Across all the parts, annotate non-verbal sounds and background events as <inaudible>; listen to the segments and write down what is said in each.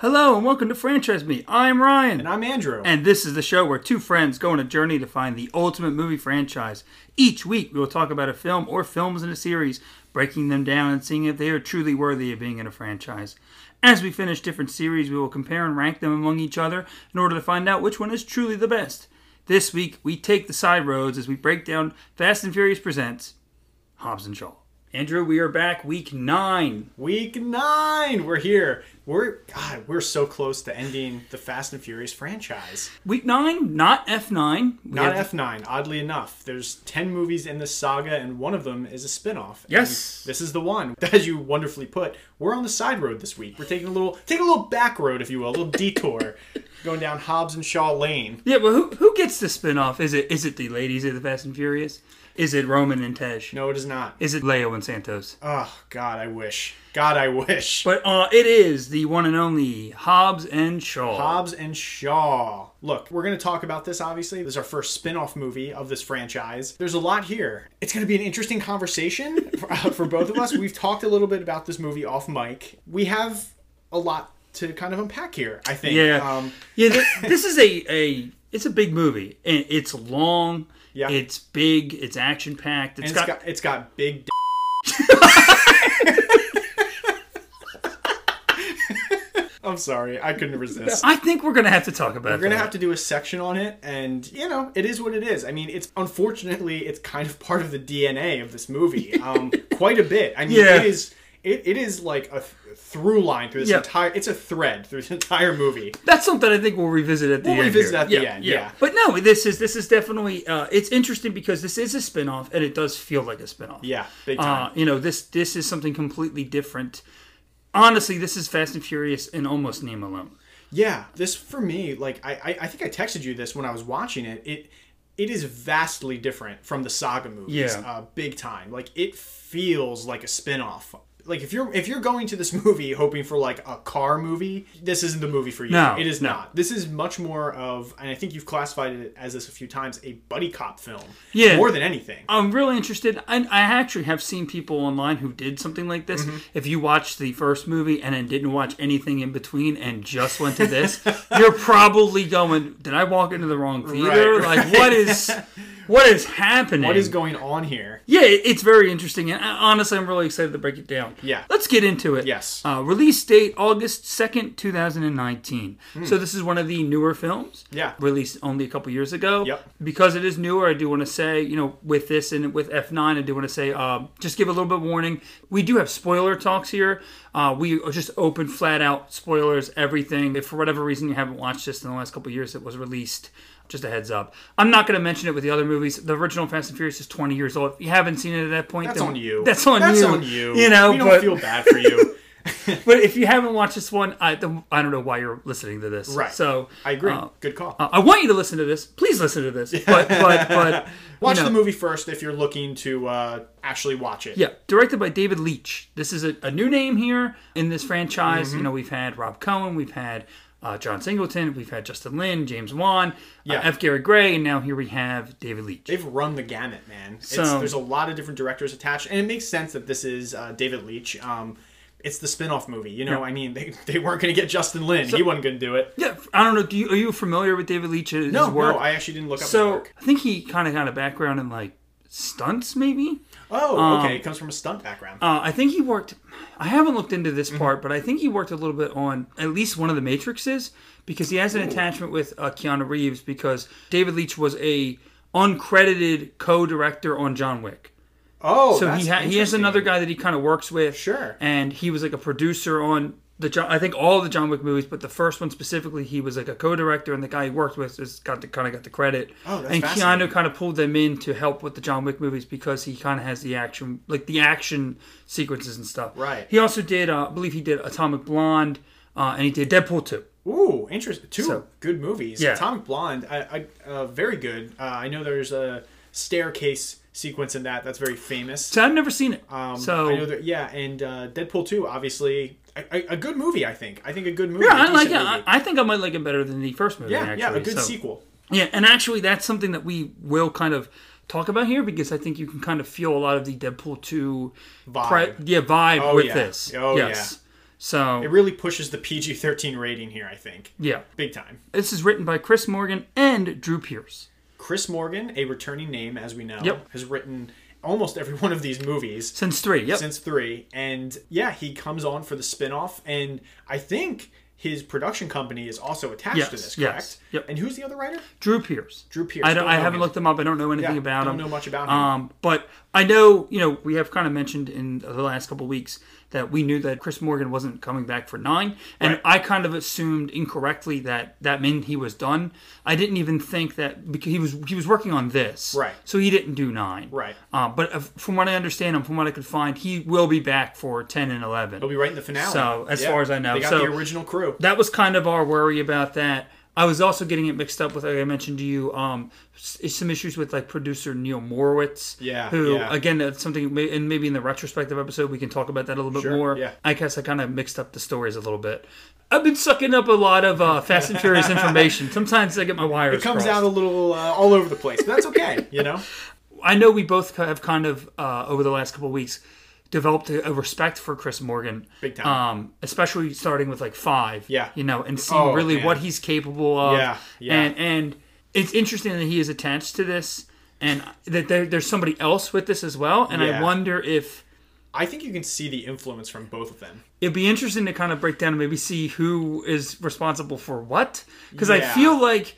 Hello and welcome to Franchise Me. I'm Ryan. And I'm Andrew. And this is the show where two friends go on a journey to find the ultimate movie franchise. Each week, we will talk about a film or films in a series, breaking them down and seeing if they are truly worthy of being in a franchise. As we finish different series, we will compare and rank them among each other in order to find out which one is truly the best. This week, we take the side roads as we break down Fast and Furious Presents Hobbs and Shaw. Andrew, we are back week nine. Week nine, we're here. We're God, we're so close to ending the Fast and Furious franchise. Week nine, not F9. We Not F nine. Oddly enough, there's ten movies in this saga, and one of them is a spin-off. Yes. this is the one. <laughs> As you wonderfully put, we're on the side road this week. We're taking a little, taking a little back road, if you will, a little detour, <laughs> going down Hobbs and Shaw Lane. Yeah, but who who gets the spin-off? Is it is it the ladies of the Fast and Furious? Is it Roman and Tej? No, it is not. Is it Leo and Santos? Oh God, I wish. God, I wish. But uh, it is the one and only Hobbs and Shaw. Hobbs and Shaw. Look, we're going to talk about this, obviously. This is our first spin off movie of this franchise. There's a lot here. It's going to be an interesting conversation <laughs> for, uh, for both of us. We've talked a little bit about this movie off mic. We have a lot to kind of unpack here, I think. Yeah, Um, yeah. Th- this is a a it's a big movie. And It's long. Yeah. It's big. It's action packed. It's it's got, got, it's got big. D- <laughs> I'm sorry, I couldn't resist. I think we're gonna have to talk about. It. We're gonna that. have to do a section on it, and you know, it is what it is. I mean, it's unfortunately it's kind of part of the DNA of this movie, um, quite a bit. I mean, Yeah. it is it, it is like a through line through this Yeah. entire. It's a thread through this <laughs> entire movie. That's something I think we'll revisit at the end. We'll end. revisit here. at the end, yeah. But no, this is this is definitely uh, it's interesting because this is a spin-off and it does feel like a spin-off. Yeah, big Uh, time. you know, this this is something completely different. Honestly, this is Fast and Furious in almost name alone. yeah, this for me, like I, I I think I texted you this when I was watching it. It it is vastly different from the saga movies. Yeah. uh, big time. Like it feels like a spin-off. Like if you're if you're going to this <laughs> movie hoping for like a car movie, this isn't the movie for you. No, it is no. not. This is much more of, and I think you've classified it as this a few times, a buddy cop film. Yeah. more than anything. I'm really interested. I, I actually have seen people online who did something like this. Mm-hmm. If you watched the first movie and then didn't watch anything in between and just went to this, you're probably going, "Did I walk into the wrong theater? <laughs> Right, like, what is <laughs> what is happening? What is going on here? Yeah, it's very interesting, and uh, honestly, I'm really excited to break it down. Yeah. let's get into it. Yes. Uh, release date August second, 2019. So this is one of the newer films. Yeah. released only a couple years ago. Yep. Because it is newer, I do want to say, you know, with this and with F9, I do want to say, um, just give a little bit of warning. We do have spoiler talks here. Uh, we just open, flat out spoilers, everything. If for whatever reason you haven't watched this in the last couple years, it was released. Just a heads up. I'm not going to mention it with the other movies. The original Fast and Furious is 20 years old. If you haven't seen it at that point, That's then on you. That's on you. That's you. on you. You know, we don't but, feel bad for you. <laughs> but if you haven't watched this one, I, the, I don't know why you're listening to this. Right. So I agree. uh, Good call. uh, I want you to listen to this. Please listen to this. But but <laughs> but Watch you know, the movie first if you're looking to uh, actually watch it. Yeah, directed by David Leitch. This is a, a new name here in this franchise. Mm-hmm. You know, we've had Rob Cohen, we've had uh, John Singleton, we've had Justin Lin, James Wan, Yeah. uh, F. Gary Gray, and now here we have David Leitch. They've run the gamut, man. It's, So- there's a lot of different directors attached, and it makes sense that this is uh, David Leitch. Um, it's the spin-off movie. You know, I mean, <laughs> they, they weren't going to get Justin Lin. he wasn't going to do it. yeah, I don't know. Do you, are you familiar with David Leitch's No, work? no, I actually didn't look up his so work. I think he kind of got a background in like stunts, maybe. Oh, okay. It comes from a stunt background. Uh, I think he worked. I haven't looked into Mm-hmm. this part, but I think he worked a little bit on at least one of the Matrixes because he has an attachment with uh, Keanu Reeves because David Leitch was a uncredited co-director on John Wick. oh, So he ha- he has another guy that he kind of works with. Sure. And he was like a producer on the John, I think all the John Wick movies, but the first one specifically, he was like a co-director, and the guy he worked with has got the kind of got the credit. Oh, that's and. Keanu kind of pulled them in to help with the John Wick movies because he kind of has the action, like the action sequences and stuff. Right. He also did, uh, I believe he did Atomic Blonde, uh, and he did Deadpool two. Ooh, interesting. Two So- good movies. Yeah. Atomic Blonde, I, I, uh, very good. Uh, I know there's a staircase sequence in that that's very famous. So I've never seen it. Um, so I know that, yeah, and uh, Deadpool 2, obviously, a, a, good movie. I think. I think a good movie. yeah, I like it. I. I think I might like it better than the first movie. yeah, actually. yeah, a good So- sequel. Yeah, and actually, that's something that we will kind of talk about here because I think you can kind of feel a lot of the Deadpool two Vibe. pri- yeah vibe Oh, with yeah. this. Oh, yes. So It really pushes the PG 13 rating here, I think. yeah, Big time. this is written by Chris Morgan and Drew Pearce. Chris Morgan, a returning name, as we know, Yep. has written almost every <laughs> one of these movies Since three, yep. since three. And yeah, he comes on for the spin off. And I think his production company is also attached Yes, to this, yes, correct? yep. And who's the other writer? Drew Pearce. Drew Pearce. I, don't, Don't I haven't him. looked him up. I don't know anything Yeah, about don't him. know much about him. Um, but I know, you know, we have kind of mentioned in the last couple of weeks that we knew that Chris Morgan wasn't coming back for nine, and Right. I kind of assumed incorrectly that that meant he was done. I didn't even think that because he was he was working on this, Right. So he didn't do nine, Right. Uh, but from what I understand and from what I could find, he will be back for ten and eleven. He'll be right in the finale. So, as far as I know. they got So- the original crew. that was kind of our worry about that. I was also getting it mixed up with, like I mentioned to you, um, some issues with like producer Neil Morowitz. Yeah, Who, yeah. again, that's something, and maybe in the retrospective episode we can talk about that a little bit Sure, more. yeah. I guess I kind of mixed up the stories a little bit. I've been sucking up a lot of uh, Fast and Furious <laughs> information. Sometimes I get my wires. It comes crossed. out a little uh, all over the place, but that's okay, you know? <laughs> I know we both have kind of uh, over the last couple of weeks developed a, a respect for Chris Morgan, Big time. Um, especially starting with like five, Yeah. you know, and seeing Oh, really man. what he's capable of, Yeah, yeah. and and it's interesting that he is attached to this, and that there, there's somebody else with this as well, and I wonder if. I think you can see the influence from both of them. It'd be interesting to kind of break down and maybe see who is responsible for what, because I feel like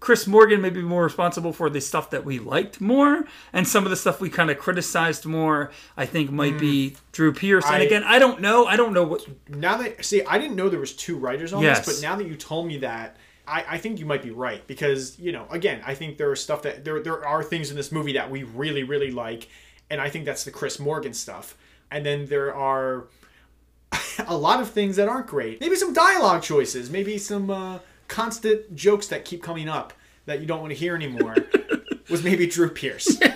Chris Morgan may be more responsible for the stuff that we liked more, and some of the stuff we kind of criticized more. I think might be Drew Pearce. and Mm. Again, I don't know. I don't know what. Now that see, I didn't know there was two writers on Yes. this, but now that you told me that, I, I think you might be right because you know, again, I think there is stuff that there there are things in this movie that we really really like, and I think that's the Chris Morgan stuff, and then there are <laughs> a lot of things that aren't great. Maybe some dialogue choices, maybe some uh, constant jokes that keep coming up that you don't want to hear anymore. <laughs> was maybe Drew Pearce. <laughs>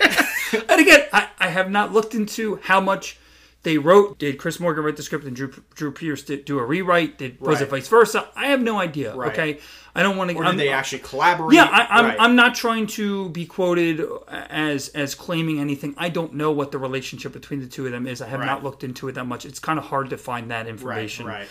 And again, I, I have not looked into how much they wrote. Did Chris Morgan write the script and Drew, Drew Pearce did do a rewrite? Did was it vice versa? I have no idea. Right. Okay, I don't want to. Or did they actually collaborate? Yeah, I, I'm, Right. I'm not trying to be quoted as as claiming anything. I don't know what the relationship between the two of them is. I have not looked into it that much. It's kind of hard to find that right, information. right.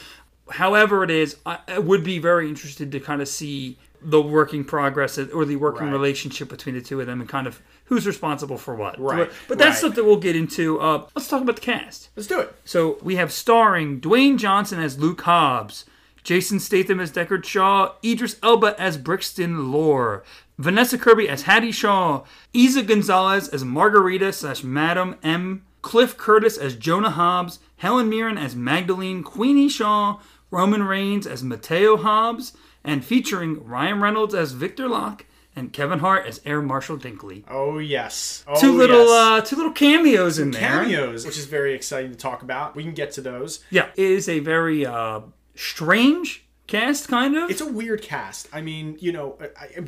However, it is, I, I would be very interested to kind of see the working progress or the working Right. relationship between the two of them and kind of who's responsible for what. Right, But that's right. something we'll get into. Uh, let's talk about the cast. Let's do it. So we have starring Dwayne Johnson as Luke Hobbs, Jason Statham as Deckard Shaw, Idris Elba as Brixton Lore, Vanessa Kirby as Hattie Shaw, Eiza Gonzalez as Margarita slash Madam M, Cliff Curtis as Jonah Hobbs, Helen Mirren as Magdalene Queenie Shaw, Roman Reigns as Mateo Hobbs, and featuring Ryan Reynolds as Victor Locke and Kevin Hart as Air Marshal Dinkley. Oh yes. Oh, Two little yes. uh, two little cameos in there. cameos, which is very exciting to talk about. We can get to those. Yeah, it is a very uh, strange cast, kind of. It's a weird cast. I mean, you know,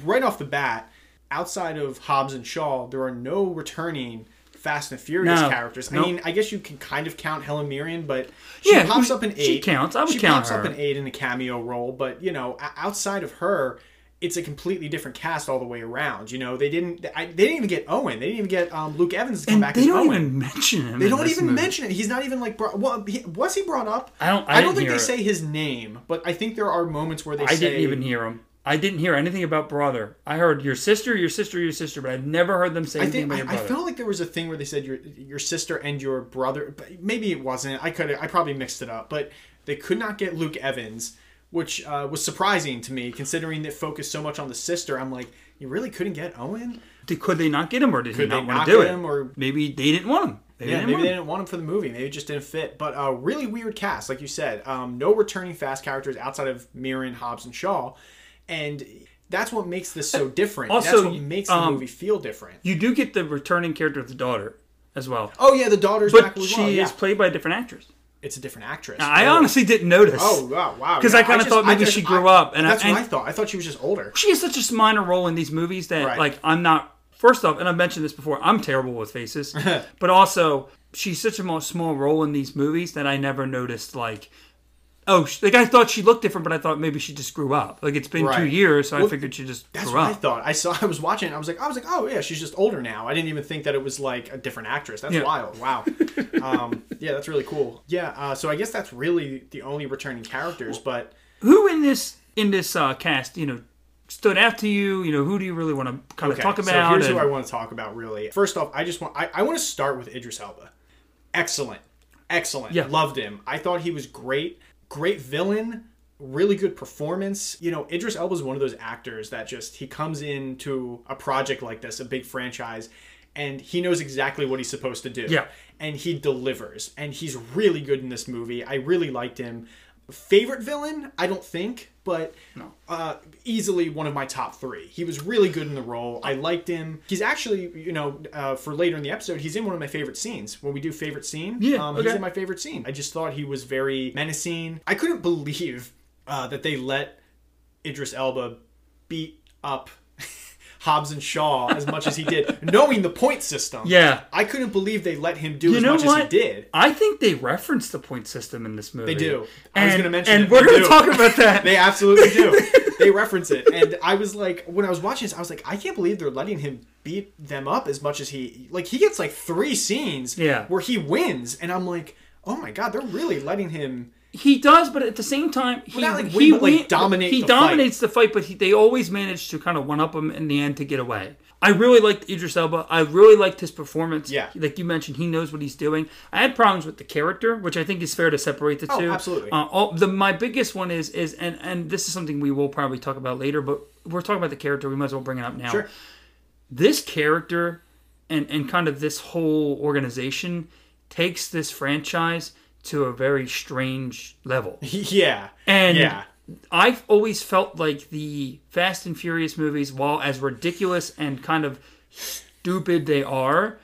right off the bat, outside of Hobbs and Shaw, there are no returning Fast and Furious No. characters. I mean, I guess you can kind of count Helen Mirren, but she Yeah, pops up in eight. she counts. I would she count pops up her. in eight in a cameo role, but you know, outside of her. It's a completely different cast all the way around. You know, they didn't. I, they didn't even get Owen. They didn't even get um, Luke Evans to come and back they as don't Owen. even mention him. They don't even movie. mention it. He's not even like brought. Well, he, was he brought up? I don't- I I, don't think they it. say his name, but I think there are moments where they I say. didn't even hear him. I didn't hear anything about brother. I heard your sister, your sister, your sister, but I never heard them say I anything think about I, your I brother. felt like there was a thing where they said your your sister and your brother, but maybe it wasn't. I could I probably mixed it up, but they could not get Luke Evans, which uh, was surprising to me considering they focused so much on the sister. I'm like, you really couldn't get Owen? Did- could they not get him, or did he not they want to do get it? him, or- maybe they didn't want him. Maybe Yeah, they didn't maybe want they him. didn't want him for the movie. Maybe it just didn't fit. But a really weird cast, like you said. Um, no returning fast characters outside of Mirren, Hobbs, and Shaw, and that's what makes this so different. Also, that's what makes the um, movie feel different. You do get the returning character of the daughter as well, Oh yeah, the daughter's back but she well. Yeah. is played by a different actress. It's a different actress. I Oh. honestly didn't notice. Oh wow, wow! 'Cause yeah, I kinda thought maybe just- she grew up, and I- that's what and- I thought. I thought she was just older. she has such a minor role in these movies that Right. like I'm not first off, and I've mentioned this before, I'm terrible with faces. <laughs> but also she's such a small role in these movies that I never noticed like oh, like I thought she looked different, but I thought maybe she just grew up. Like it's been two years, so I figured she just That's grew what I thought. I saw. I was watching. I was like, I was like, oh yeah, she's just older now. I didn't even think that it was like a different actress. That's Yeah. wild. Wow. <laughs> um, yeah, that's really cool. Yeah. Uh, so I guess that's really the only returning characters. But Who in this in this uh, cast, you know, stood out to you? You know, who do you really want to kind of okay, talk so about? here's and- who I want to talk about. Really, first off, I just want. I, I want to start with Idris Elba. Excellent, excellent. Yeah. Loved him. I thought he was great. Great villain. Really good performance. You know, Idris Elba is one of those actors that just he comes into a project like this, a big franchise, and he knows exactly what he's supposed to do. Yeah. and he delivers. And he's really good in this movie. I really liked him. Favorite villain? I don't think, but uh, easily one of my top three. He was really good in the role. I liked him. He's actually, you know, uh, for later in the episode, he's in one of my favorite scenes. When we do favorite scene, Yeah, um, he's in my favorite scene. I just thought he was very menacing. I couldn't believe uh, that they let Idris Elba beat up Hobbs and Shaw as much as he did, <laughs> knowing the point system. Yeah. I couldn't believe they let him do You as know much what? as he did. I think they reference the point system in this movie. They do. I And, was going to mention and it. we're going to talk about that. <laughs> They absolutely do. <laughs> they reference it, and I was like, when I was watching this, I was like, I can't believe they're letting him beat them up as much as he like. He gets like three scenes, Yeah. where he wins, and I'm like, oh my god, they're really letting him. He does, but at the same time, he, not like he win, like, win- dominate He the dominates the fight, but he, they always manage to kind of one up him in the end to get away. I really liked Idris Elba. I really liked his performance. Yeah. like you mentioned, he knows what he's doing. I had problems with the character, which I think is fair to separate the Oh, two. absolutely. Uh, all, the my biggest one is is and and this is something we will probably talk about later, but we're talking about the character. We might as well bring it up now. Sure. This character and and kind of this whole organization takes this franchise to a very strange level. <laughs> Yeah, And yeah, I've always felt like the Fast and Furious movies, while as ridiculous and kind of stupid they are,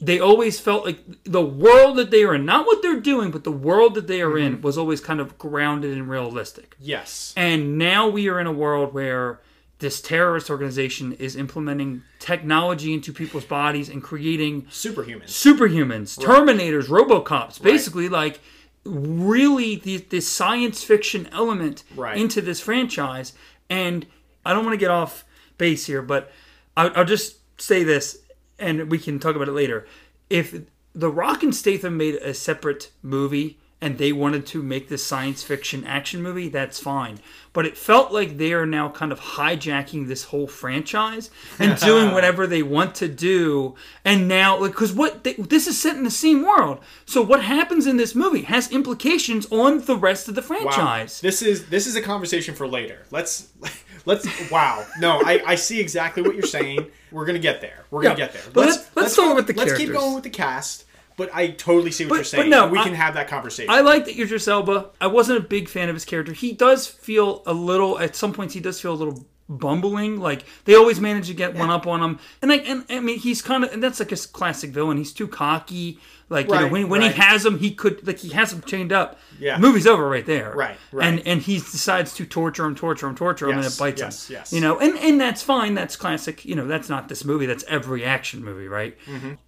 they always felt like the world that they are in, not what they're doing, but the world that they are Mm-hmm. in, was always kind of grounded and realistic. yes, And now we are in a world where this terrorist organization is implementing technology into people's bodies and creating superhumans. superhumans, Terminators, RoboCops, basically like really the the science fiction element Right. into this franchise. And I don't want to get off base here, but I'll, I'll just say this, and we can talk about it later. If The Rock and Statham made a separate movie and they wanted to make this science fiction action movie, that's fine. But it felt like they are now kind of hijacking this whole franchise and <laughs> doing whatever they want to do. And now, like, because what they, this is set in the same world, so what happens in this movie has implications on the rest of the Wow. franchise. This is this is a conversation for later. Let's <laughs> let's wow. No, I, I see exactly what you're saying. We're gonna get there. We're gonna Yeah. get there. But let's- let's start go- with the Let's keep going with the cast. But I totally see what you're saying. but no, we I- can have that conversation. I like that you're Idris Elba. I wasn't a big fan of his character. He does feel a little at some points. He does feel a little bumbling. Like they always manage to get one up on him. And I and I mean he's kind of and that's like a classic villain. He's too cocky. Like you know when when right. he has him, he could like he has him chained up. Yeah. movie's over right there. Right, right. And and he decides to torture him, torture him, torture him, and it bites yes, him. yes. You know, and and that's fine. That's classic. You know, that's not this movie. That's every action movie, right?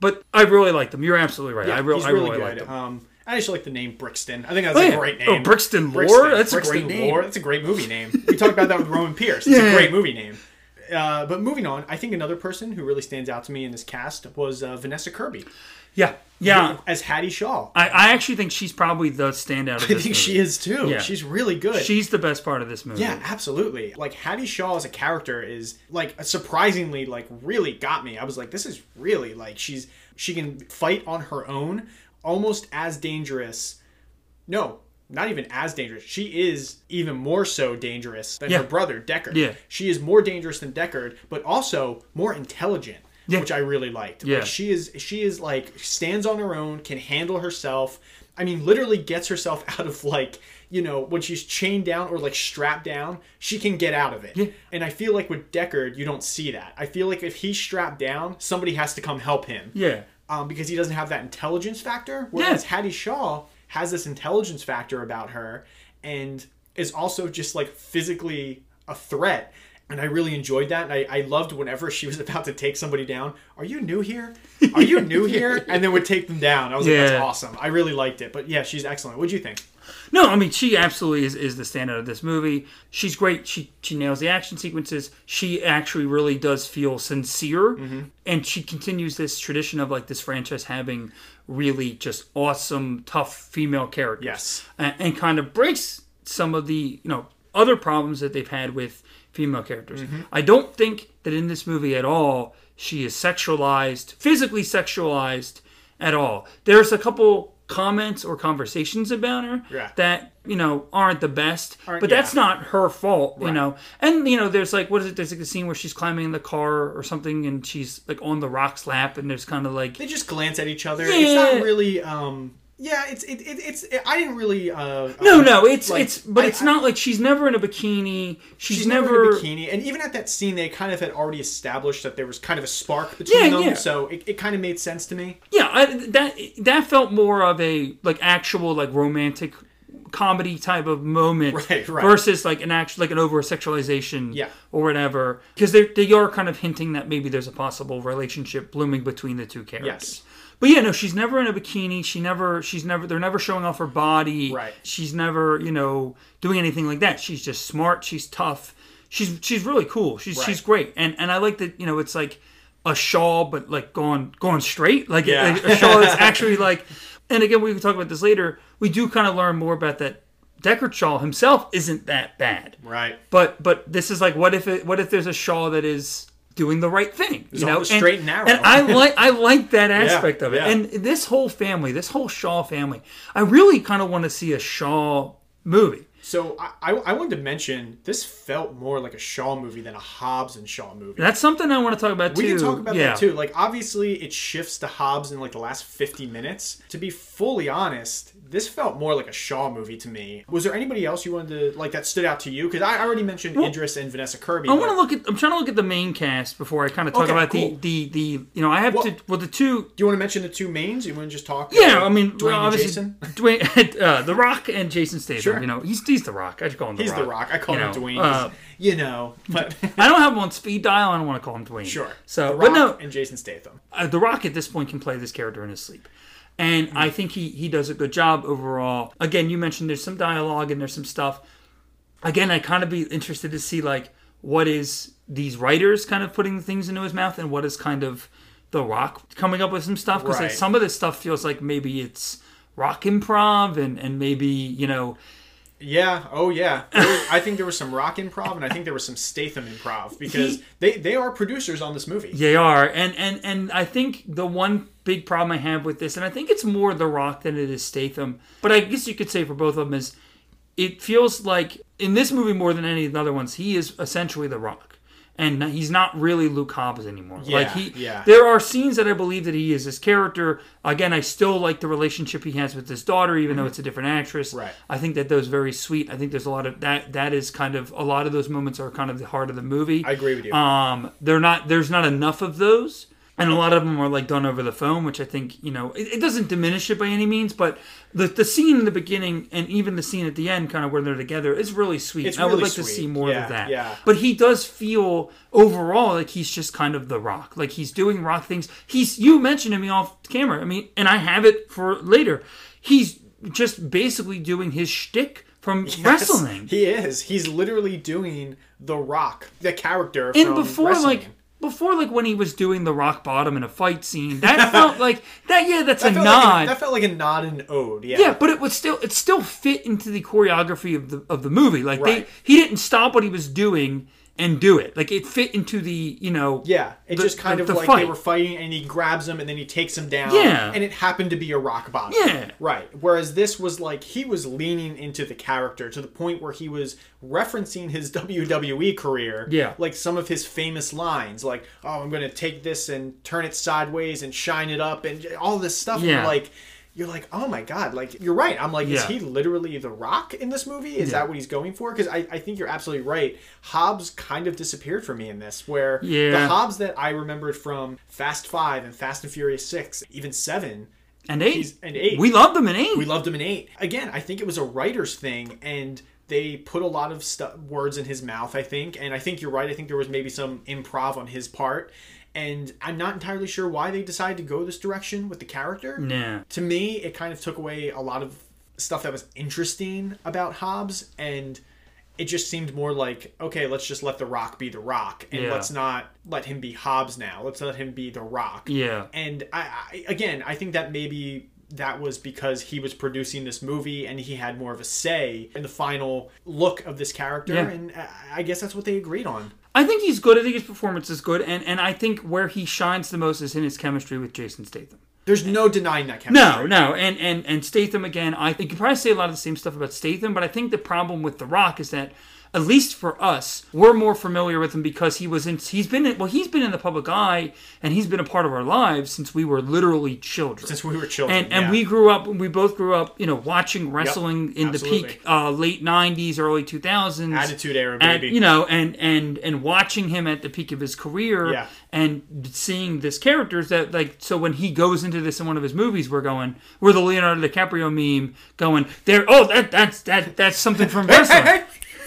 But I really liked them. You're absolutely right. Mm-hmm. Yeah, I, real, he's I really, really liked good. him. Um, I just like the name Brixton. I think that's Oh, a yeah. great Oh, name. Brixton Lore? That's a great name. Lore. That's a great movie name. We talked about that with Roman Pearce. It's Yeah. a great movie name. Uh, but moving on, I think another person who really stands out to me in this cast was uh, Vanessa Kirby Yeah, yeah. as Hattie Shaw. I, I actually think she's probably the standout of I think movie. she is too. Yeah. She's really good. She's the best part of this movie. Yeah, absolutely. Like Hattie Shaw as a character is like surprisingly like really got me. I was like, this is really like she's she can fight on her own, almost as dangerous. No, not even as dangerous. She is even more so dangerous than Yeah. her brother Deckard. Yeah. she is more dangerous than Deckard, but also more intelligent. Yeah. Which I really liked. Yeah. Like, she is she is like stands on her own, can handle herself. I mean, literally gets herself <laughs> out of like, you know, when she's chained down or like strapped down, she can get out of it. Yeah. And I feel like with Deckard, you don't see that. I feel like if he's strapped down, somebody has to come help him. Yeah. Um, because he doesn't have that intelligence factor. Whereas Yeah. Hattie Shaw has this intelligence factor about her and is also just like physically a threat. And I really enjoyed that. And I, I loved whenever she was <laughs> about to take somebody down. Are you new here? Are you new here? <laughs> And then would take them down. I was like, that's awesome. I really liked it. But yeah, she's excellent. What'd you think? No, I mean she absolutely is, is the standout of this movie. She's great. She she nails the action sequences. She actually really does feel sincere, Mm-hmm. and she continues this tradition of like this franchise having really just awesome, tough female characters. Yes. and, and kind of breaks some of the you know other problems that they've had with female characters. Mm-hmm. I don't think that in this movie at all she is sexualized, physically sexualized at all. There's a couple comments or conversations about her Yeah. that you know aren't the best, Aren't- but that's yeah. not her fault, you know. And you know, there's like what is it? There's like a scene where she's climbing in the car or something, and she's like on the rock's lap, and there's kind of like They just glance at each other. Yeah. It's not really. um Yeah, it's it, it it's. It, I didn't really. uh no, um, no, it's like, it's, but I- it's I- not like she's never in a bikini. She's, She's never, never in a bikini, and even at that scene, they kind of had already established that there was kind of a spark between Yeah, them. yeah. So it, it kind of made sense to me. Yeah, I, that that felt more of a like actual like romantic comedy type of moment Right, right. versus like an actual like an over sexualization Yeah. or whatever because they they are kind of hinting that maybe there's a possible relationship blooming between the two characters. Yes. But yeah, no, she's never in a bikini. She never, she's never, they're never showing off her body. Right. She's never, you know, doing anything like that. She's just smart. She's tough. She's she's really cool. She's Right. she's great. And and I like that, you know, it's like a shawl, but like going going straight. Like, Yeah. like a shawl that's actually like. And again, we can talk about this later. We do kind of learn more about that. Deckard Shaw himself isn't that bad. Right. But but this is like what if it what if there's a Shaw that is doing the right thing, you know, straight and narrow. And I <laughs> like I like that aspect of it. yeah. And this whole family, this whole Shaw family, I really kind of want to see a Shaw movie. So I, I I wanted to mention this felt more like a Shaw movie than a Hobbs and Shaw movie. That's something I want to talk about too. we can talk about yeah. that too. Like obviously it shifts to Hobbs in like the last 50 minutes. To be fully honest, this felt more like a Shaw movie to me. Was there anybody else you wanted to like that stood out to you? Because I already mentioned Idris and Vanessa Kirby. I but- want to look at. I'm trying to look at the main cast before I kind of talk Okay, about cool. the, the the you know I have Well- to well the two Do you want to mention the two mains? You want to just talk? Yeah, uh, I mean, Dwayne well, obviously, Jason. Dwayne, <laughs> uh, The Rock and Jason Statham. Sure. You know, he's he's The Rock. I just call him The He's Rock. the Rock. I call you him know, Dwayne. uh, you know, but <laughs> I don't have him on speed dial. I don't want to call him Dwayne. sure. So, the but Rock no, and Jason Statham. uh, The Rock at this point can play this character in his sleep. And mm-hmm. I think he, he does a good job overall. Again, you mentioned there's some dialogue and there's some stuff. Again, I kind of be interested to see like what is these writers kind of putting things into his mouth and what is kind of The Rock coming up with some stuff because Right. some of this stuff feels like maybe it's rock improv and and maybe you know Yeah. Oh, yeah. Was- I think there was some rock improv, and I think there was some Statham improv because He- they they are producers on this movie. They are, and and and I think the one big problem I have with this, and I think it's more The Rock than it is Statham, but I guess you could say for both of them is, it feels like in this movie more than any of the other ones, he is essentially The Rock, and he's not really Luke Hobbs anymore. like he, yeah. there are scenes that I believe that he is his character. Again, I still like the relationship he has with his daughter, even though it's a different actress. Mm-hmm. Right. I think that those very sweet. I think there's a lot of that. That is kind of a lot of those moments are kind of the heart of the movie. I agree with you. Um, they're not. There's not enough of those, and a lot of them are like done over the phone, which I think you know it, it doesn't diminish it by any means, but the the scene in the beginning and even the scene at the end, kind of where they're together, is really sweet. It's I would really like to see more Yeah, of that. yeah. But he does feel overall like he's just kind of the rock, like he's doing rock things. He's you mentioned to me off camera. I mean, and I have it for later. He's just basically doing his shtick from <laughs> wrestling. He is. He's literally doing the Rock, the character. and from before wrestling. like before like when he was doing the rock bottom in a fight scene that <laughs> felt like that yeah that's that a nod Like a, that felt like a nod and ode. Yeah. yeah but it was still it still fit into the choreography of the of the movie like Right. they he didn't stop what he was doing and do it like it fit into the you know Yeah, it the- just kind the- of the like fight. they were fighting, and he grabs him, and then he takes him down. Yeah. and it happened to be a rock bottom. Yeah. right. Whereas this was like he was leaning into the character to the point where he was referencing his <laughs> WWE career. Yeah. like some of his famous lines, like "Oh, I'm going to take this and turn it sideways and shine it up," and all this stuff. Yeah. like. You're like, oh my god! Like you're right. I'm like, is he literally the Rock in this movie? Is Yeah. that what he's going for? Because I, I think you're absolutely right. Hobbs kind of disappeared for me in this, where the Hobbs that I remembered from Fast Five and Fast and Furious Six, even Seven, and eight and eight. we loved them in eight we loved him in eight. Again, I think it was a writer's thing, and they put a lot of stu- words in his mouth. I think, and I think you're right. I think there was maybe some improv on his part, and I'm not entirely sure why they decided to go this direction with the character. yeah To me, it kind of took away a lot of stuff that was interesting about Hobbs, and it just seemed more like okay, let's just let The Rock be The Rock, and Yeah. let's not let him be Hobbs now. Let's let him be The Rock. Yeah. And I, I again, I think that maybe that was because he was producing this movie and he had more of a say in the final look of this character, Yeah. and I guess that's what they agreed on. I think he's good. I think his performance is good, and and I think where he shines the most is in his chemistry with Jason Statham. There's no denying that chemistry. No, no, and and and Statham again. I think you can probably say a lot of the same stuff about Statham, but I think the problem with The Rock is that. At least for us, we're more familiar with him because he was in. He's been in, well. He's been in the public eye, and he's been a part of our lives since we were literally children. Since we were children, and and we grew up. We both grew up, you know, watching wrestling in the peak uh, late '90s, early 2000s. Attitude Era, and, you know, and and and watching him at the peak of his career, Yeah. and seeing this characters that like. So when he goes into this in one of his movies, we're going, we're the Leonardo DiCaprio meme, going there. Oh, that that's that that's something from <laughs> wrestling.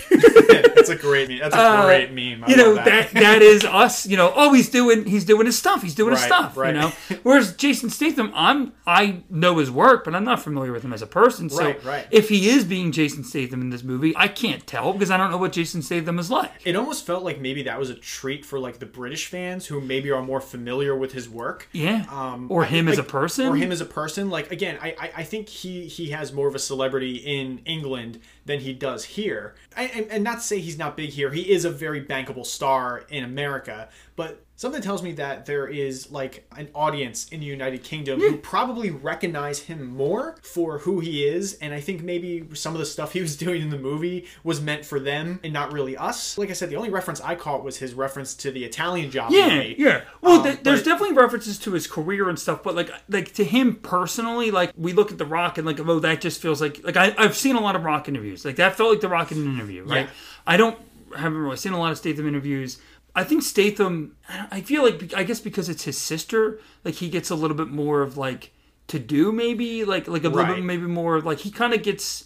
<laughs> that's a great meme. That's a great meme. I Uh, you know that. that is us. You know, oh, he's doing he's doing his stuff. He's doing his stuff. right. You know, whereas Jason Statham, I'm I know his work, but I'm not familiar with him as a person. So Right, right. if he is being Jason Statham in this movie, I can't tell because I don't know what Jason Statham is like. It almost felt like maybe that was a treat for like the British fans who maybe are more familiar with his work. Yeah, Um, or I- him as a person, or him as a person. Like again, I, I, I think he he has more of a celebrity in England than he does here. I, and, and not to say he's not big here. He is a very bankable star in America, but something tells me that there is like an audience in the United Kingdom who probably recognize him more for who he is. And I think maybe some of the stuff he was <laughs> doing in the movie was meant for them and not really us. Like I said, the only reference I caught was his reference to the Italian Job Yeah, movie. yeah. Well, Um, th- there's but- definitely references to his career and stuff, but like, like to him personally, like we look at The Rock and like, oh, that just feels like like I, I've seen a lot of Rock interviews. Like that felt like The Rock in an interview, right? Yeah. I don't haven't really seen a lot of Statham interviews. I think Statham. I feel like I guess because it's his sister, like he gets a little bit more of like to do maybe like like a little bit maybe more like he kind of gets.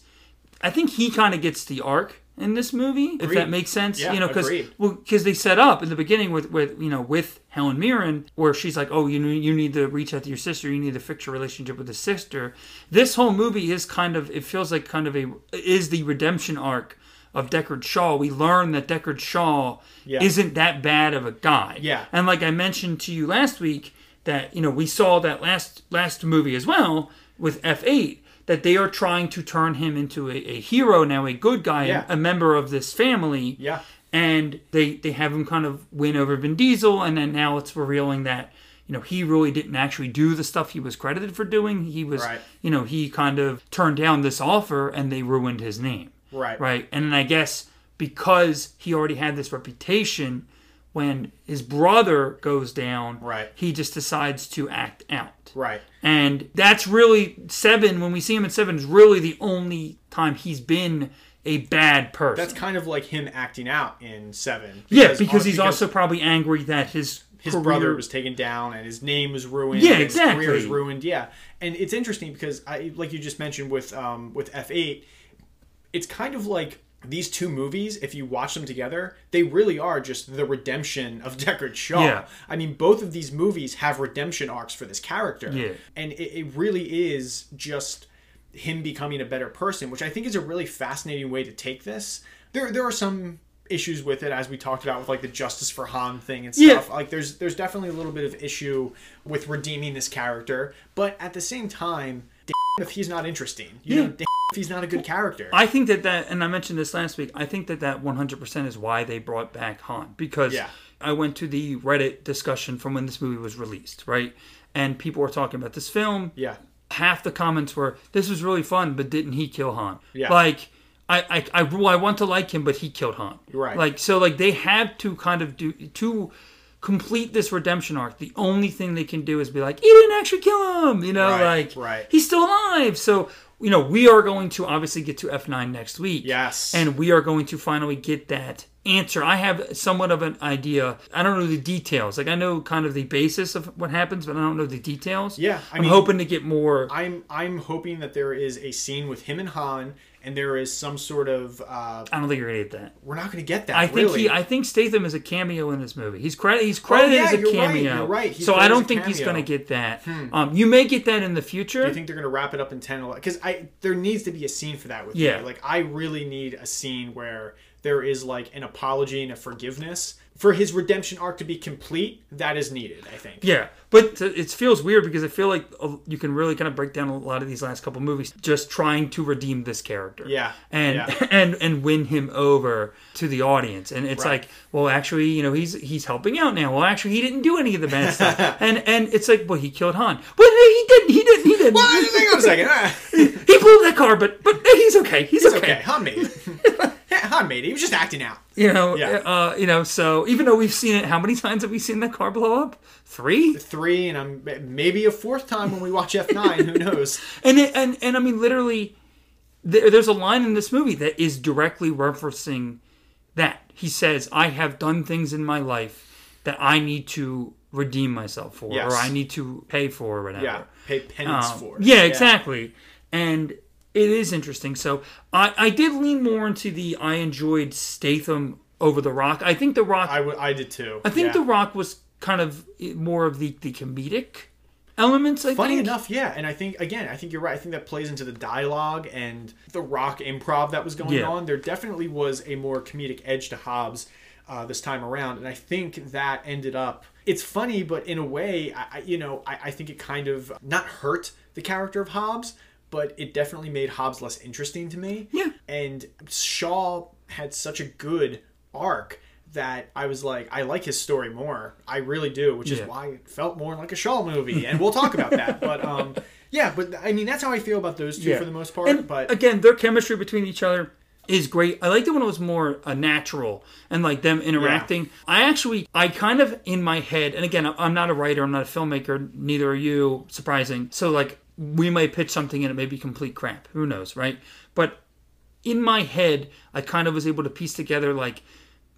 I think he kind of gets the arc in this movie, if that makes sense. Yeah, you know, because well, because they set up in the beginning with, with you know with Helen Mirren, where she's like, oh, you you need to reach out to your sister, you need to fix your relationship with the sister. This whole movie is kind of it feels like kind of a is the redemption arc of Deckard Shaw. We learn that Deckard Shaw Yeah. isn't that bad of a guy. Yeah. and like I mentioned to you last week, that you know we saw that last last movie as well with F eight. That they are trying to turn him into a, a hero now, a good guy, Yeah. a member of this family Yeah. and they they have him kind of win over Vin Diesel, and then now it's revealing that you know he really didn't actually do the stuff he was credited for doing. He was, Right. you know, he kind of turned down this offer, and they ruined his name. Right. Right, and then I guess because he already had this reputation, when his brother goes down, Right. he just decides to act out. Right. And that's really seven. When we see him in seven, is really the only time he's been a bad person. That's kind of like him acting out in Seven. Yeah, because he's also probably angry that his his career- brother was taken down and his name was ruined. Yeah, and His career is ruined. Yeah, and it's interesting because I, like you just mentioned with um with F eight, it's kind of like these two movies. If you watch them together, they really are just the redemption of <laughs> Deckard Shaw. Yeah. I mean, both of these movies have redemption arcs for this character. Yeah. and it, it really is just him becoming a better person, which I think is a really fascinating way to take this. There, there are some issues with it, as we talked about with like the Justice for Han thing and Yeah. stuff. Like, there's there's definitely a little bit of issue with redeeming this character, but at the same time, if he's not interesting, you know, Yeah. damn if he's not a good character. I think that that, and I mentioned this last week. I think that that 100% is why they brought back Han because Yeah. I went to the Reddit discussion from when this movie was released, right? And people were talking about this film. yeah, Half the comments were, "This was really fun, but didn't he kill Han?" Yeah. Like. I, I, I, well, I want to like him, but he killed Han. Right. Like so, like they had to kind of do to complete this redemption arc. The only thing they can do is be like, he didn't actually kill him. You know, Right, like right. he's still alive. So you know, we are going to obviously get to F9 next week. Yes. And we are going to finally get that answer. I have somewhat of an idea. I don't know the details. Like I know kind of the basis of what happens, but I don't know the details. Yeah, I I'm mean- hoping to get more. I'm I'm hoping that there is a scene with him and Han, and there is some sort of uh, I don't think you're gonna get that. we're not going to get that. I think really. he. I think Statham is a cameo in this movie. He's credit. He's credited yeah, as a you're right, cameo. you're right. He's So I don't think he's gonna get that. Um, you may get that in the future. Do you think they're going to wrap it up in 10 because I there needs to be a scene for that with Yeah. me. Like I really need a scene where there is like an apology and a forgiveness for his redemption arc to be complete. That is needed, I think. Yeah, but it feels weird because I feel like uh, you can really kind of break down a lot of these last couple movies just trying to redeem this character. Yeah, and yeah. <laughs> and and win him over to the audience. And it's Right. like, well, actually, you know, he's he's helping out now. Well, actually, he didn't do any of the bad stuff. <laughs> and and it's like, well, he killed Han. Well, he didn't. He didn't. He didn't. Well, hang on a second. <laughs> He blew that car, but but he's okay. He's, It's okay. okay. Han made it. Yeah, Han made it. He was just acting out. You know, Yeah. uh, you know. So even though we've seen it, how many times have we seen that car blow up? Three. Three, and I'm maybe a fourth time when we watch F9. Who <laughs> knows? And it, and and I mean, literally, there, there's a line in this movie that is directly referencing that. He says, "I have done things in my life that I need to redeem myself for, Yes. or I need to pay for, or whatever." Yeah, pay penance Um, for. yeah, exactly. And it is interesting. So I, I did lean more into the I enjoyed Statham over The Rock. I think The Rock. I, w- I did too. I think yeah. The Rock was kind of more of the the comedic elements. I Funny think. enough, yeah, and I think again, I think you're right. I think that plays into the dialogue and the rock improv that was going Yeah. on. There definitely was a more comedic edge to Hobbs uh, this time around, and I think that ended up. It's funny, but in a way, I, I you know, I, I think it kind of not hurt the character of Hobbs, but it definitely made Hobbs less interesting to me. Yeah. and Shaw had such a good arc. That I was like, I like his story more. I really do, which is why it felt more like a Shaw movie, and we'll talk about that. But um, <laughs> yeah, but I mean that's how I feel about those two Yeah. for the most part. And but again, their chemistry between each other is great. I liked it when it was more uh, natural and like them interacting. I actually, I kind of in my head, and again, I'm not a writer, I'm not a filmmaker, neither are you. Surprising. So like, we might pitch something and it may be complete crap. Who knows, right? But in my head, I kind of was able to piece together like.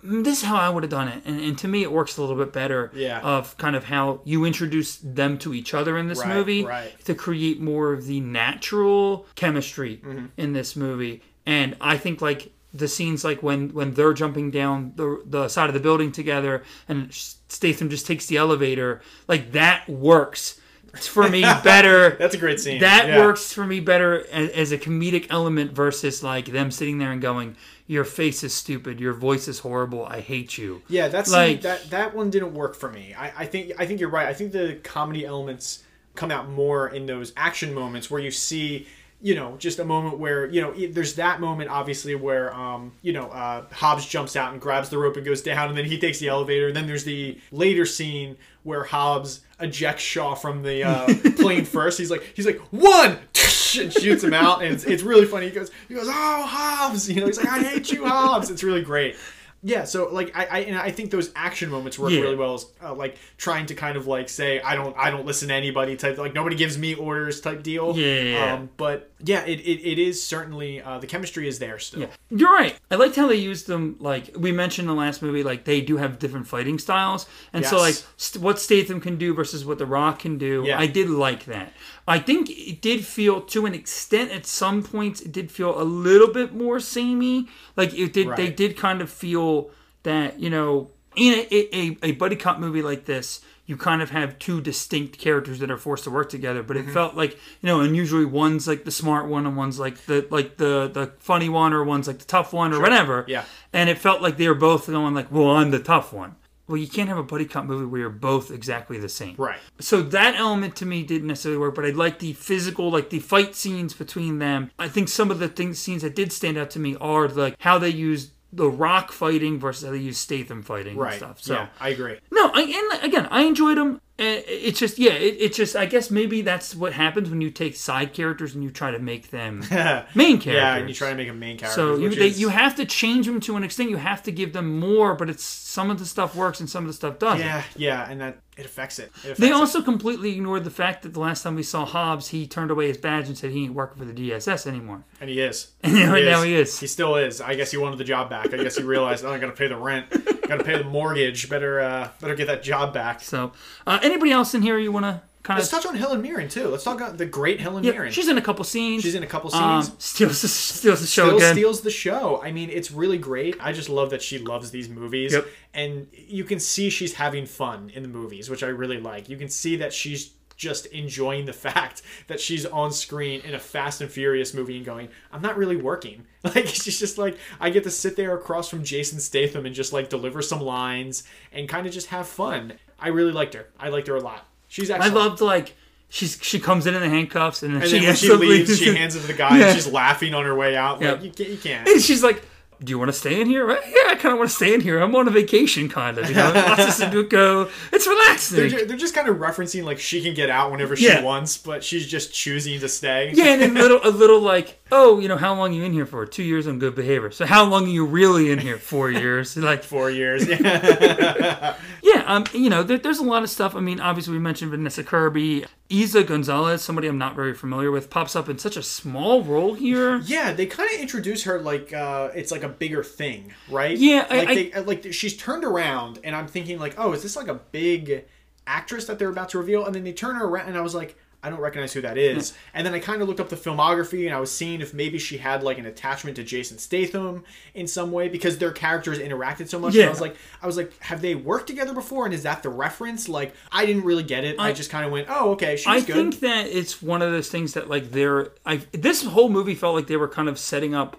"Mm, This is how I would have done it, and, and to me, it works a little bit better. Yeah. Of kind of how you introduce them to each other in this Right, movie, right. to create more of the natural chemistry Mm-hmm. in this movie. And I think like the scenes like when when they're jumping down the the side of the building together and Statham just takes the elevator, like that works for me better. <laughs> that's a great scene. that Yeah. works for me better as, as a comedic element versus like them sitting there and going, "Your face is stupid. Your voice is horrible. I hate you." Yeah, that's Like- that that one didn't work for me. I, I think I think you're right. I think the comedy elements come out more in those action moments where you see you know just a moment where you know there's that moment obviously where um you know uh Hobbs jumps out and grabs the rope and goes down and then he takes the elevator. And then there's the later scene where Hobbs ejects Shaw from the uh, <laughs> plane first. He's like he's like one! <laughs> and shoots him out and it's, it's really funny. He goes he goes oh Hobbs! You know he's like I hate you Hobbs! It's really great. Yeah, so like I, I and I think those action moments work Yeah. really well, as, uh, like trying to kind of like say I don't I don't listen to anybody type like nobody gives me orders type deal. Yeah. Um, but yeah, it, it, it is certainly uh, the chemistry is there still. Yeah, you're right. I liked how they used them. Like we mentioned in the last movie, like they do have different fighting styles, and so like st- what Statham can do versus what The Rock can do. Yeah. I did like that. I think it did feel, to an extent, at some points, it did feel a little bit more samey. Like it did. They did kind of feel that you know in a, a, a buddy cop movie like this. You kind of have two distinct characters that are forced to work together, but it Mm-hmm. felt like you know, and usually one's like the smart one, and one's like the like the the funny one, or one's like the tough one, or whatever. Yeah. And it felt like they were both going like, "Well, I'm the tough one." Well, you can't have a buddy cop movie where you're both exactly the same. Right. So that element to me didn't necessarily work, but I like the physical, like the fight scenes between them. I think some of the things scenes that did stand out to me are like how they used the Rock fighting versus how they used Statham fighting and stuff. So yeah, I agree. no, I, and again, I enjoyed them. Uh, It's just, yeah, it, it's just. I guess maybe that's what happens when you take side characters and you try to make them <laughs> main characters. Yeah, and you try to make a main character. So you they, is- you have to change them to an extent. You have to give them more, but it's some of the stuff works and some of the stuff doesn't. Yeah, yeah, and that it affects it. It affects They it. also completely ignored the fact that the last time we saw Hobbs, he turned away his badge and said he ain't working for the DSS anymore. and he is. <laughs> And right now he is. He still is. I guess he wanted the job back. I guess he realized, oh, I got to pay the rent, got to pay the mortgage. Better, uh, better get that job back. So, uh, anybody else in here you want to kind Let's of. touch on Helen Mirren too. Let's talk about the great Helen Yeah, Mirren. she's in a couple scenes. She's in a couple Um, scenes. steals the, steals the show Still again. steals the show. I mean, it's really great. I just love that she loves these movies. Yep. And you can see she's having fun in the movies, which I really like. You can see that she's just enjoying the <laughs> fact that she's on screen in a Fast and Furious movie and going, I'm not really working. <laughs> Like, she's just like, I get to sit there across from Jason Statham and just like deliver some lines and kind of just have fun. I really liked her. I liked her a lot. She's actually I excellent. loved like she's she comes in in the handcuffs and then and she then when she leaves, she <laughs> hands it to the guy Yeah. and she's laughing on her way out. Like, Yeah. you, can't, you can't. And she's like, "Do you want to stay in here?" <laughs> Right? Yeah, kind of want to stay in here. I'm on a vacation, kind of. You know, lots of <laughs> Sudoku. It's They're, relaxing. ju- they're just kind of referencing like she can get out whenever she Yeah. wants, but she's just choosing to stay. Yeah, and then a little, a little like, oh, you know, how long are you in here for? Two years on good behavior. So how long are you really in here? Four <laughs> years. Like, Four years. Yeah. <laughs> yeah, um, you know, there, there's a lot of stuff. I mean, obviously we mentioned Vanessa Kirby, Eiza Gonzalez, somebody I'm not very familiar with, pops up in such a small role here. yeah, they kind of introduce her like uh, it's like a bigger thing, right? Yeah, I- like I- they, uh, like she's turned around, and I'm thinking like, oh, is this like a big actress that they're about to reveal? And then they turn her around, and I was like. I don't recognize who that is. And then I kind of looked up the filmography and I was seeing if maybe she had like an attachment to Jason Statham in some way because their characters interacted so much. And Yeah. I was like, I was like, have they worked together before? And is that the reference? Like, I didn't really get it. I, I- just kind of went, oh, okay, she's good. I good. think that it's one of those things that like they're I this whole movie felt like they were kind of setting up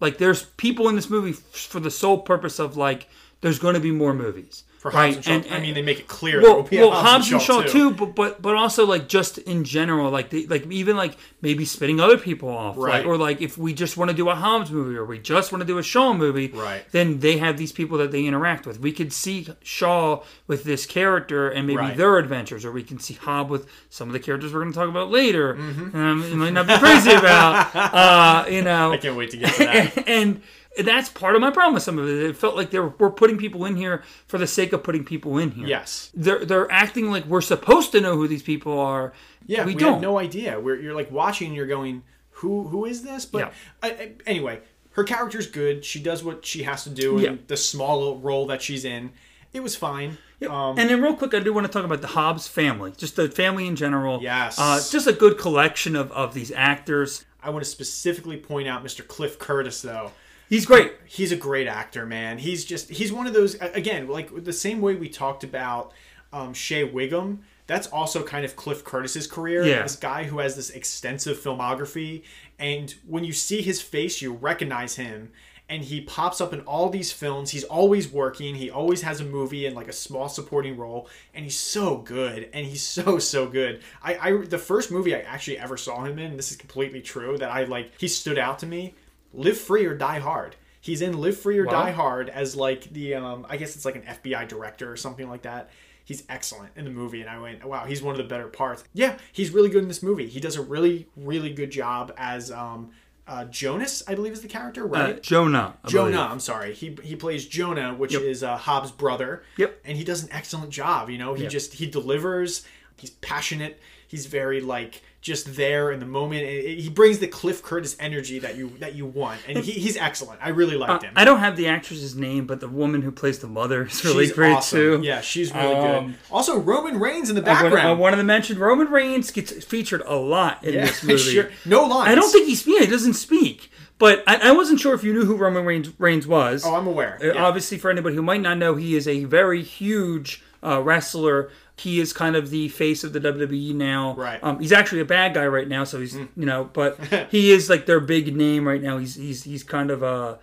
like there's people in this movie for the sole purpose of like there's going to be more movies. For right? Hobbs and Shaw, I mean, they make it clear. well, there will be well, Hobbs and Shaw too. too, but but but also like just in general, like they, like even like maybe spitting other people off, Right. Like, or like if we just want to do a Hobbs movie or we just want to do a Shaw movie, Right. Then they have these people that they interact with. We could see Shaw with this character and maybe Right. their adventures, or we can see Hobb with some of the characters we're going to talk about later. Mm-hmm. Um, you might not be crazy about, uh, you know, <laughs> I can't wait to get to that. <laughs> and that's part of my problem with some of it. It felt like they were, we're putting people in here for the sake of putting people in here. yes. They're they're acting like we're supposed to know who these people are. Yeah, we, we, don't. have no idea. We're, you're like watching and you're going, who who is this? But Yeah. I, I- anyway, her character's good. She does what she has to do in Yeah. the small role that she's in. It was fine. Um, and then real quick, I do want to talk about the Hobbs family, just the family in general. Yes. uh, just a good collection of, of these actors. I want to specifically point out Mr. Cliff Curtis, though. He's great. he's a great actor, man. He's just he's one of those again, like the same way we talked about um, Shea Whigham. That's also kind of Cliff Curtis's career. Yeah. This guy who has this extensive filmography, and when you see his face, you recognize him. And he pops up in all these films. He's always working. He always has a movie and like a small supporting role, and he's so good. And he's so so good. I, I the first movie I actually ever saw him in. This is completely true. That I like. He stood out to me. Live Free or Die Hard. He's in Live Free or Wow. Die Hard as like the um I guess it's like an FBI director or something like that. He's excellent in the movie and I went, "Wow, he's one of the better parts." Yeah, he's really good in this movie. He does a really really good job as um uh, Jonas, I believe is the character, Uh, right? Jonah. I Jonah, believe. I'm sorry. He he plays Jonah, which Yep. is uh, Hobbs' brother. Yep. And he does an excellent job. You know, he Yep. just he delivers. He's passionate. He's very like just there in the moment. It- it- he brings the Cliff Curtis energy that you that you want, and he, he's excellent. I really liked him. I don't have the actress's name, but the woman who plays the mother is really she's great awesome. too. Yeah, she's really Um, good. Also, Roman Reigns in the I wanted, I background. wanted to mention Roman Reigns gets featured a lot in yeah, this <laughs> movie. sure. No lines. I don't think he's yeah, he doesn't speak. But I, I wasn't sure if you knew who Roman Reigns, Reigns was. Oh, I'm aware. Uh, Yeah. Obviously, for anybody who might not know, he is a very huge uh, wrestler. He is kind of the face of the WWE now. Right. Um, he's actually a bad guy right now, so he's you know, but <laughs> he is like their big name right now. He's he's he's kind of uh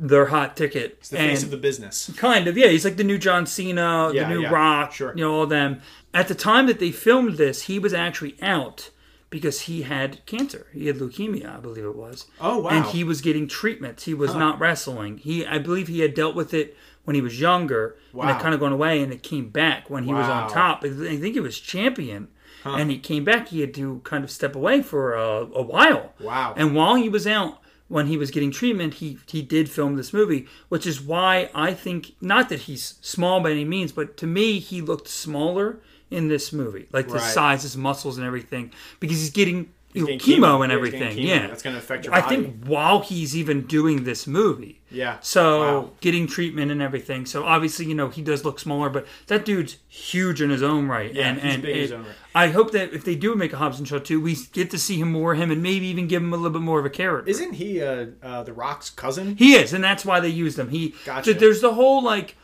their hot ticket. It's the face of the business. Kind of, yeah. He's like the new John Cena, Yeah, the new yeah, Rock, sure. you know, all them. At the time that they filmed this, he was actually out because he had cancer. He had leukemia, I believe it was. Oh, wow. And he was getting treatments. He was not wrestling. He, I believe, he had dealt with it when he was younger, and it kind of gone away, and it came back when he was on top. I think he was champion. And he came back. He had to kind of step away for a, a while. Wow. And while he was out, when he was getting treatment, he he did film this movie, which is why I think not that he's small by any means, but to me he looked smaller in this movie, like the Right. size, his muscles, and everything, because he's getting you know, getting chemo, and everything. chemo. Yeah, that's going to affect your I body. think while he's even doing this movie. Yeah. So Wow. getting treatment and everything. So obviously, you know, he does look smaller, but that dude's huge in his own right. Yeah, and he's and big in his own right. I hope that if they do make a Hobbs and Shaw too, we get to see him more him and maybe even give him a little bit more of a character. Isn't he uh, uh, the Rock's cousin? He is, and that's why they used him. He Gotcha. there's the whole like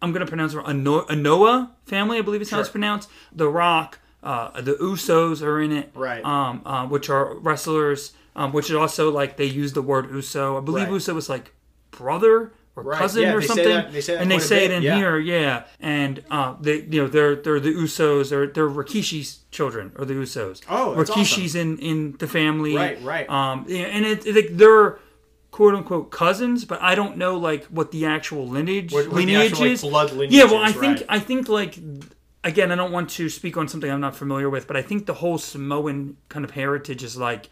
I'm gonna pronounce it wrong. Anoa family, I believe is how it's pronounced. The Rock, uh, the Usos are in it, Right. Um, uh, which are wrestlers. Um, which is also like they use the word Uso. I believe Right. Uso was like brother or Right. cousin Yeah, or they say something. that- they say that and they say it in yeah. here, yeah. And uh, they, you know, they're they're the Usos. They're they're Rikishi's children or the Usos. Oh, Rikishi's in in the family. Right, right. Um, and it, it like they're quote unquote cousins, but I don't know like what the actual lineage What- what lineage actual, like, is. blood lineage yeah, well, I is, think right. I think like again, I don't want to speak on something I'm not familiar with, but I think the whole Samoan kind of heritage is like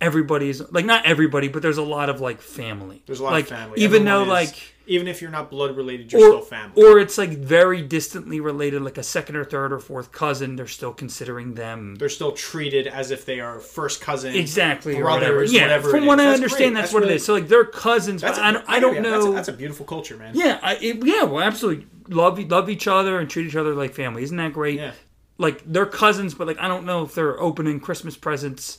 everybody's like not everybody, but there's a lot of like family. There's a lot like, of family. even Everyone though is- like even if you're not blood related, you're or, still family. or it's like very distantly related, like a second or third or fourth cousin. They're still considering them They're still treated as if they are first cousin, exactly or brothers, whatever. Yeah, whatever. from what is. I That's understand, great. that's, what really- it is. So like they're cousins, but a- I don't, I don't yeah, know. That's a, that's a beautiful culture, man. yeah, I, it, yeah, well, absolutely love love each other and treat each other like family. Isn't that great? Yeah. Like they're cousins, but like I don't know if they're opening Christmas presents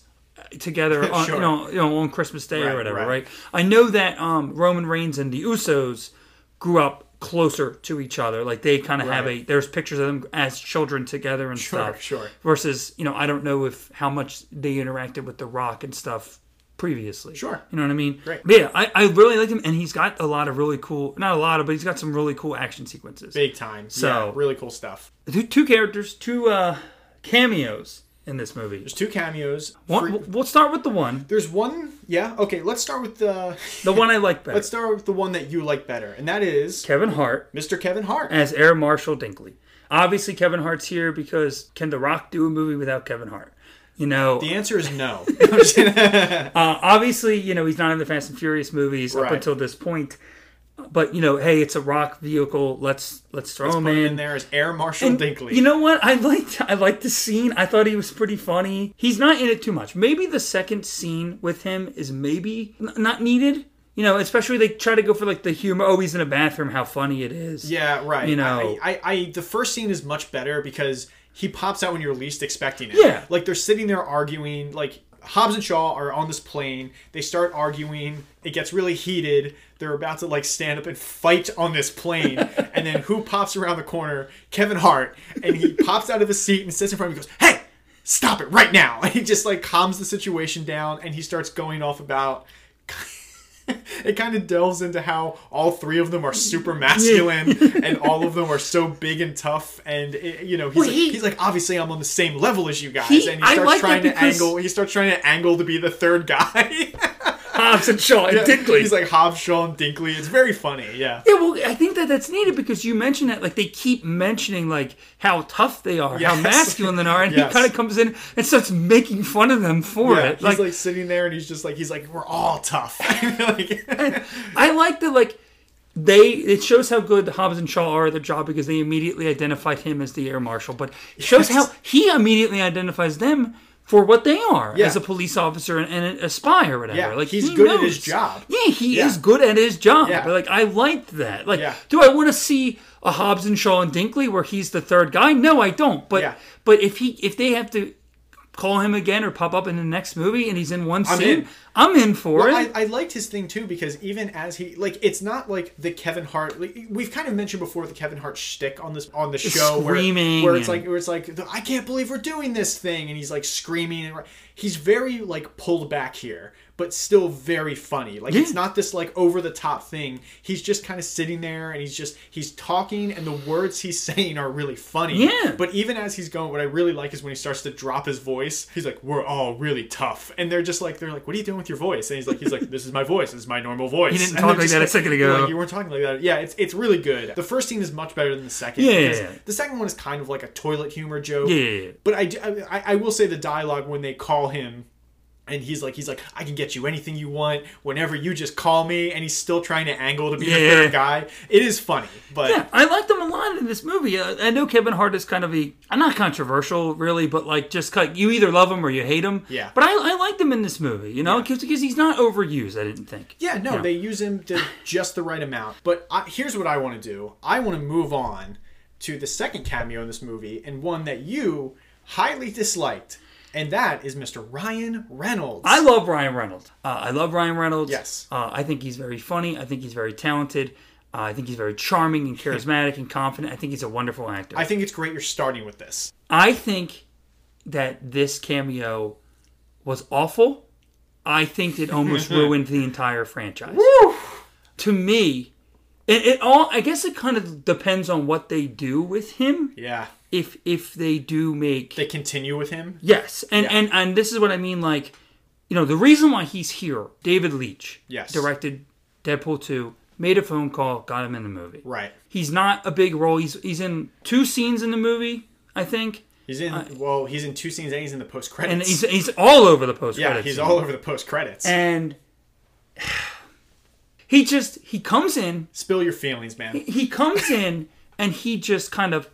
together <laughs> on Sure. you know you know on Christmas Day Right, or whatever, right. right. I know that um, Roman Reigns and the Usos grew up closer to each other. Like they kind of have a there's pictures of them as children together and Sure, stuff. sure. Versus you know I don't know if how much they interacted with The Rock and stuff previously. Sure. You know what I mean? Great. But yeah, I, I really like him, and he's got a lot of really cool, not a lot of, but he's got some really cool action sequences. Big time. So- yeah, really cool stuff. Two, two characters, two uh, cameos in this movie. There's two cameos. One, Free- we'll start with the one, There's one. Yeah. Okay. Let's start with the. <laughs> the one I like better. Let's start with the one that you like better, and that is Kevin Hart Mr. Kevin Hart. as Air Marshal Dinkley. Obviously, Kevin Hart's here because can The Rock do a movie without Kevin Hart? You know, The answer is no. I'm just kidding. Uh, obviously, you know he's not in the Fast and Furious movies up Right. until this point. But you know, hey, it's a rock vehicle. Let's let's throw him Put him in. in there as Air Marshal And Dinkley. You know what? I liked I liked the scene. I thought he was pretty funny. He's not in it too much. Maybe the second scene with him is maybe n- not needed. You know, especially they try to go for like the humor. Oh, he's in a bathroom. How funny it is. Yeah, right. You know- I, I, I, the first scene is much better because he pops out when you're least expecting it. Yeah. like they're sitting there arguing. Like Hobbs and Shaw are on this plane. They start arguing. It gets really heated. They're about to like stand up and fight on this plane. <laughs> and then who pops around the corner? Kevin Hart, and he pops out of his seat and sits in front of me. and Goes, "Hey, stop it right now!" <laughs> And he just like calms the situation down, and he starts going off about. <laughs> it kind of delves into how all three of them are super masculine and all of them are so big and tough and it- you know he's, Well, like, he- he's like obviously i'm on the same level as you guys He- and he starts like trying to angle he starts trying to angle to be the third guy Hobbs and Shaw and Dinkley. he's like hobbs shaw and dinkley it's very funny yeah Yeah, well, I think that that's needed because you mentioned that, like they keep mentioning like how tough they are, how masculine they are, and Yes. he kind of comes in and starts making fun of them for yeah, it. he's Like, like, sitting there and he's just like he's like we're all tough <laughs> like, I like that, like they. It shows how good Hobbs and Shaw are at their job because they immediately identified him as the air marshal, but it shows Yes. how he immediately identifies them. For what they are Yeah. as a police officer and, and a spy or whatever, Yeah, like he's he good at his job. Yeah, he Yeah. is good at his job. Yeah. But like, I liked that. Like, Yeah. do I want to see a Hobbs and Shaw and Dinkley where he's the third guy? No, I don't. But but if he if they have to call him again or pop up in the next movie and he's in one I'm scene, in. I'm in for Well, it. I, I liked his thing too because even as he like, it's not like the Kevin Hart. Like, we've kind of mentioned before the Kevin Hart shtick on this on the show, where- screaming where, it's like where it's like I can't believe we're doing this thing, and he's like screaming and he's very like pulled back here, but still very funny. Like it's not this like over the top thing. He's just kind of sitting there and he's just he's talking, and the words he's <laughs> saying are really funny. Yeah. But even as he's going, what I really like is when he starts to drop his voice. He's like, "We're all really tough," and they're just like, "They're like, what are you doing with your voice?" And he's like, "He's like, this is my voice. This is my normal voice." He didn't And talk like that a second ago. Like, you weren't talking like that. Yeah, it's it's really good. The first scene is much better than the second. Yeah, yeah, yeah. The second one is kind of like a toilet humor joke. Yeah, yeah, yeah. But I, I I will say the dialogue when they call him And he's like, he's like, I can get you anything you want whenever you just call me. And he's still trying to angle to be the Yeah. third guy. It is funny, but Yeah, I liked him a lot in this movie. Uh, I know Kevin Hart is kind of a, I'm not controversial really, but like just like you either love him or you hate him. Yeah. But I, I liked him in this movie, you know, because he's not overused. I didn't think. Yeah, no, Yeah. they use him to just the right amount. But I, here's what I want to do I want to move on to the second cameo in this movie, and one that you highly disliked, and that is Mr. Ryan Reynolds. I love Ryan Reynolds. Uh, I love Ryan Reynolds. Yes. Uh, I think he's very funny. I think he's very talented. Uh, I think he's very charming and <laughs> charismatic and confident. I think he's a wonderful actor. I think it's great you're starting with this. I think that this cameo was awful. I think it almost <laughs> ruined the entire franchise. To me, it, it all I guess it kind of depends on what they do with him. Yeah. If if they do make They continue with him. yes, and Yeah. and and this is what I mean. Like, you know, the reason why he's here, David Leitch, Yes. directed Deadpool two, made a phone call, got him in the movie. Right. He's not a big role. He's he's in two scenes in the movie, I think. He's in, well, he's in two scenes and he's in the post credits. and he's he's all over the post yeah, he's scene. all over the post credits. and he just he comes in Spill your feelings, man. he comes <laughs> in and he just kind of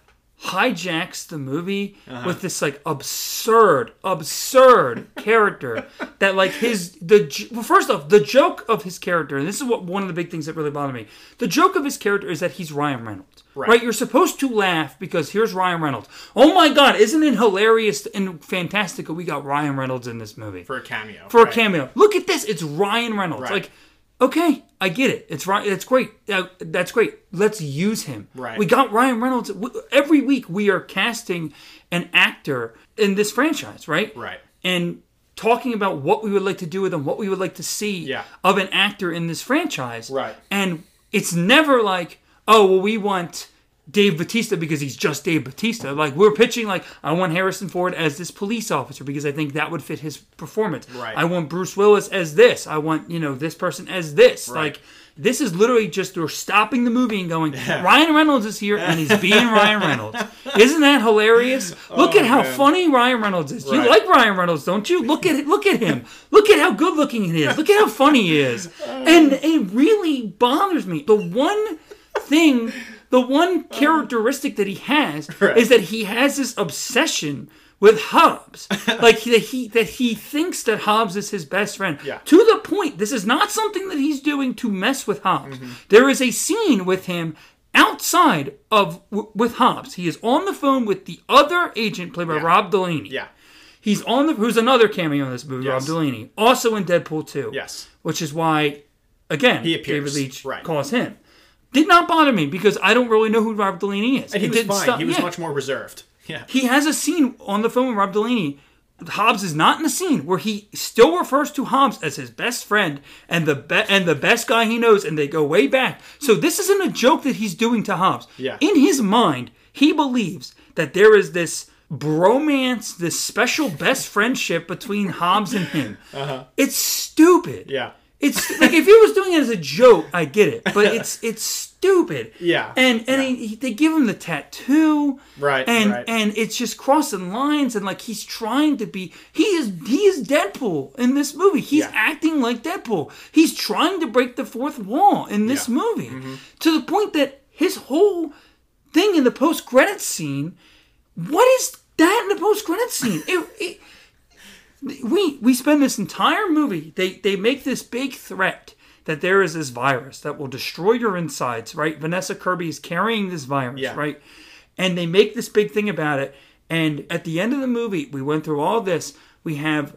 hijacks the movie Uh-huh. with this like absurd absurd <laughs> character that like his the well first off the joke of his character and this is what one of the big things that really bother me the joke of his character is that he's Ryan Reynolds Right. right, you're supposed to laugh because here's Ryan Reynolds oh my god isn't it hilarious and fantastic that we got Ryan Reynolds in this movie For a cameo. for right. a cameo. Look at this. It's Ryan Reynolds. Right. Like, okay, I get it. It's right. It's great. That's great. Let's use him. Right. We got Ryan Reynolds. Every week we are casting an actor in this franchise, right? Right. And talking about what we would like to do with him, what we would like to see Yeah. of an actor in this franchise. Right. And it's never like, oh, well, we want Dave Batista because he's just Dave Batista. Like we're pitching like I want Harrison Ford as this police officer because I think that would fit his performance. Right. I want Bruce Willis as this. I want, you know, this person as this. Right. Like this is literally just we're stopping the movie and going, Ryan Reynolds is here and he's being Ryan Reynolds. <laughs> Isn't that hilarious? Look oh, at how Oh, man. funny Ryan Reynolds is. You like Ryan Reynolds, don't you? Look at it. Look at him. Look at how good looking he is. Look at how funny he is. And it really bothers me. The one thing, the one characteristic that he has <laughs> Right. is that he has this obsession with Hobbs. <laughs> like that he that he thinks that Hobbs is his best friend. Yeah. To the point, this is not something that he's doing to mess with Hobbs. Mm-hmm. There is a scene with him outside of w- with Hobbs. He is on the phone with the other agent played by Yeah. Rob Delaney. Yeah. He's on the who's another cameo in this movie, yes. Rob Delaney, also in Deadpool 2. Yes. Which is why again He appears, David Leitch right. calls him. Did not bother me because I don't really know who Rob Delaney is. And he It was didn't fine. stop- he was yeah. much more reserved. <laughs> Yeah. He has a scene on the phone with Rob Delaney. Hobbs is not in the scene where he still refers to Hobbs as his best friend and the be- and the best guy he knows, and they go way back. So this isn't a joke that he's doing to Hobbs. Yeah. In his mind, he believes that there is this bromance, this special best friendship between Hobbs and him. Uh-huh. It's stupid. Yeah. It's like if he was doing it as a joke, I get it, but it's <laughs> it's stupid. Yeah. And and He, he- they give him the tattoo. Right, And right. and it's just crossing lines and like he's trying to be he is he is Deadpool in this movie. He's Yeah. acting like Deadpool. He's trying to break the fourth wall in this Yeah. movie. Mm-hmm. To the point that his whole thing in the post credit scene, what is that in the post credit scene? It, it, we we spend this entire movie they they make this big threat that there is this virus that will destroy your insides right? Vanessa kirby is carrying this virus Yeah. right? And they make this big thing about it. And at the end of the movie we went through all this. We have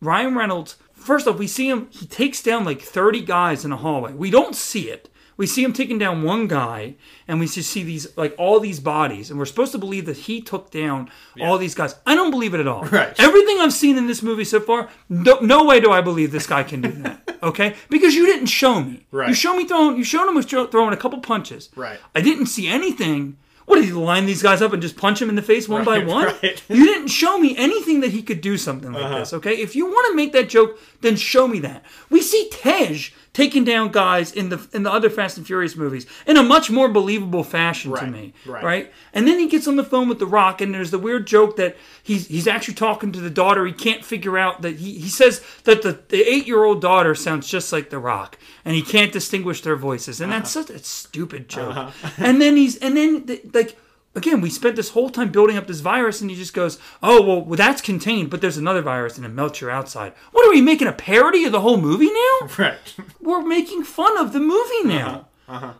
ryan reynolds. First off we see him he takes down like 30 guys in a hallway. We don't see it we see him taking down one guy and we just see these like all these bodies and we're supposed to believe that he took down all these guys i don't believe it at all <laughs> Right. everything i've seen in this movie so far no, no way do i believe this guy can do that <laughs> okay because you didn't show me Right. you show me throwing you showed him throwing a couple punches Right. i didn't see anything what did he line these guys up and just punch him in the face one by one <laughs> right. you didn't show me anything that he could do something like Uh-huh. this okay if you want to make that joke then show me that we see tej taking down guys in the in the other Fast and Furious movies in a much more believable fashion to me. right. And then he gets on the phone with The Rock, and there's the weird joke that he's he's actually talking to the daughter. He can't figure out that he, he says that the, the eight year old daughter sounds just like The Rock, and he can't distinguish their voices, and that's uh-huh. such a stupid joke. Uh-huh. <laughs> and then he's and then the, like. Again, we spent this whole time building up this virus, and he just goes, "Oh well, that's contained, but there's another virus, and it melts your outside." What are we making a parody of the whole movie now? <laughs> Right. we're making fun of the movie now. Uh-huh.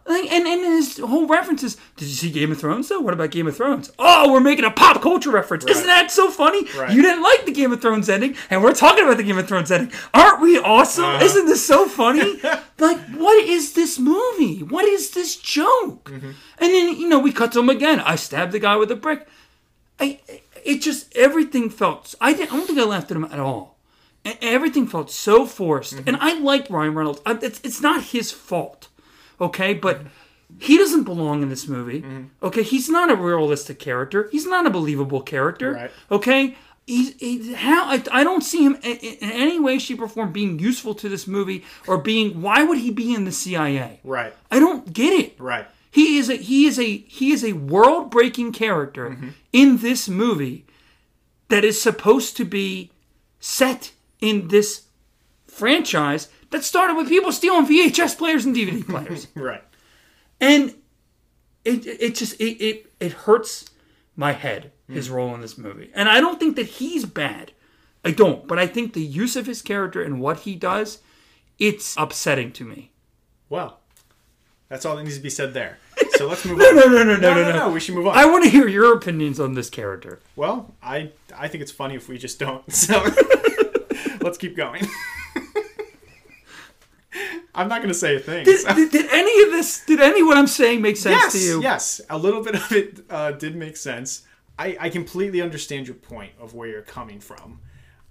Like, and and his whole reference is, did you see Game of Thrones though? What about Game of Thrones? Oh, we're making a pop culture reference. Isn't that so funny? Right. You didn't like the Game of Thrones ending, and we're talking about the Game of Thrones ending. Aren't we awesome? Uh-huh. Isn't this so funny? <laughs> like, what is this movie? What is this joke? Mm-hmm. And then you know we cut to him again. I stabbed the guy with a brick. I, it just everything felt. I, didn't, I don't think I laughed at him at all. E- Everything felt so forced, and I like Ryan Reynolds. I- It's it's not his fault, okay? But he doesn't belong in this movie. Mm-hmm. Okay, he's not a realistic character. He's not a believable character. Right. Okay. He's, how I, I don't see him in, in any way, shape, or form being useful to this movie or being. Why would he be in the CIA? Right. I don't get it. Right. He is a he is a he is a world breaking character mm-hmm. in this movie that is supposed to be set in this franchise that started with people stealing VHS players and DVD players. <laughs> Right. and it it just it, it it hurts my head hmm. his role in this movie. And I don't think that he's bad. I don't, but I think the use of his character and what he does, it's upsetting to me. Well, that's all that needs to be said there. <laughs> So let's move No, on. no, no, no, no, no, no, no. no. We should move on. I want to hear your opinions on this character. Well, I I think it's funny if we just don't. <laughs> So let's keep going. I'm not going to say a thing. Did, so- did, did any of this, did any of what I'm saying make sense yes, to you? yes, a little bit of it uh, did make sense. I, I completely understand your point of where you're coming from.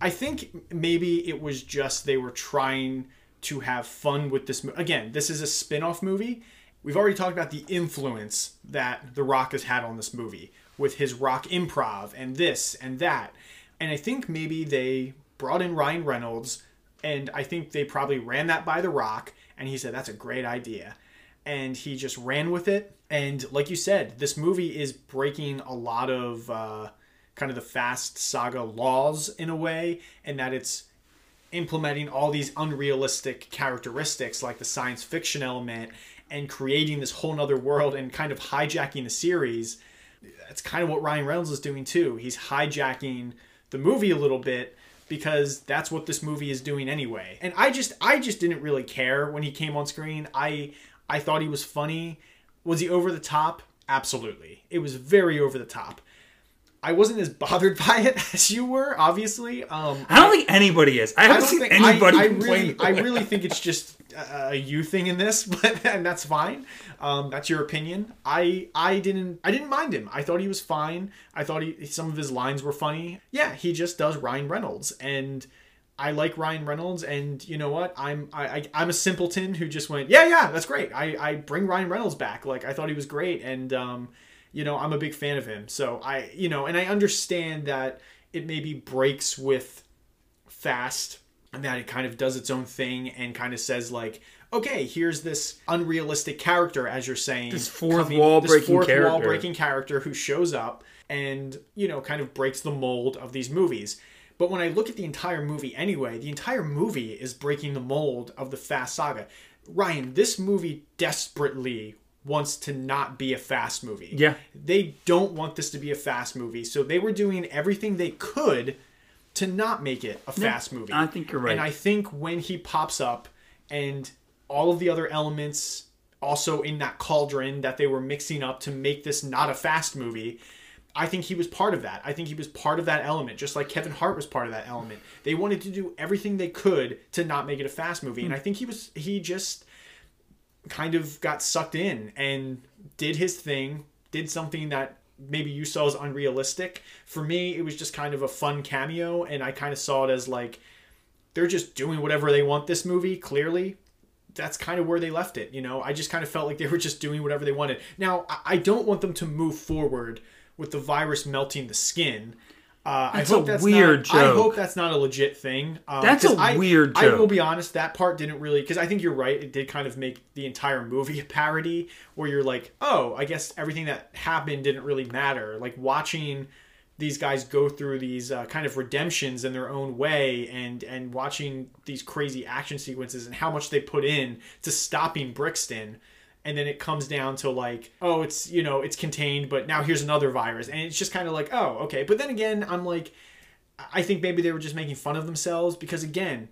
I think maybe it was just they were trying to have fun with this. Mo- Again, this is a spin off movie. We've already talked about the influence that The Rock has had on this movie with his rock improv and this and that. And I think maybe they brought in Ryan Reynolds, and I think they probably ran that by The Rock, and he said, That's a great idea and he just ran with it. And like you said, this movie is breaking a lot of uh, kind of the Fast Saga laws in a way, and that it's implementing all these unrealistic characteristics like the science fiction element and creating this whole nother world and kind of hijacking the series. That's kind of what Ryan Reynolds is doing too. He's hijacking the movie a little bit because that's what this movie is doing anyway. And I just I just didn't really care when he came on screen. I I thought he was funny. Was he over the top? Absolutely. It was very over the top. I wasn't as bothered <laughs> by it as you were, obviously. Um, I don't think anybody is. I I haven't don't seen think anybody I, I really, I really think it's just a, you thing in this, <laughs> but and that's fine. Um, that's your opinion. I I didn't I didn't mind him. I thought he was fine. I thought he some of his lines were funny. Yeah, he just does Ryan Reynolds, and I like Ryan Reynolds. And you know what? I'm I, I I'm a simpleton who just went yeah yeah that's great. I I bring Ryan Reynolds back. Like I thought he was great, and um, you know I'm a big fan of him. So I you know and I understand that it maybe breaks with fast and that it kind of does its own thing and kind of says like okay here's this unrealistic character as you're saying This fourth wall breaking wall character. breaking character who shows up and you know kind of breaks the mold of these movies but when i look at the entire movie anyway the entire movie is breaking the mold of the fast saga ryan this movie desperately wants to not be a fast movie Yeah. they don't want this to be a fast movie so they were doing everything they could to not make it a fast movie. I think you're right. And I think when he pops up and all of the other elements also in that cauldron that they were mixing up to make this not a fast movie, I think he was part of that. I think he was part of that element, just like Kevin Hart was part of that element. They wanted to do everything they could to not make it a fast movie. And hmm. I think he was he just kind of got sucked in and did his thing, did something that maybe you saw as unrealistic. For me, it was just kind of a fun cameo, and I kind of saw it as like they're just doing whatever they want this movie, clearly. That's kind of where they left it, you know? I just kind of felt like they were just doing whatever they wanted. Now, I- don't want them to move forward with the virus melting the skin. Uh, That's I hope a that's weird not, I hope that's not a legit thing. Um, That's a I- weird I will be honest. That part didn't really because I think you're right. It did kind of make the entire movie a parody, where you're like, oh, I guess everything that happened didn't really matter. Like watching these guys go through these uh, kind of redemptions in their own way, and and watching these crazy action sequences and how much they put in to stopping Brixton and then it comes down to like oh it's you know it's contained but now here's another virus. And it's just kind of like oh okay. But then again i'm like i think maybe they were just making fun of themselves because again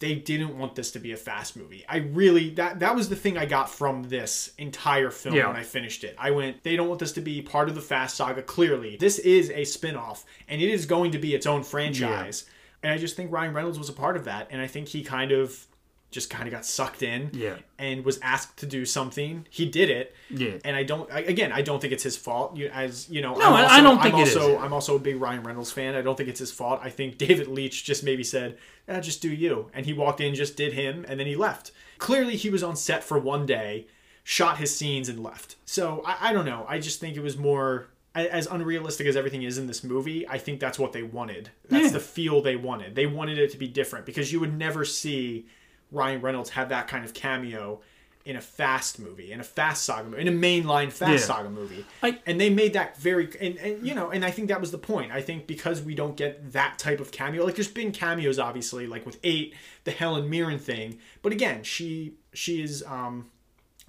they didn't want this to be a fast movie. I really that that was the thing i got from this entire film Yeah. when i finished it. I went they don't want this to be part of the fast saga clearly. This is a spin-off and it is going to be its own franchise. And i just think ryan reynolds was a part of that and i think he kind of just kind of got sucked in Yeah. and was asked to do something. He did it. Yeah. And I don't. I, again, I don't think it's his fault. You, as you know, No, I'm I- I don't think I'm it is. also, I'm also a big Ryan Reynolds fan. I don't think it's his fault. I think David Leitch just maybe said, eh, "Just do you," and he walked in, just did him, and then he left. Clearly, he was on set for one day, shot his scenes, and left. So I, I don't know. I just think it was more. As unrealistic as everything is in this movie, I think that's what they wanted. That's Yeah. the feel they wanted. They wanted it to be different because you would never see Ryan Reynolds have that kind of cameo in a fast movie, in a fast saga movie, in a mainline fast Yeah. saga movie. I- and they made that very and, and you know, and I think that was the point. I think because we don't get that type of cameo, like there's been cameos obviously, like with eight, the Helen Mirren thing. But again, she she is um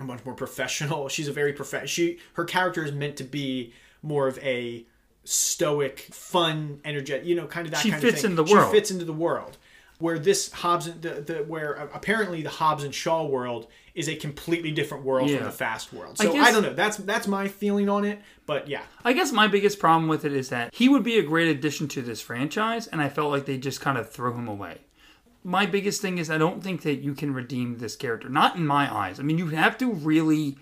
a much more professional. <laughs> She's a very prof she her character is meant to be more of a stoic, fun, energetic, you know, kind of that She kind fits of thing. in the She world. fits into the world. Where this Hobbs and the, the where uh, apparently the Hobbs and Shaw world is a completely different world Yeah. from the fast world. So I, guess- don't know. That's that's my feeling on it. But yeah, I guess my biggest problem with it is that he would be a great addition to this franchise, and I felt like they just kind of threw him away. My biggest thing is I don't think that you can redeem this character. Not in my eyes. I mean, you have to really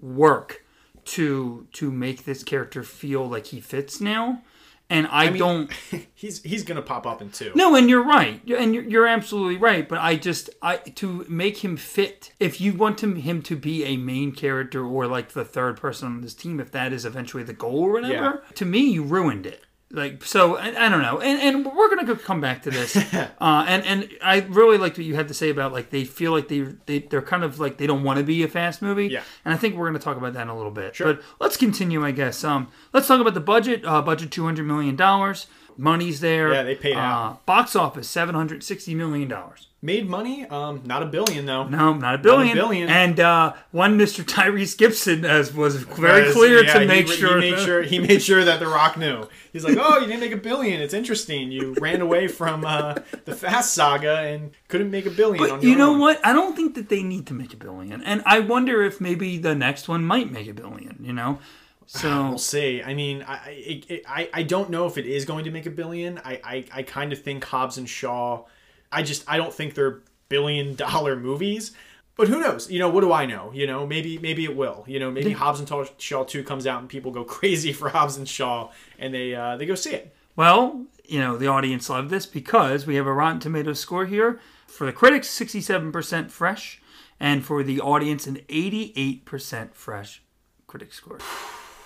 work to to make this character feel like he fits now, and I, don't. <laughs> he's he's gonna pop up in two. No, and you're right, and you're, you're absolutely right. But I just, I to make him fit. If you want him, him to be a main character or like the third person on this team, if that is eventually the goal or whatever, to me, you ruined it. Like so, I, I don't know, and and we're gonna go come back to this, <laughs> uh, and and I really liked what you had to say about like they feel like they they they're kind of like they don't want to be a fast movie, Yeah. and I think we're gonna talk about that in a little bit. Sure. But let's continue, I guess. Um, let's talk about the budget. Uh, budget two hundred million dollars. Money's there. Yeah, they paid uh, out. Box office seven hundred sixty million dollars. Made money, um, not a billion though. No, not a billion. billion. And uh, one Mr. Tyrese Gibson as was very clear yeah, to he- make he, sure. made that- sure he made sure that The Rock knew. He's like, "Oh, you didn't make a billion. It's interesting. You ran away from uh, the Fast Saga and couldn't make a billion on But you know own." what? I don't think that they need to make a billion, and I wonder if maybe the next one might make a billion. You know, so We'll see. I mean, I, I, it, I, I don't know if it is going to make a billion. I, I, I kind of think Hobbs and Shaw. I just I don't think they're billion dollar movies. But who knows? You know, what do I know? You know, maybe maybe it will. You know, maybe Hobbs and Shaw two comes out and people go <laughs> crazy for Hobbs and Shaw and they uh, they go see it. Well, you know, the audience loved this because we have a Rotten Tomatoes score here. For the critics, 67% fresh, and for the audience, an 88% fresh critic score. <sighs>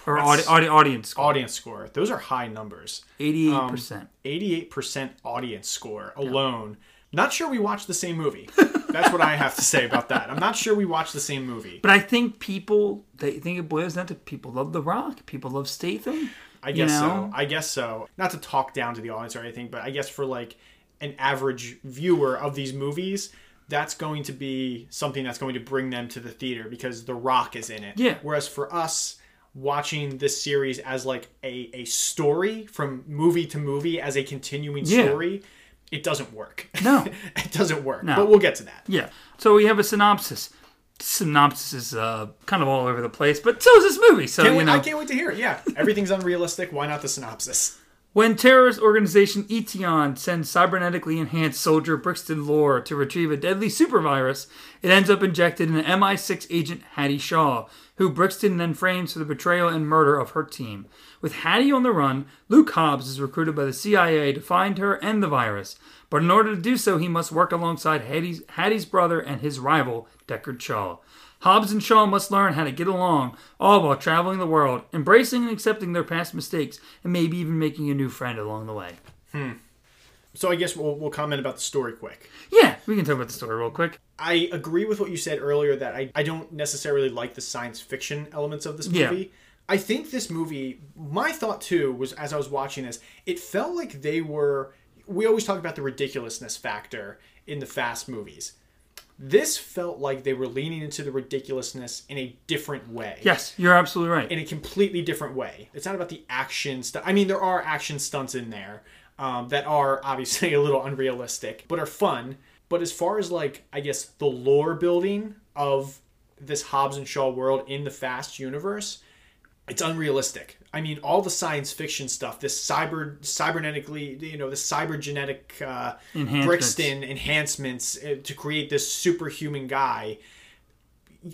Or audi- audi- audience score. Audience score. Those are high numbers. 88%. 88% audience score alone. Not sure we watched the same movie. <laughs> That's what I have to say about that. I'm not sure we watched the same movie. but I think people, they think it boils down to people love The Rock, people love Statham. I guess know? so. I guess so. Not to talk down to the audience or anything, but I guess for like an average viewer of these movies, that's going to be something that's going to bring them to the theater because The Rock is in it. Yeah. Whereas for us, watching this series as like a, a story from movie to movie as a continuing Yeah. story, it doesn't work. No. <laughs> it doesn't work. No. But we'll get to that. Yeah. So we have a synopsis. Synopsis is uh, kind of all over the place, but so is this movie. So, Can't you wait- know. I can't wait to hear it. Yeah. Everything's unrealistic. Why not the synopsis? When terrorist organization Eteon sends cybernetically enhanced soldier Brixton Lorr to retrieve a deadly supervirus, it ends up injected in MI6 agent Hattie Shaw, who Brixton then frames for the betrayal and murder of her team. With Hattie on the run, Luke Hobbs is recruited by the CIA to find her and the virus. But in order to do so, he must work alongside Hattie's, Hattie's brother and his rival, Deckard Shaw. Hobbs and Shaw must learn how to get along, all while traveling the world, embracing and accepting their past mistakes, and maybe even making a new friend along the way. Hmm. So I guess we'll, we'll comment about the story quick. Yeah, we can talk about the story real quick. I agree with what you said earlier that I, I don't necessarily like the science fiction elements of this movie. Yeah. I think this movie, my thought too was as I was watching this, it felt like they were. We always talk about the ridiculousness factor in the fast movies. This felt like they were leaning into the ridiculousness in a different way. Yes, you're absolutely right. in a completely different way. It's not about the action stuff. I mean, there are action stunts in there um, that are obviously <laughs> a little unrealistic, but are fun. But as far as like, I guess the lore building of this Hobbs and Shaw world in the Fast universe, it's unrealistic. I mean, all the science fiction stuff, this cyber cybernetically, you know, the cybergenetic uh, Enhancements. Brixton enhancements uh, to create this superhuman guy.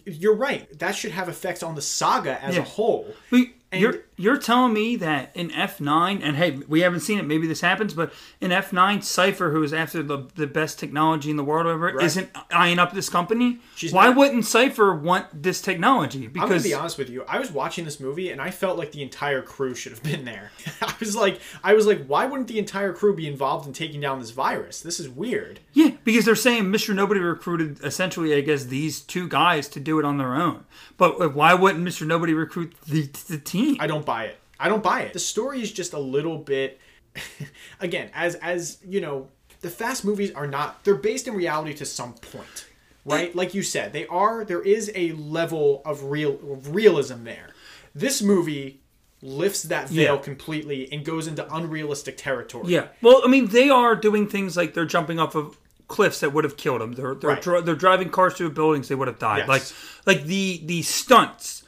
You're right. That should have effects on the saga as Yeah. a whole. We, And- you're you're telling me that in F nine, and hey, we haven't seen it. Maybe this happens, but in F nine, Cipher, who is after the the best technology in the world, over Right. isn't eyeing up this company. She's Why not- wouldn't Cipher want this technology? I'm gonna Because be honest with you. I was watching this movie and I felt like the entire crew should have been there. <laughs> I was like, I was like, why wouldn't the entire crew be involved in taking down this virus? This is weird. yeah, because they're saying Mr. Nobody recruited essentially, I guess, these two guys to do it on their own. But why wouldn't Mr. Nobody recruit the the team? I don't buy it. I don't buy it. The story is just a little bit <laughs> again, as as you know, the fast movies are not they're based in reality to some point. Right? Like you said, they are there is a level of real of realism there. This movie lifts that veil Yeah. completely and goes into unrealistic territory. Yeah. Well, I mean, they are doing things like they're jumping off of cliffs that would have killed them. They're they're, Right. dri- they're driving cars through buildings they would have died. Yes. Like like the the stunts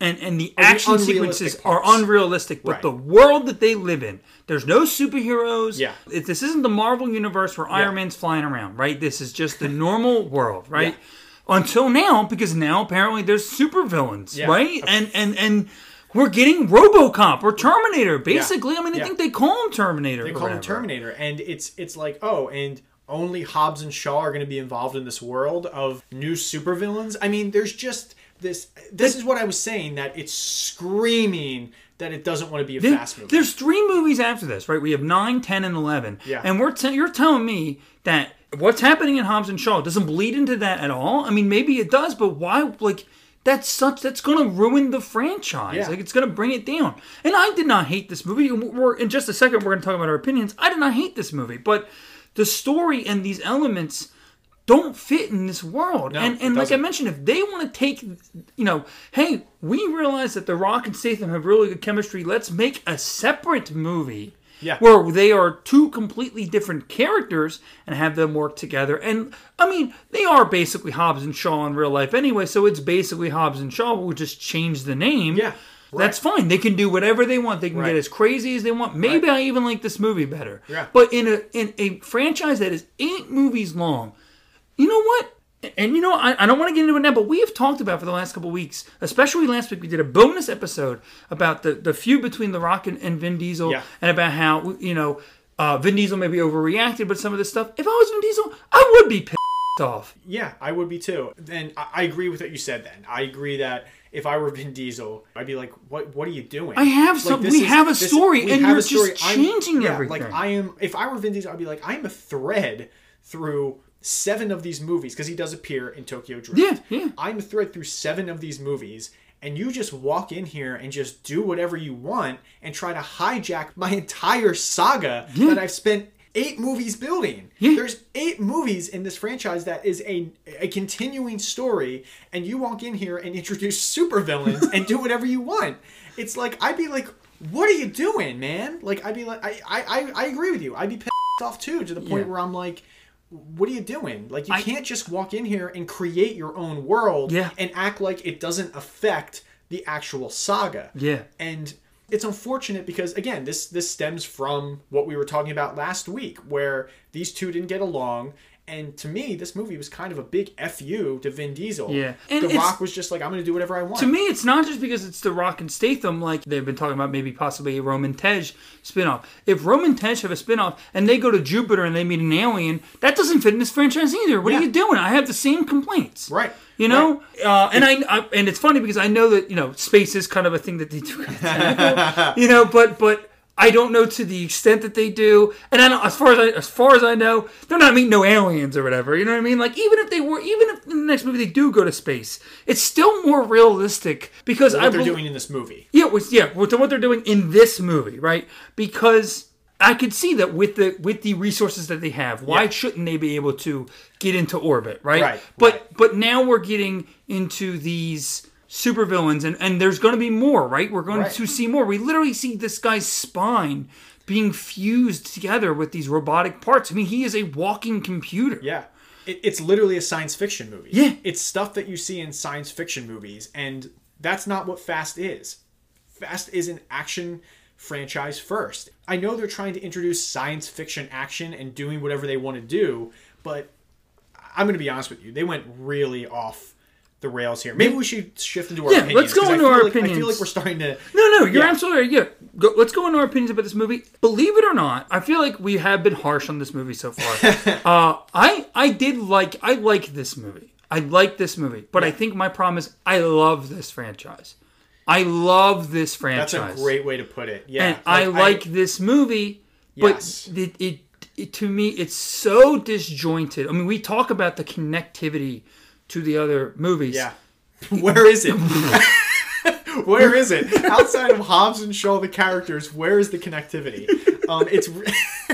and and the action unrealistic sequences parts. are unrealistic. But Right. the world that they live in, there's no superheroes. Yeah. It, this isn't the Marvel universe where Iron Man's flying around, right? This is just the <laughs> normal world, right? Until now, because now apparently there's supervillains, Yeah. right? And and and. We're getting RoboCop or Terminator, basically. I mean, I Yeah. think they call him Terminator. They call him. Terminator, and it's it's like oh, and only Hobbs and Shaw are going to be involved in this world of new supervillains. I mean, there's just this. This is what I was saying that it's screaming that it doesn't want to be a There- fast movie. There's three movies after this, right? We have nine, ten, and 11. Yeah. And we're te- you're telling me that what's happening in Hobbs and Shaw doesn't bleed into that at all? I mean, maybe it does, but why? Like, that's such that's going to ruin the franchise. Yeah. Like, it's going to bring it down. And I did not hate this movie. We're in just a second. We're going to talk about our opinions. I did not hate this movie, but the story and these elements don't fit in this world. No, and and like I mentioned, if they want to take, you know, hey, we realize that The Rock and Statham have really good chemistry. Let's make a separate movie. Yeah. Where they are two completely different characters and have them work together. And I mean, they are basically Hobbs and Shaw in real life anyway, so it's basically Hobbs and Shaw. But we'll just change the name. Yeah, That's fine. They can do whatever they want. They can Right. get as crazy as they want. Maybe I even like this movie better. Yeah. But in a in a franchise that is eight movies long, you know what? And you know, I, I don't want to get into it now, but we have talked about for the last couple weeks, especially last week, we did a bonus episode about the, the feud between The Rock and, and Vin Diesel Yeah. and about how, you know, uh, Vin Diesel maybe overreacted, but some of this stuff, if I was Vin Diesel, I would be pissed off. yeah, I would be too. And I, I agree with what you said. Then I agree that. If I were Vin Diesel, I'd be like, "What? What are you doing?" I have some- this we have a this- story, we and have you're a story. just changing yeah, everything. Like I am. If I were Vin Diesel, I'd be like, "I'm a thread through seven of these movies because he does appear in Tokyo Drift. Yeah, yeah. I'm a thread through seven of these movies." And you just walk in here and just do whatever you want and try to hijack my entire saga Yeah. that I've spent eight movies building. Yeah. There's eight movies in this franchise that is a a continuing story, and you walk in here and introduce <laughs> supervillains and do whatever you want. It's like I'd be like, "What are you doing, man?" Like I'd be like, I I I, agree with you. I'd be pissed off too to the point Yeah. where I'm like. What are you doing? Like you I- can't just walk in here and create your own world Yeah. and act like it doesn't affect the actual saga Yeah. and it's unfortunate because again this this stems from what we were talking about last week where these two didn't get along And to me, this movie was kind of a big fu to Vin Diesel. Yeah. And the Rock was just like, I'm going to do whatever I want. To me, it's not just because it's The Rock and Statham, like they've been talking about maybe possibly a Roman Tej spinoff. If Roman Tej have a spinoff and they go to Jupiter and they meet an alien, that doesn't fit in this franchise either. What Yeah. are you doing? I have the same complaints. Right. You know, uh, and I, I and it's funny because I know that you know space is kind of a thing that they do, kind of technical, you know, but but I don't know to the extent that they do, and I don't, as far as I, as far as I know, they're not meeting no aliens or whatever. You know what I mean? Like even if they were, even if in the next movie they do go to space, it's still more realistic because I what they're bel- doing in this movie. yeah, with, yeah, with what they're doing in this movie, right? Because I could see that with the with the resources that they have, why Yeah. shouldn't they be able to get into orbit, right? Right, But right. but now we're getting into these supervillains, and and there's going to be more, right? We're going Right. to see more. We literally see this guy's spine being fused together with these robotic parts. I mean, he is a walking computer. Yeah. It, it's literally a science fiction movie. Yeah. It's stuff that you see in science fiction movies, and that's not what Fast is. Fast is an action franchise first. I know they're trying to introduce science fiction action and doing whatever they want to do, but I'm going to be honest with you. They went really off the rails here. Maybe we should shift into our Yeah, opinions. let's go I into our like, I feel like we're starting to. No, no, you're Yeah. absolutely right. Yeah, go, let's go into our opinions about this movie. Believe it or not, I feel like we have been harsh on this movie so far. <laughs> uh, I I did like I like this movie. I like this movie, but I think my problem is I love this franchise. I love this franchise. That's a great way to put it. Yeah. and I like this movie, but Yes. it, it, it to me it's so disjointed. I mean, we talk about the connectivity to the other movies. Yeah. <laughs> Where is it? <laughs> where is it? Outside of Hobbs and Shaw, the characters, where is the connectivity? Um, it's <laughs>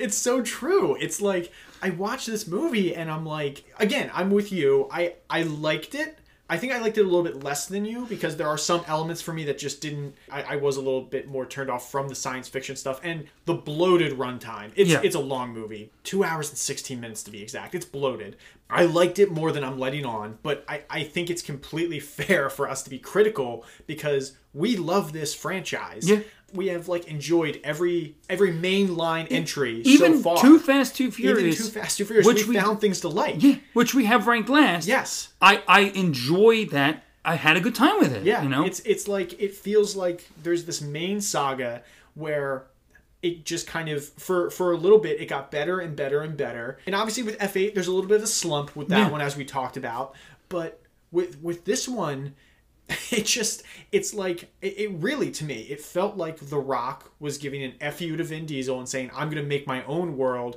it's so true. It's like I watched this movie and I'm like, again, I'm with you. I I liked it. I think I liked it a little bit less than you because there are some elements for me that just didn't. I, I was a little bit more turned off from the science fiction stuff and the bloated runtime. It's Yeah. it's a long movie, two hours and sixteen minutes to be exact. It's bloated. I liked it more than I'm letting on, but I, I think it's completely <laughs> fair for us to be critical because we love this franchise. Yeah. We have like enjoyed every every main line entry Even so far. Too Fast, Too Furious, Even. Too Fast, Too Furious. which we, we- found things to like. Yeah, which we have ranked last. Yes. I I enjoy that. I had a good time with it. Yeah, you know. it's it's like it feels like there's this main saga where it just kind of for for a little bit it got better and better and better. And obviously with F8 there's a little bit of a slump with that Yeah. one as we talked about, but with with this one <laughs> it just it's like it, it really to me it felt like The Rock was giving an fu to Vin Diesel and saying I'm going to make my own world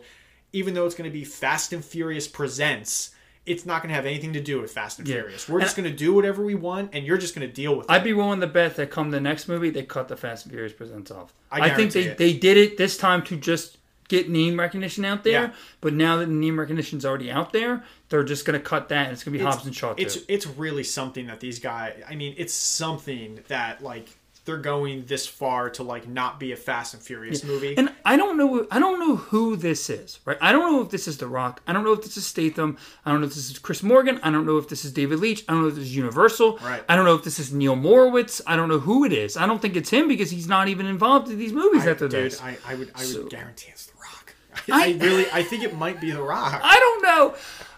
even though it's going to be Fast and Furious presents it's not going to have anything to do with Fast and Yeah. Furious. We're And just going to do whatever we want, and you're just going to deal with it. I'd be willing to bet that come the next movie, they cut the Fast and Furious presents off. I I, think they, it. they did it this time to just get name recognition out there. Yeah. But now that the name recognition's already out there, they're just going to cut that, and it's going to be Hobbs and Shaw too. It's it's really something that these guys. I mean, it's something that like they're going this far to like not be a Fast and Furious movie. And I don't know. I don't know who this is. Right. I don't know if this is The Rock. I don't know if this is Statham. I don't know if this is Chris Morgan. I don't know if this is David Leitch. I don't know if this is Universal. Right. I don't know if this is Neil Morowitz. I don't know who it is. I don't think it's him because he's not even involved in these movies after Dude, this. I, I would I would So- guarantee it's. I, I- really I think it might be The Rock. I don't know.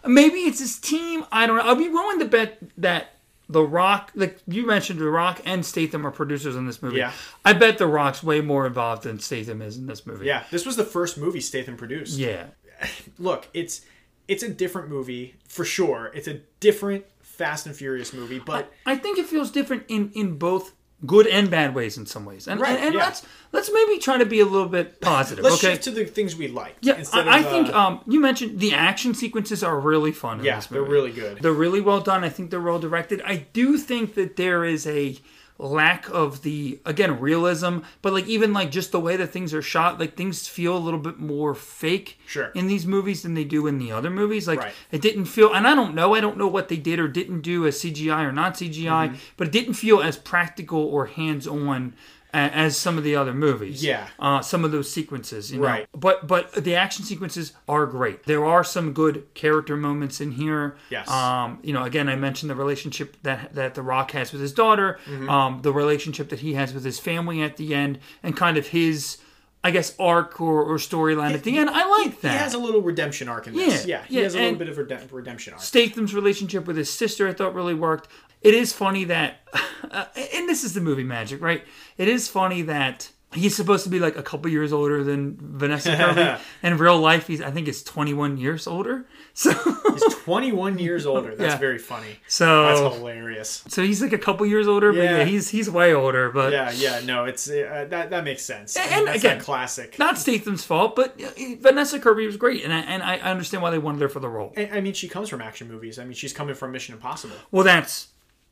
Maybe it's his team. I don't know. I'll be willing to bet that The Rock, like you mentioned, The Rock and Statham are producers in this movie. Yeah. I bet The Rock's way more involved than Statham is in this movie. yeah, this was the first movie Statham produced. Yeah. <laughs> Look, it's it's a different movie for sure. It's a different Fast and Furious movie, but I think it feels different in in both good and bad ways in some ways. And Right, and, and yeah. let's let's maybe try to be a little bit positive. let's okay. shift to the things we like. yeah, instead I, I of, think uh, um, you mentioned the action sequences are really fun. Yeah, they're really good. They're really well done. I think they're well directed. I do think that there is a lack of the again realism, but like even like just the way that things are shot, like things feel a little bit more fake Sure. in these movies than they do in the other movies. Like Right. it didn't feel, and I don't know, I don't know what they did or didn't do as CGI or not CGI, Mm-hmm. but it didn't feel as practical or hands on. As some of the other movies, Yeah. uh, some of those sequences, you know? Right. But but the action sequences are great. There are some good character moments in here. Yes. Um, you know, again, I mentioned the relationship that that The Rock has with his daughter, Mm-hmm. um, the relationship that he has with his family at the end, and kind of his I guess, arc or, or storyline at the end. I like that. He has a little redemption arc in this. Yeah, Yeah, he yeah, has a little bit of redem- redemption arc. Statham's relationship with his sister, I thought really worked. It is funny that, <laughs> uh, and this is the movie magic, right? It is funny that he's supposed to be like a couple years older than Vanessa Kirby. <laughs> In real life, he's I think is 21 years older. So, He's 21 years older. That's Yeah. very funny. So that's hilarious. so he's like a couple years older, but yeah, Yeah. he's he's way older. But Yeah, yeah, no, it's uh, that that makes sense. I mean, And that's again- classic. not Statham's fault, but uh, Vanessa Kirby was great, and I, and I understand why they wanted her for the role. I I mean, she comes from action movies. I mean, she's coming from Mission Impossible. Well, that's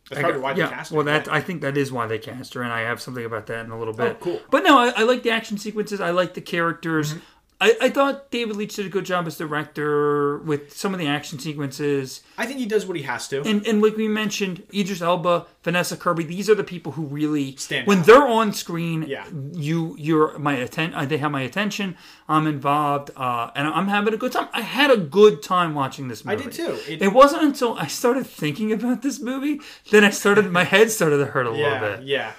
That's probably why they yeah, cast her. well, that I think that is why they cast her, and I have something about that in a little bit. Oh, cool. But no, I, I like the action sequences. I like the characters. Mm-hmm. I, I thought David Leitch did a good job as director with some of the action sequences, I think he does what he has to. and and like we mentioned, Idris Elba, Vanessa Kirby. These are the people who really Stand when out. they're on screen. Yeah. you you're my atten- They have my attention. I'm involved, uh, and I'm having a good time. I had a good time watching this movie. I did too. It- It, wasn't until I started thinking about this movie then I started my head started to hurt a <laughs> yeah, little bit. yeah.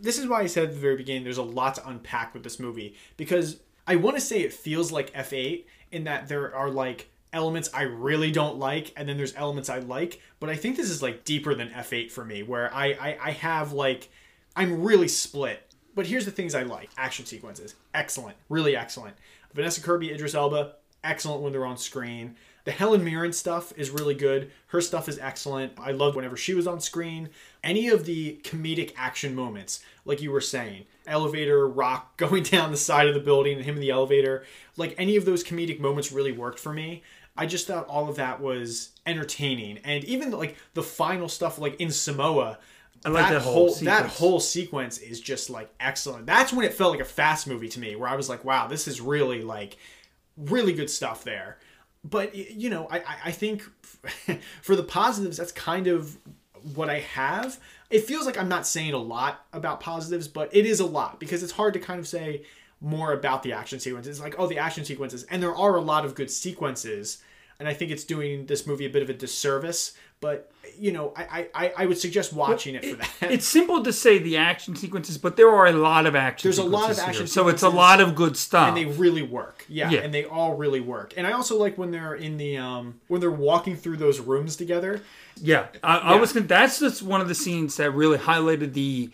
This is why I said at the very beginning there's a lot to unpack with this movie because I want to say it feels like F8 in that there are like elements I really don't like and then there's elements I like, but I think this is like deeper than F8 for me where I I, I have like I'm really split. But here's the things I like. Action sequences. Excellent. Really excellent. Vanessa Kirby, Idris Elba, excellent when they're on screen. The Helen Mirren stuff is really good. Her stuff is excellent. I loved whenever she was on screen. Any of the comedic action moments, like you were saying, elevator, rock <laughs> going down the side of the building, and him in the elevator, like any of those comedic moments really worked for me. I just thought all of that was entertaining, and even like the final stuff, like in Samoa, I like that whole that sequence. whole sequence is just like excellent. That's when it felt like a fast movie to me, where I was like, wow, this is really like really good stuff there. But you know, I I- I think <laughs> for the positives, that's kind of what I have. It feels like I'm not saying a lot about positives, but it is a lot because it's hard to kind of say more about the action sequences. It's like, oh, the action sequences, and there are a lot of good sequences, and I think it's doing this movie a bit of a disservice. But you know, I I, I would suggest watching it for that. <laughs> It's simple to say the action sequences, but there are a lot of action. There's a lot of action so it's a lot of good stuff. and they really work. Yeah, Yeah. and they all really work. And I also like when they're in the um when they're walking through those rooms together. Yeah, I, I was. That's just one of the scenes that really highlighted the.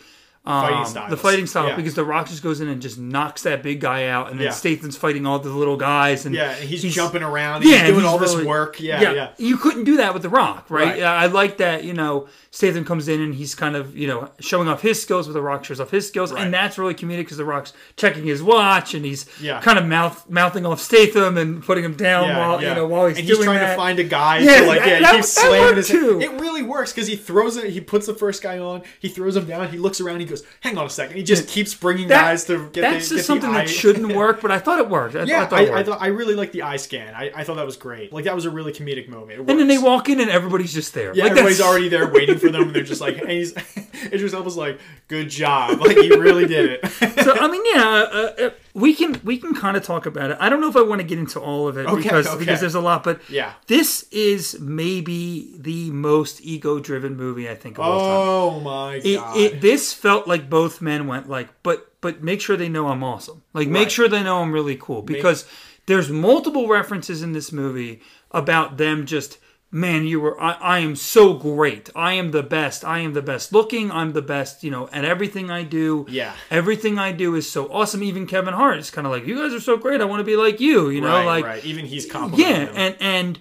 Um, Fighting styles. the fighting style Yeah. because the Rock just goes in and just knocks that big guy out, and then Yeah. Statham's fighting all the little guys, and Yeah, and he's, jumping around. And he's doing he's all this work. Yeah, yeah. You couldn't do that with The Rock, right? Right. Yeah, I like that, you know, Statham comes in and he's kind of, you know, showing off his skills, with The Rock shows off his skills. Right. And that's really comedic because The Rock's checking his watch and he's Yeah. kind of mouth mouthing off Statham and putting him down Yeah, while, yeah. you know, while he's and doing he's trying that. to find a guy. Yeah, to like, that- yeah, that- he that slamming his too. It really works because he throws it. He puts the first guy on. He throws him down. He looks around. He goes, "Hang on a second. He just keeps bringing That- guys to get that's the, get something that shouldn't <laughs> work, but I thought it worked. I, Yeah, I thought I, I, thought, I really like the eye scan. I, I thought that was great. Like that was a really comedic moment. And then they walk in and everybody's just there. Yeah, Like, everybody's that's- already there waiting for them, and they're just like, and he's <laughs> Idris Elba's like, "Good job, like you really did it." so I mean, yeah, uh, uh, we can we can kind of talk about it. I don't know if I want to get into all of it Okay, because okay. because there's a lot, but Yeah. this is maybe the most ego-driven movie I think of all time. oh my god! it this felt like both men went like, but but make sure they know I'm awesome. Like make sure they know I'm really cool because there's multiple references in this movie about them just man you were I, I am so great i am the best i am the best looking i'm the best you know at everything i do Yeah. everything i do is so awesome even kevin hart is kind of like you guys are so great i want to be like you you know right, like right. Even he's complimenting yeah him. and and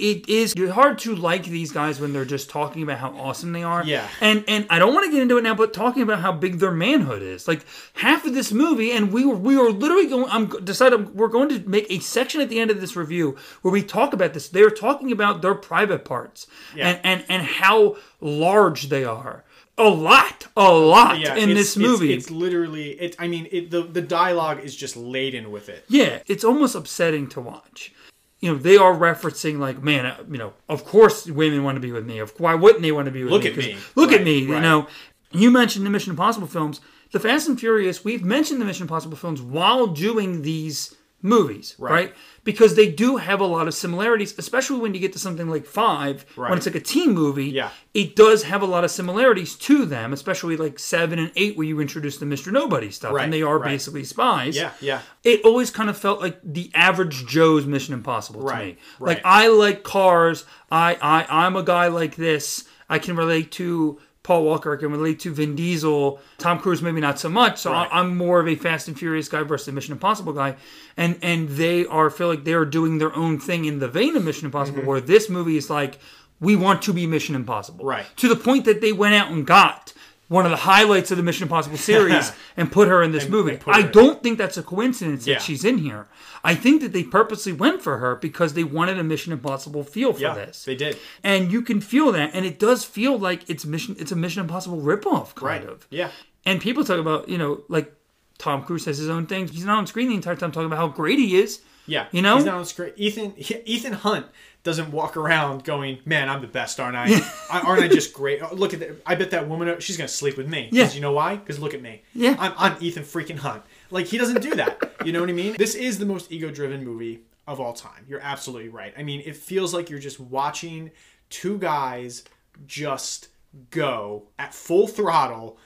it is it's hard to like these guys when they're just talking about how awesome they are. Yeah. And and I don't want to get into it now, but talking about how big their manhood is. Like half of this movie, and we were we were literally going. I'm decided we're going to make a section at the end of this review where we talk about this. They're talking about their private parts Yeah. and and and how large they are. A lot, a lot yeah, in it's- this it's- movie. It's, literally it. I mean, it, the the dialogue is just laden with it. Yeah, it's almost upsetting to watch. You know, they are referencing like, man, uh, you know, of course women want to be with me. Of why wouldn't they want to be with Look me? at me. Look at Right, me. You know, you mentioned the Mission Impossible films. The Fast and Furious. We've mentioned the Mission Impossible films while doing these movies, right. Right. Because they do have a lot of similarities, especially when you get to something like five, when it's like a teen movie. Yeah. It does have a lot of similarities to them, especially like seven and eight, where you introduce the Mr. Nobody stuff, Right, and they are right. basically spies. Yeah, yeah. It always kind of felt like the average Joe's Mission Impossible to me. right. Like I like cars. I, I I'm a guy like this. I can relate to Paul Walker. I can relate to Vin Diesel. Tom Cruise maybe not so much. So Right. I, I'm more of a Fast and Furious guy versus a Mission Impossible guy. And and they are feel like they're doing their own thing in the vein of Mission Impossible. Mm-hmm. Where this movie is like we want to be Mission Impossible. Right. To the point that they went out and got one of the highlights of the Mission Impossible series <laughs> and put her in this movie. and I don't think that's a coincidence Yeah. that she's in here. I think that they purposely went for her because they wanted a Mission Impossible feel for Yeah, this. they did. And you can feel that, and it does feel like it's mission. It's a Mission Impossible ripoff, kind Right. of. Yeah. And people talk about, you know, like Tom Cruise has his own thing. He's not on screen the entire time talking about how great he is. Yeah, You know? he's not on screen. Ethan <laughs> Ethan Hunt doesn't walk around going, "Man, I'm the best, aren't I? <laughs> I- aren't I just great? Oh, look at that! I bet that woman, she's gonna sleep with me. Yeah. you know why? Because look at me. Yeah. I'm, I'm Ethan freaking Hunt. Like he doesn't do that. you know what I mean? This is the most ego-driven movie of all time. You're absolutely right. I mean, it feels like you're just watching two guys just go at full throttle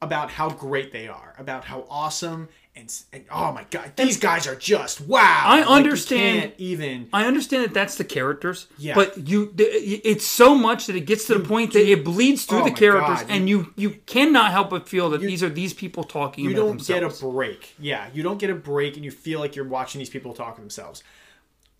about how great they are, about how awesome and, and oh my god, these guys are just wow. I Like, you understand- can't even I understand that that's the characters, Yeah. but you it's so much that it gets to the point that it bleeds through Oh the characters, God, and you you cannot help but feel that these are these people talking you don't themselves. get a break. Yeah, you don't get a break, and you feel like you're watching these people talk to themselves.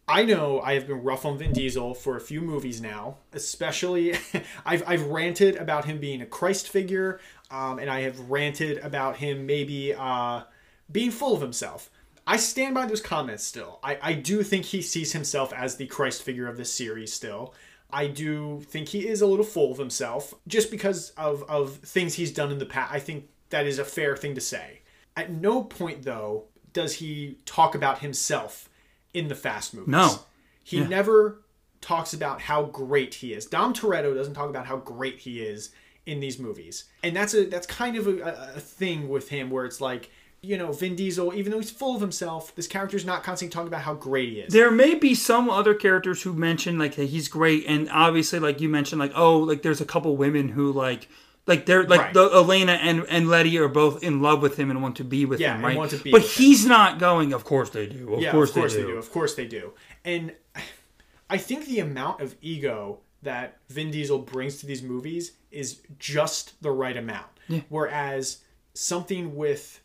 I know I have been rough on Vin Diesel for a few movies now, especially <laughs> I've, I've ranted about him being a Christ figure, um, and I have ranted about him maybe uh, being full of himself. I stand by those comments still. I, I do think he sees himself as the Christ figure of this series still. I do think he is a little full of himself just because of, of things he's done in the past. I think that is a fair thing to say. At no point, though, does he talk about himself in the Fast movies. No. He never talks about how great he is. Dom Toretto doesn't talk about how great he is in these movies. And that's a that's kind of a, a thing with him where it's like, you know, Vin Diesel, even though he's full of himself, this character's not constantly talking about how great he is. There may be some other characters who mention like that he's great, and obviously, like you mentioned, like oh, like there's a couple women who like. Like they're like Right. the Elena and, and Letty are both in love with him and want to be with Yeah, him, right? want to be but with him. he's not going. Of course they do. Of yeah, course, of course they, they, do. do. Of course they do. And I think the amount of ego that Vin Diesel brings to these movies is just the right amount. Whereas something with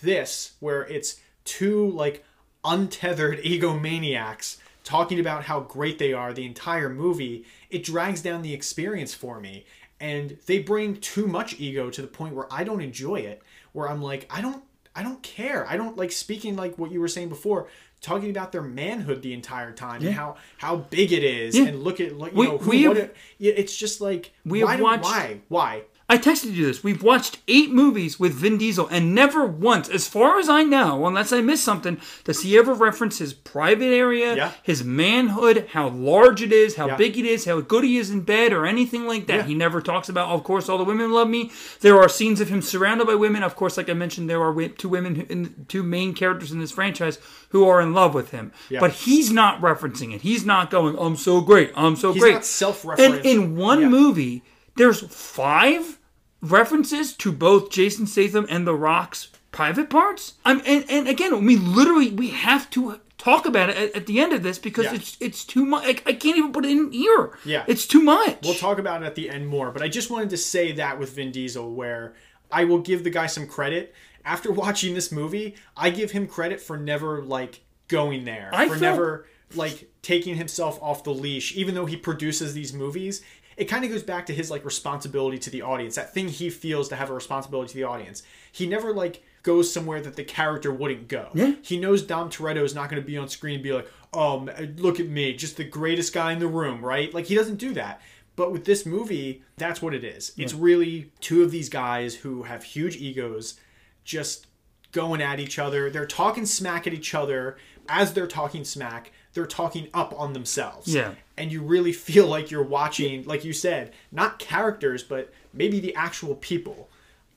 this, where it's two like untethered <laughs> egomaniacs talking about how great they are the entire movie, it drags down the experience for me. And they bring too much ego to the point where I don't enjoy it. Where I'm like, I don't I don't care. I don't like speaking like what you were saying before, talking about their manhood the entire time and how how big it is, Yeah. and look at like you We- know who, we what have- it, it's just like We why have watched- why why I texted you this. We've watched eight movies with Vin Diesel, and never once, as far as I know, unless I missed something, does he ever reference his private area, Yeah. his manhood, how large it is, how Yeah. big it is, how good he is in bed, or anything like that. Yeah. He never talks about, of course, all the women love me. There are scenes of him surrounded by women. Of course, like I mentioned, there are two women, two main characters in this franchise who are in love with him. But he's not referencing it. He's not going, I'm so great, I'm so He's great. not self-referential. And in one movie, there's five references to both Jason Statham and The Rock's private parts. I'm, and, and again, we literally we have to talk about it at, at the end of this because Yeah. it's it's too much. I, I can't even put it in here. Yeah. it's too much. We'll talk about it at the end more, but I just wanted to say that with Vin Diesel, where I will give the guy some credit. After <laughs> watching this movie, I give him credit for never like going there, I for felt- never like taking himself off the leash, even though he produces these movies. It kind of goes back to his like responsibility to the audience, that thing he feels to have a responsibility to the audience. He never like goes somewhere that the character wouldn't go. Yeah. He knows Dom Toretto is not going to be on screen and be like, "Oh, look at me, just the greatest guy in the room," right? Like he doesn't do that. But with this movie, that's what it is. It's really two of these guys who have huge egos just going at each other. They're talking smack at each other. As they're talking smack, they're talking up on themselves. Yeah. And you really <laughs> feel like you're watching, like you said, not characters, but maybe the actual people.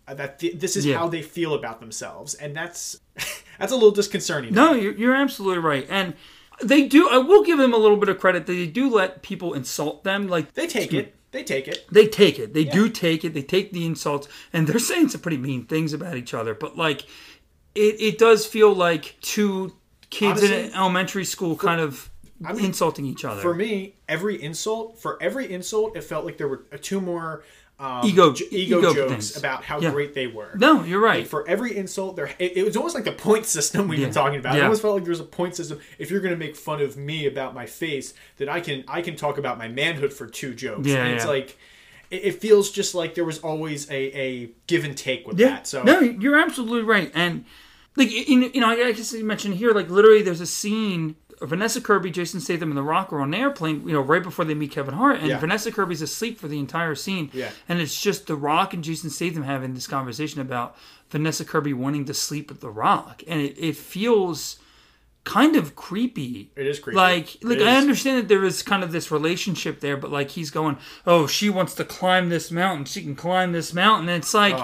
Uh, That th- this is Yeah. how they feel about themselves. And that's, <laughs> that's a little disconcerting. No, you're, you're absolutely right. And they do, I will give them a little bit of credit. They do let people insult them. Like, They take it. They take it. they take it. They do take it. They take the insults, and they're <laughs> saying some pretty mean things about each other. But like, it, it does feel like two kids in Honestly, an elementary school kind of insulting each other. For me, every insult, for every insult, it felt like there were two more um, Ego- j- ego, ego jokes things. about how Yeah. great they were. no, you're right. For every insult, there it, it was almost like the point system we've been talking about. It almost felt like there was a point system. If you're going to make fun of me about my face, then I can I can talk about my manhood for two jokes. Yeah, and it's yeah. like it, it feels just like there was always a, a give and take with Yeah. that. So no, you're absolutely right. And like you you know, I guess you mentioned here, like literally, there's a scene. Vanessa Kirby, Jason Statham, and The Rock are on an airplane. You know, right before they meet Kevin Hart, and Yeah. Vanessa Kirby's asleep for the entire scene. Yeah. And it's just The Rock and Jason Statham having this conversation about Vanessa Kirby wanting to sleep with The Rock, and it, it feels kind of creepy. It is creepy. Like, like I understand that there is kind of this relationship there, but like he's going, "Oh, she wants to climb this mountain. She can climb this mountain." And it's like,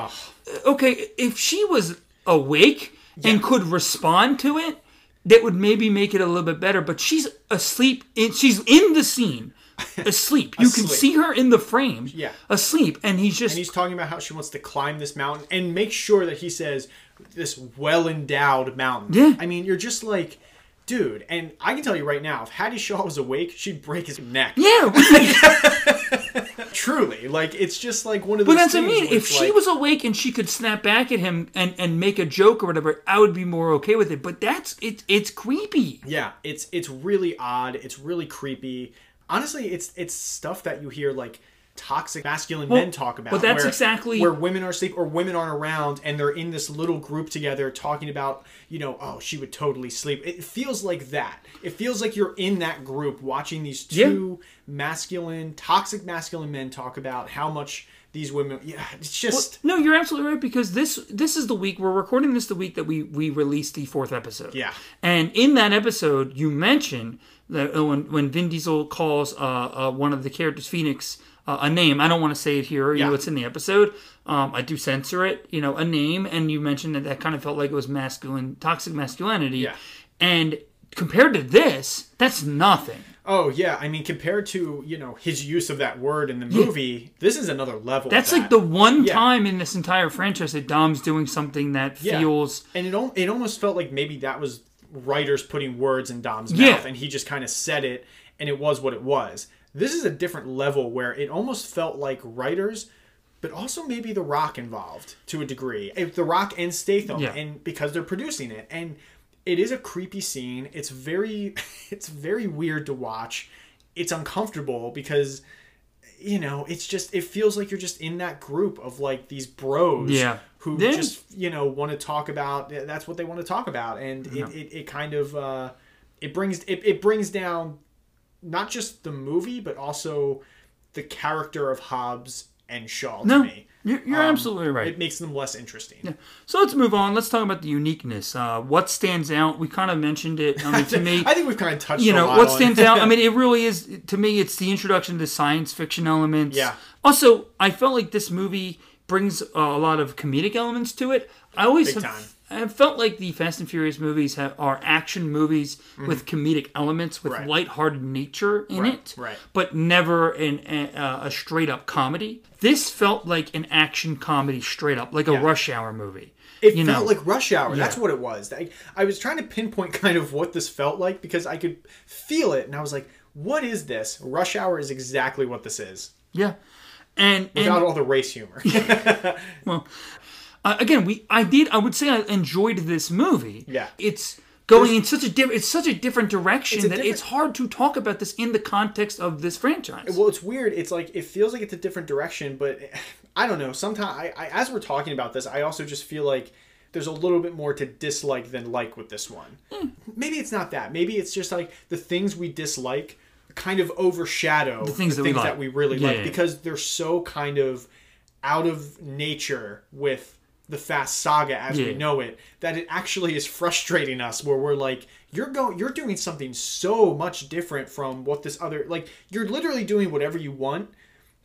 okay, if she was awake and could respond to it, that would maybe make it a little bit better. But she's asleep. In, she's in the scene, <laughs> asleep. You can see her in the frame, Yeah. asleep, and he's just and he's talking about how she wants to climb this mountain and make sure that he says this well endowed mountain. Yeah. I mean, you're just like, dude. And I can tell you right now, if Hattie Shaw was awake, she'd break his neck. yeah. <laughs> Truly, like it's just like one of But those. that's what I mean. If she like- was awake and she could snap back at him and, and make a joke or whatever, I would be more okay with it. But that's it's it's creepy. Yeah, it's it's really odd. It's really creepy. Honestly, it's it's stuff that you hear like toxic masculine men talk about. but that's where- exactly- where women are asleep or women aren't around and they're in this little group together talking about, you know, oh, she would totally sleep. It feels like that. It feels like you're in that group watching these two masculine, toxic masculine men talk about how much these women. Yeah, it's just. No, you're absolutely right because this this is the week we're recording this the week that we we released the fourth episode. Yeah. and in that episode, you mention that uh, when when Vin Diesel calls uh, uh one of the characters Fenix. Uh, a name. I don't want to say it here. You know, it's in the episode. Um, I do censor it. You know, a name, and you mentioned that that kind of felt like it was masculine, toxic masculinity. Yeah. And compared to this, that's nothing. Oh yeah, I mean compared to you know his use of that word in the movie, this is another level. That's like the one Yeah. time in this entire franchise that Dom's doing something that Yeah. feels and it al- it almost felt like maybe that was writers putting words in Dom's Yeah. mouth, and he just kind of said it, and it was what it was. This is a different level where it almost felt like writers, but also maybe The Rock involved to a degree. If The Rock and Statham, Yeah. and because they're producing it, and it is a creepy scene. It's very, <laughs> it's very weird to watch. It's uncomfortable because you know, it's just it feels like you're just in that group of like these bros Yeah. who Yeah. just you know want to talk about that's what they want to talk about and it, it, it kind of uh it brings it, it brings down not just the movie but also the character of Hobbs and Shaw to no. me. You're, you're Um, absolutely right. It makes them less interesting. Yeah. So let's move on. Let's talk about the uniqueness. Uh, what stands out? We kind of mentioned it. I mean, to <laughs> me, I think we've kind of touched you know, what on stands out. I mean, <laughs> it really is. To me, it's the introduction to science fiction elements. Yeah. Also, I felt like this movie brings a lot of comedic elements to it. I always Big have, time. I felt like the Fast and Furious movies have, are action movies with comedic elements, with Mm-hmm. Right. lighthearted nature in Right, it, right. but never in a, a straight up comedy. This felt like an action comedy straight up, like a Rush Hour movie. It you felt know. like Rush Hour. That's what it was. I, I was trying to pinpoint <laughs> kind of what this felt like because I could feel it, and I was like, "What is this?" Rush Hour is exactly what this is, Yeah. And, and without all the race humor. <laughs> Well, uh, again, we I did I would say I enjoyed this movie. Yeah. it's going in such a different it's such a different direction It's a that different- it's hard to talk about this in the context of this franchise. well, it's weird. It's like it feels like it's a different direction, but <laughs> I don't know. Sometimes, I, I as we're talking about this, I also just feel like there's a little bit more to dislike than like with this one. Hmm. Maybe it's not that. Maybe it's just like the things we dislike kind of overshadow the things that we like. we really Yeah, like yeah. because they're so kind of out of nature with the fast saga as we know it that it actually is frustrating us where we're like you're going you're doing something so much different from what this other like you're literally doing whatever you want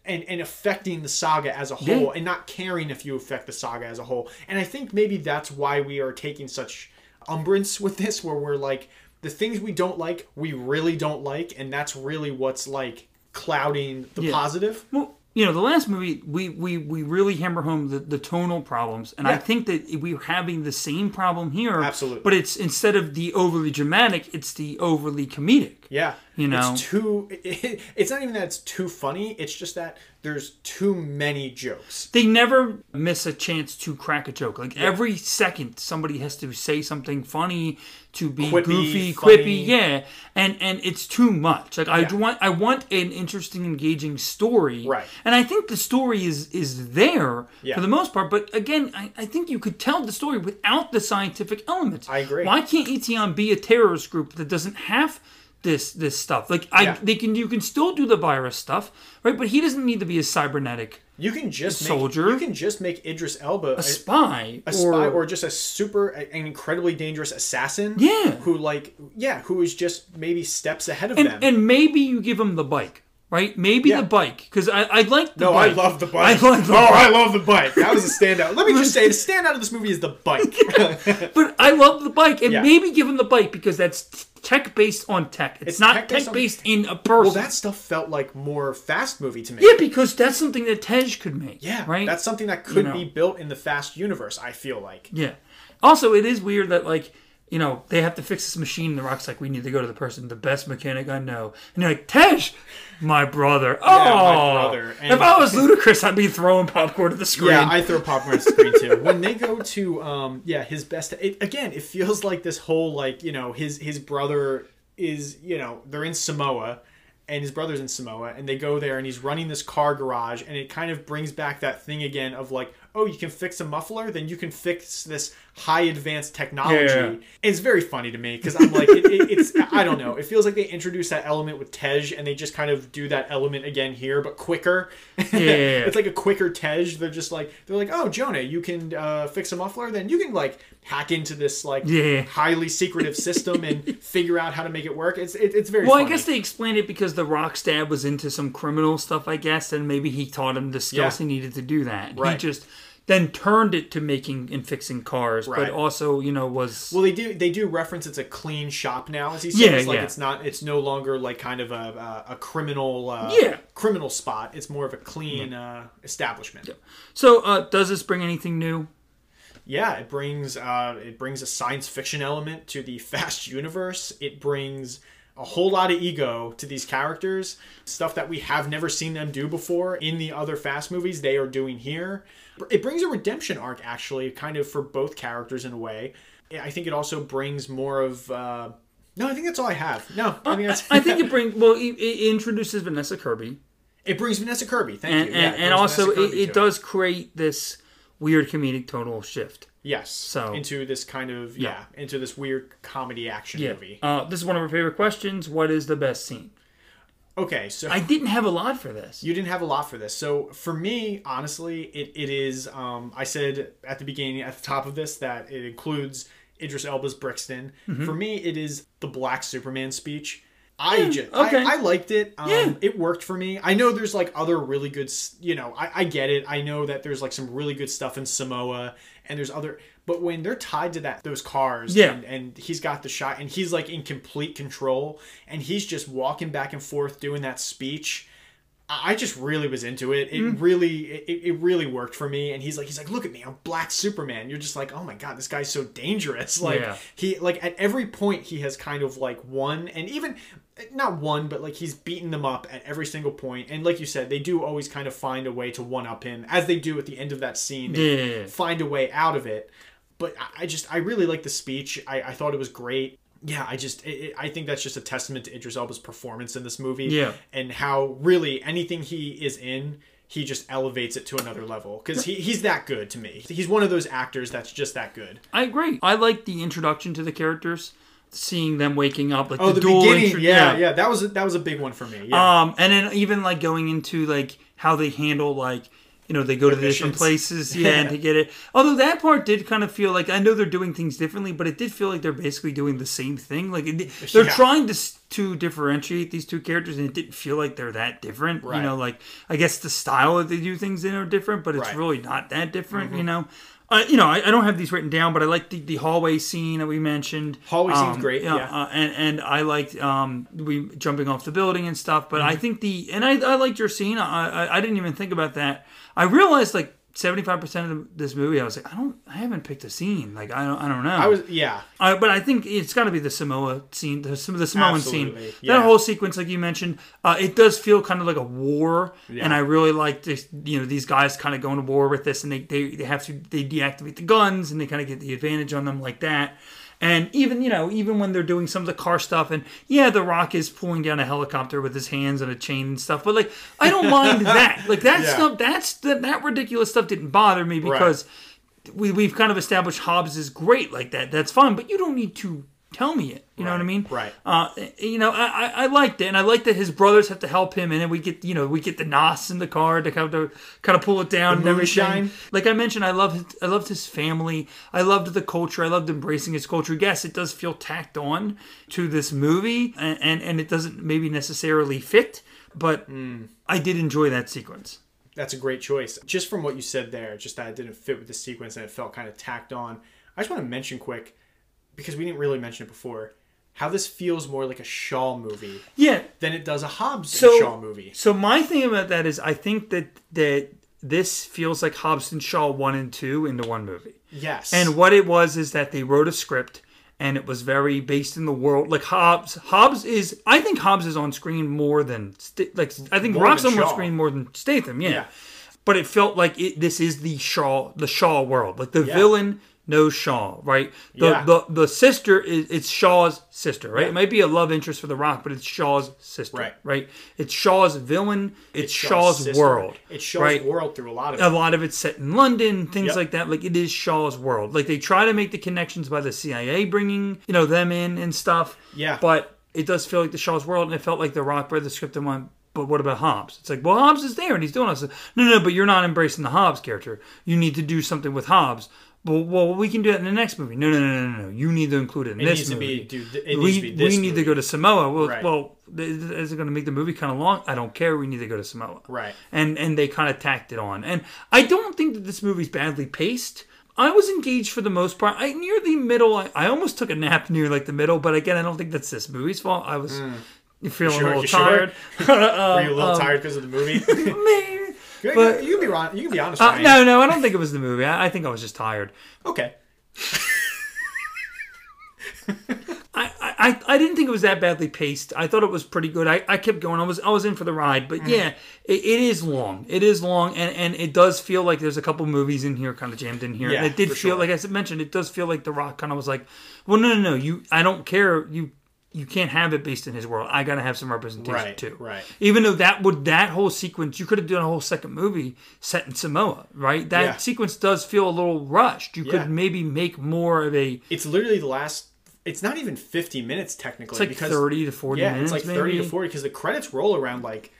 and and affecting the saga as a whole Yeah. and not caring if you affect the saga as a whole and i think maybe that's why we are taking such umbrance with this where we're like the things we don't like we really don't like and that's really what's like clouding the Yeah. positive Well, you know, the last movie we we, we really hammer home the, the tonal problems, and I think that we're having the same problem here. Absolutely. But it's instead of the overly dramatic, it's the overly comedic. Yeah You know? it's too it, <laughs> it's not even that it's too funny it's just that there's too many jokes They never miss a chance to crack a joke. Like every second, somebody has to say something funny to be Quippy, goofy, funny. quippy, yeah. And and it's too much. Like I Yeah. want I want an interesting, engaging story. Right. And I think the story is is there Yeah. for the most part. But again, I, I think you could tell the story without the scientific elements. I agree. Why can't Eteon be a terrorist group that doesn't have this this stuff? Like I Yeah. they can you can still do the virus stuff, right? But he doesn't need to be a cybernetic you can just make, soldier. you can just make idris elba a spy a spy or just a super an incredibly dangerous assassin Yeah. who like yeah who is just maybe steps ahead of and, them and maybe you give him the bike, right? Maybe Yeah. the bike because I I like the no, bike. I love the bike. I like the oh, bike. I love the bike. That was a <laughs> standout. Let me just say, the standout of this movie is the bike. <laughs> but I love the bike, and Yeah. maybe give him the bike because that's tech based on tech. It's, It's not tech on- in a person. well, that stuff felt like more fast movie to me. yeah, because that's something that Tej could make. Yeah, right. That's something that could know. be built in the Fast universe. I feel like. yeah. Also, it is weird that like. You know, they have to fix this machine. The Rock's like, we need to go to the person, the best mechanic I know. And you're like, Tej, my brother. Oh, my brother. if I was Ludacris, I'd be throwing popcorn at the screen. Yeah, I throw popcorn at the screen too. When they go to, um, yeah, his best. It, again, it feels like this whole like you know his his brother is you know they're in Samoa, and his brother's in Samoa, and they go there, and he's running this car garage, and it kind of brings back that thing again of like, oh, you can fix a muffler, then you can fix this high advanced technology. Yeah. It's very funny to me because I'm like, it, it, it's <laughs> I don't know. It feels like they introduced that element with Tej, and they just kind of do that element again here, but quicker. Yeah. <laughs> it's like a quicker Tej. They're just like they're like, oh, Jonah, you can uh, fix a muffler, then you can like hack into this like Yeah. highly secretive system and <laughs> figure out how to make it work. It's it, it's very Well, funny. I guess they explained it because the Rock's dad was into some criminal stuff, I guess, and maybe he taught him the skills Yeah. he needed to do that. He Right. just then turned it to making and fixing cars, Right. but also, you know, was Well, they do they do reference it's a clean shop now, as he says. Yeah, like yeah. it's not it's no longer like kind of a a, a criminal uh, Yeah. criminal spot. It's more of a clean uh, establishment. so. Uh, does this bring anything new? Yeah, it brings uh, it brings a science fiction element to the Fast universe. It brings a whole lot of ego to these characters, stuff that we have never seen them do before in the other Fast movies. They are doing here. It brings a redemption arc, actually, kind of for both characters in a way. I think it also brings more of. Uh, no, I think that's all I have. No, I think that's. I think it <laughs> brings well, it, it introduces Vanessa Kirby, it brings Vanessa Kirby. Thank and you. and, Yeah, and also it, it does create this weird comedic tonal shift. Yes. So- into this kind of yeah, into this weird comedy action Yeah. movie. Uh, this is one of our favorite questions. What is the best scene? Okay, so I didn't have a lot for this. You didn't have a lot for this. So for me, honestly, it, it is. Um, I said at the beginning, at the top of this, that it includes Idris Elba's Brixton. Mm-hmm. For me, it is the Black Superman speech. I just, okay. I, I liked it. Um, Yeah. It worked for me. I know there's like other really good, you know, I, I get it. I know that there's like some really good stuff in Samoa, and there's other. But when they're tied to that those cars, Yeah. and, and he's got the shot, and he's like in complete control, and he's just walking back and forth doing that speech. I just really was into it. It Mm. really, it, it really worked for me. And he's like, he's like, look at me, I'm Black Superman. You're just like, oh my god, this guy's so dangerous. <laughs> Like Yeah. he, like at every point, he has kind of like won, and even not one, but like he's beaten them up at every single point. And like you said, they do always kind of find a way to one up him, as they do at the end of that scene. They Yeah. find a way out of it. But I- just, I really like the speech. I, I thought it was great. Yeah, I just, it, it- I think that's just a testament to Idris Elba's performance in this movie Yeah. and how really anything he is in he just elevates it to another level because he, he's that good to me he's one of those actors that's just that good I agree. I like the introduction to the characters, seeing them waking up, like oh the, dual beginning intro- yeah, yeah that was a, that was a big one for me yeah Um, and then even like going into like how they handle like you know they go to the different places, <laughs> yeah, and to get it. Although that part did kind of feel like I know they're doing things differently, but it did feel like they're basically doing the same thing. Like it, they're Yeah. trying to to differentiate these two characters, and it didn't feel like they're that different. You know, like I guess the style that they do things in are different, but it's Right. Mm-hmm. really not that different. You know. Uh, you know, I, I don't have these written down, but I like the, the hallway scene that we mentioned. Hallway scene's Um, great, yeah. Uh, and and I liked um we jumping off the building and stuff. But Mm-hmm. I think the and I, I liked your scene. I, I I didn't even think about that. I realized like seventy five percent of this movie, I was like, I don't, I haven't picked a scene. Like I don't, I don't know. I was yeah. Uh, but I think it's got to be the Samoa scene, the, the Samoan scene. Yeah. That whole sequence, like you mentioned, uh, it does feel kind of like a war, Yeah. and I really like this. You know, these guys kind of going to war with this, and they, they they have to they deactivate the guns, and they kind of get the advantage on them like that. And even you know, even when they're doing some of the car stuff, and yeah, The Rock is pulling down a helicopter with his hands on a chain and stuff, but like I don't <laughs> mind that. Like that Yeah. stuff, that's that that ridiculous stuff didn't bother me because we, we've kind of established Hobbs is great like that. That's fine, but you don't need to tell me it. You know what I mean? right. Uh, you know, I, I, I liked it, and I like that his brothers have to help him, and then we get you know we get the Nos in the car to kind of to kind of pull it down and everything. Like I mentioned, I love his, I loved his family. I loved the culture. I loved embracing his culture. Yes, it does feel tacked on to this movie, and and, and it doesn't maybe necessarily fit, but Hmm. I did enjoy that sequence. That's a great choice. Just from what you said there, just that it didn't fit with the sequence and it felt kind of tacked on. I just want to mention quick, because we didn't really mention it before, how this feels more like a Shaw movie Yeah, than it does a Hobbs So- and Shaw movie. So my thing about that is, I think that that this feels like Hobbs and Shaw one and two into one movie. Yes. And what it was is that they wrote a script and it was very based in the world. Like Hobbs, Hobbs is. I think Hobbs is on screen more than like. I think More Rock's on screen more than Statham. Yeah. Yeah. But it felt like it, this is the Shaw, the Shaw world. Like the Yeah. villain knows Shaw, right? The, Yeah. the the sister is it's Shaw's sister, right? Yeah. It might be a love interest for The Rock, but it's Shaw's sister, Right. Right? It's Shaw's villain. It's, Shaw's, sister. world. It's Shaw's right? world through a lot of it. a lot of it's set in London, things Yep. like that. Like it is Shaw's world. Like they try to make the connections by the CIA bringing you know them in and stuff. Yeah. But it does feel like the Shaw's world, and it felt like the Rock read the script and went, "But what about Hobbs?" It's like, well, Hobbs is there and he's doing us. No, no, but you're not embracing the Hobbs character. You need to do something with Hobbs. Well, well, we can do that in the next movie. No, no, no, no, no. You need to include it in It this needs to movie. be, dude. It we needs to be this we need to go to Samoa. Well, Right. well, is it going to make the movie kind of long? I don't care. We need to go to Samoa Right. and and they kind of tacked it on. And I don't think that this movie's badly paced. I was engaged for the most part. I near the middle. I, I almost took a nap near like the middle, but again, I don't think that's this movie's fault. I was feeling Hmm. sure? a little You sure? tired. <laughs> Were you a little um, tired because of the movie? <laughs> Maybe. But- you can be wrong. You can be honest. Uh, no, no, I don't think it was the movie. I, I think I was just tired. Okay. I, I, I didn't think it was that badly paced. I thought it was pretty good. I, I kept going. I was I was in for the ride. But yeah, it, it is long. It is long, and, and it does feel like there's a couple movies in here kind of jammed in here. Yeah, and it did for feel sure. like I mentioned. It does feel like The Rock kind of was like, well, no, no, no. You, I don't care. You you can't have it based in his world. I gotta have some representation Right, too. right. Even though that would that whole sequence, you could have done a whole second movie set in Samoa, right? That Yeah. sequence does feel a little rushed. You Yeah. could maybe make more of a. It's literally the last. It's not even 50 minutes technically. It's like because, thirty to forty Yeah, minutes. it's like maybe. 30 to 40 because the credits roll around like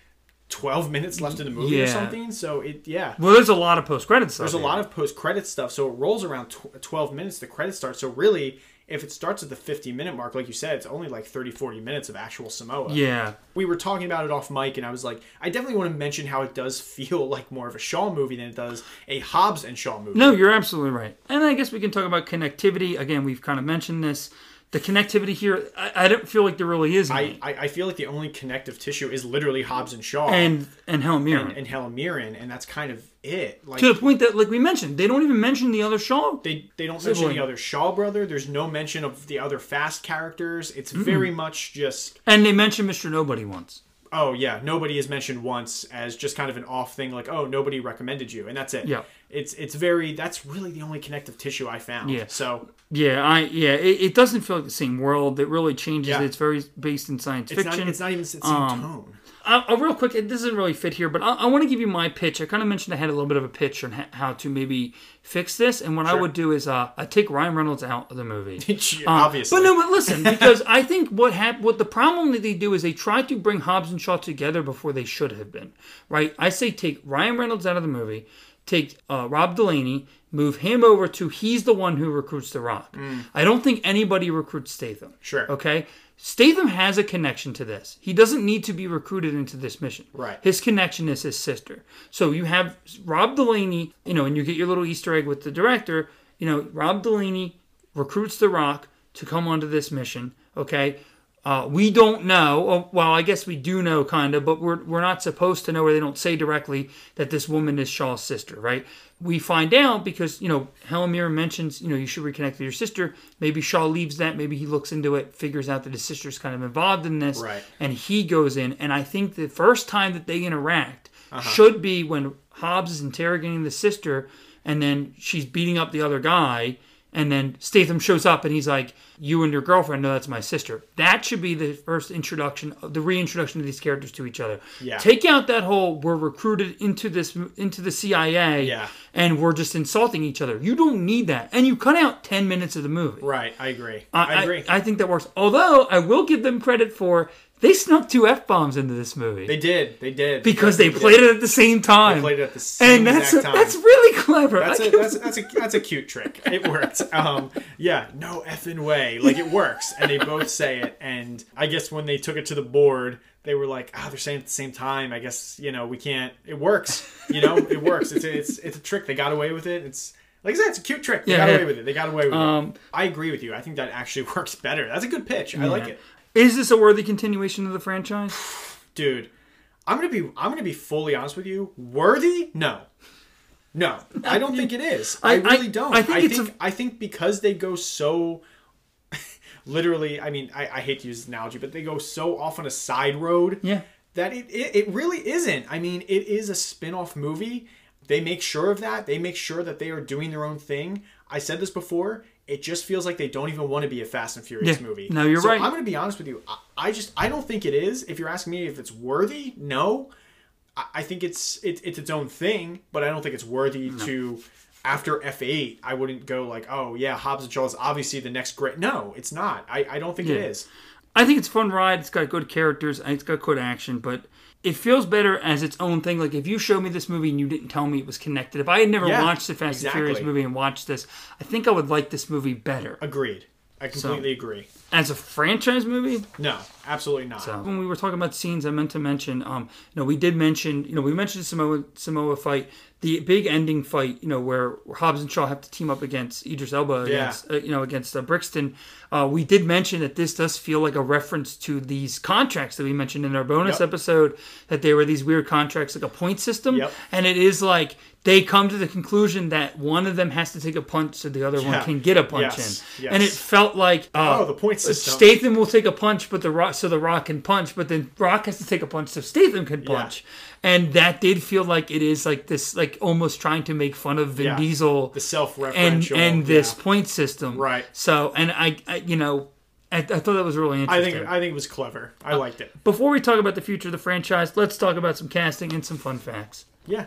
12 minutes left in the movie Yeah. or something. So it yeah. Well, there's a lot of post credits. Stuff. There's a lot of post credit stuff, so it rolls around tw- 12 minutes. The credits start. So really, if it starts at the 50 minute mark, like you said, it's only like 30, 40 minutes of actual Samoa. Yeah, We were talking about it off mic, and I was like, I definitely want to mention how it does feel <laughs> like more of a Shaw movie than it does a Hobbs and Shaw movie. no, you're absolutely right. And I guess we can talk about connectivity. Again, we've kind of mentioned this. The connectivity here, I, I don't feel like there really is I, any. I, I feel like the only connective tissue is literally Hobbs and Shaw and and Helen Mirren. and, and Helen Mirren, and that's kind of it. Like to the point that, like we mentioned, they don't even mention the other Shaw. they they don't mention the other Shaw brother. There's no mention of the other Fast characters. It's very much just And they mention Mr. Nobody once. Oh yeah, nobody is mentioned once as just kind of an off thing, like oh nobody recommended you, and that's it. Yeah. it's it's very that's really the only connective tissue I found. Yeah. so Yeah, I yeah, it, it doesn't feel like the same world. It really changes. Yeah. It's very based in science it's fiction. not it's not even the same Um, tone. Real quick, it doesn't really fit here, but I, I want to give you my pitch. I kind of mentioned I had a little bit of a pitch on ha- how to maybe fix this, and what I would do is uh, I take Ryan Reynolds out of the movie. <laughs> Uh, Obviously, but no, but listen, <laughs> because I think what hap- what the problem that they do is they try to bring Hobbs and Shaw together before they should have been. Right? I say take Ryan Reynolds out of the movie, take uh, Rob Delaney, move him over to he's the one who recruits The Rock. I don't think anybody recruits Statham. Mm. Sure. Okay? Statham has a connection to this. He doesn't need to be recruited into this mission. Right. His connection is his sister. So you have Rob Delaney, you know, and you get your little Easter egg with the director. You know, Rob Delaney recruits The Rock to come onto this mission. Okay. Uh, we don't know. oh, Well, I guess we do know, kind of, but we're, we're not supposed to know, or they don't say directly that this woman is Shaw's sister, right? We find out because, you know, Helen Mirren mentions, you know, you should reconnect with your sister. Maybe Shaw leaves that. Maybe he looks into it, figures out that his sister's kind of involved in this, Right. and he goes in. And I think the first time that they interact Uh-huh. should be when Hobbs is interrogating the sister, and then she's beating up the other guy, and then Statham shows up and he's like, "You and your girlfriend, no, that's my sister." That should be the first introduction, the reintroduction of these characters to each other. Yeah. Take out that whole we're recruited into this into the CIA, Yeah. and we're just insulting each other. You don't need that, and you cut out ten minutes of the movie. Right. I agree. I, I, agree. I, think that works. Although I will give them credit for they snuck two f bombs into this movie they did. They did. because they did. played it at the same time. They played it at the same and that's exact time. that's really clever. That's a, that's, that's a that's a cute trick. It worked. <laughs> Um, yeah, no effing way. Like it works, and they both say it. And I guess when they took it to the board, they were like, "Ah, they're saying it at the same time. I guess you know we can't. It works. You know, it works. It's a, it's it's a trick. They got away with it. It's like I said, it's a cute trick. They Yeah, got yeah. away with it. They got away with Um, it. I agree with you. I think that actually <laughs> works better. That's a good pitch. I like it, Is this a worthy continuation of the franchise? dude. I'm gonna be I'm gonna be fully honest with you. Worthy? No. No, I don't think it is. I, I- really I- don't. I I think think it's a- I think because they go so <laughs> literally. I mean, I, I hate to use this analogy, but they go so off on a side road. Yeah. That it, it, it really isn't. I mean, it is a spin-off movie. They make sure of that. They make sure that they are doing their own thing. I said this before. It just feels like they don't even want to be a Fast and Furious Yeah. movie. No, you're So right. I'm going to be honest with you. I, I just I don't think it is. If you're asking me if it's worthy, no. I, I think it's it, it's its own thing, but I don't think it's worthy to. After F8, I wouldn't go like, oh yeah, Hobbs and Shaw is obviously the next great. No, it's not. I, I don't think it Yeah. is. I think it's a fun ride. It's got good characters. It's got good action, but it feels better as its own thing. Like if you showed me this movie and you didn't tell me it was connected, if I had never Yeah, watched the Fast and Furious movie and watched this, I think I would like this movie better Agreed. I completely agree. as a franchise movie. No, absolutely not. So when we were talking about scenes, I meant to mention, um, you know, we did mention, you know, we mentioned Samoa Samoa fight, the big ending fight, you know, where Hobbs and Shaw have to team up against Idris Elba Yeah. against, uh, you know, against uh, Brixton. Uh, we did mention that this does feel like a reference to these contracts that we mentioned in our bonus Yep. episode, that there were these weird contracts, like a point system, Yep. and it is like they come to the conclusion that one of them has to take a punch so the other one can get a punch Yes. in, Yes. and it felt like uh, Oh, the point system. Statham will take a punch, but the Rock so the Rock can punch, but then Rock has to take a punch so Statham can punch, and that did feel like it is like this, like almost trying to make fun of Vin Yeah. Diesel the self-referential and and this yeah. point system, Right. So, and I, I you know, I, I thought that was really interesting. I think I think it was clever. I liked it. Before we talk about the future of the franchise, let's talk about some casting and some fun facts. Yeah,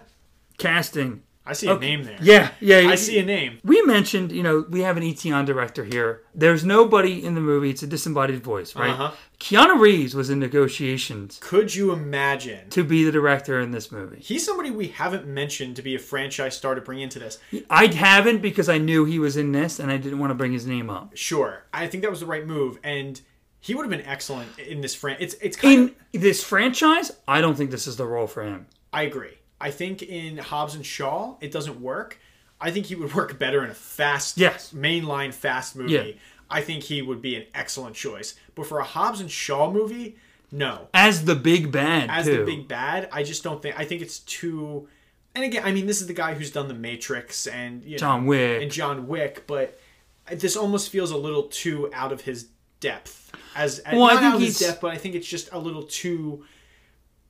Casting, I see a name there. yeah, yeah, I see a name. We mentioned, you know, we have an Eteon director here. There's nobody in the movie. It's a disembodied voice, right? Uh-huh. Keanu Reeves was in negotiations Could you imagine? to be the director in this movie. He's somebody we haven't mentioned to be a franchise star to bring into this. I haven't because I knew he was in this and I didn't want to bring his name up. Sure, I think that was the right move, and he would have been excellent in this fran. It's it's kind of. In this franchise, I don't think this is the role for him. I agree. I think in Hobbs and Shaw, it doesn't work. I think he would work better in a fast, Yes. mainline fast movie. Yeah. I think he would be an excellent choice. But for a Hobbs and Shaw movie, no. As the big bad, As too. the big bad, I just don't think. I think it's too. And again, I mean, this is the guy who's done The Matrix and you know, John Wick. and John Wick, but this almost feels a little too out of his depth. As Well, I not think out of his he's- depth, but I think it's just a little too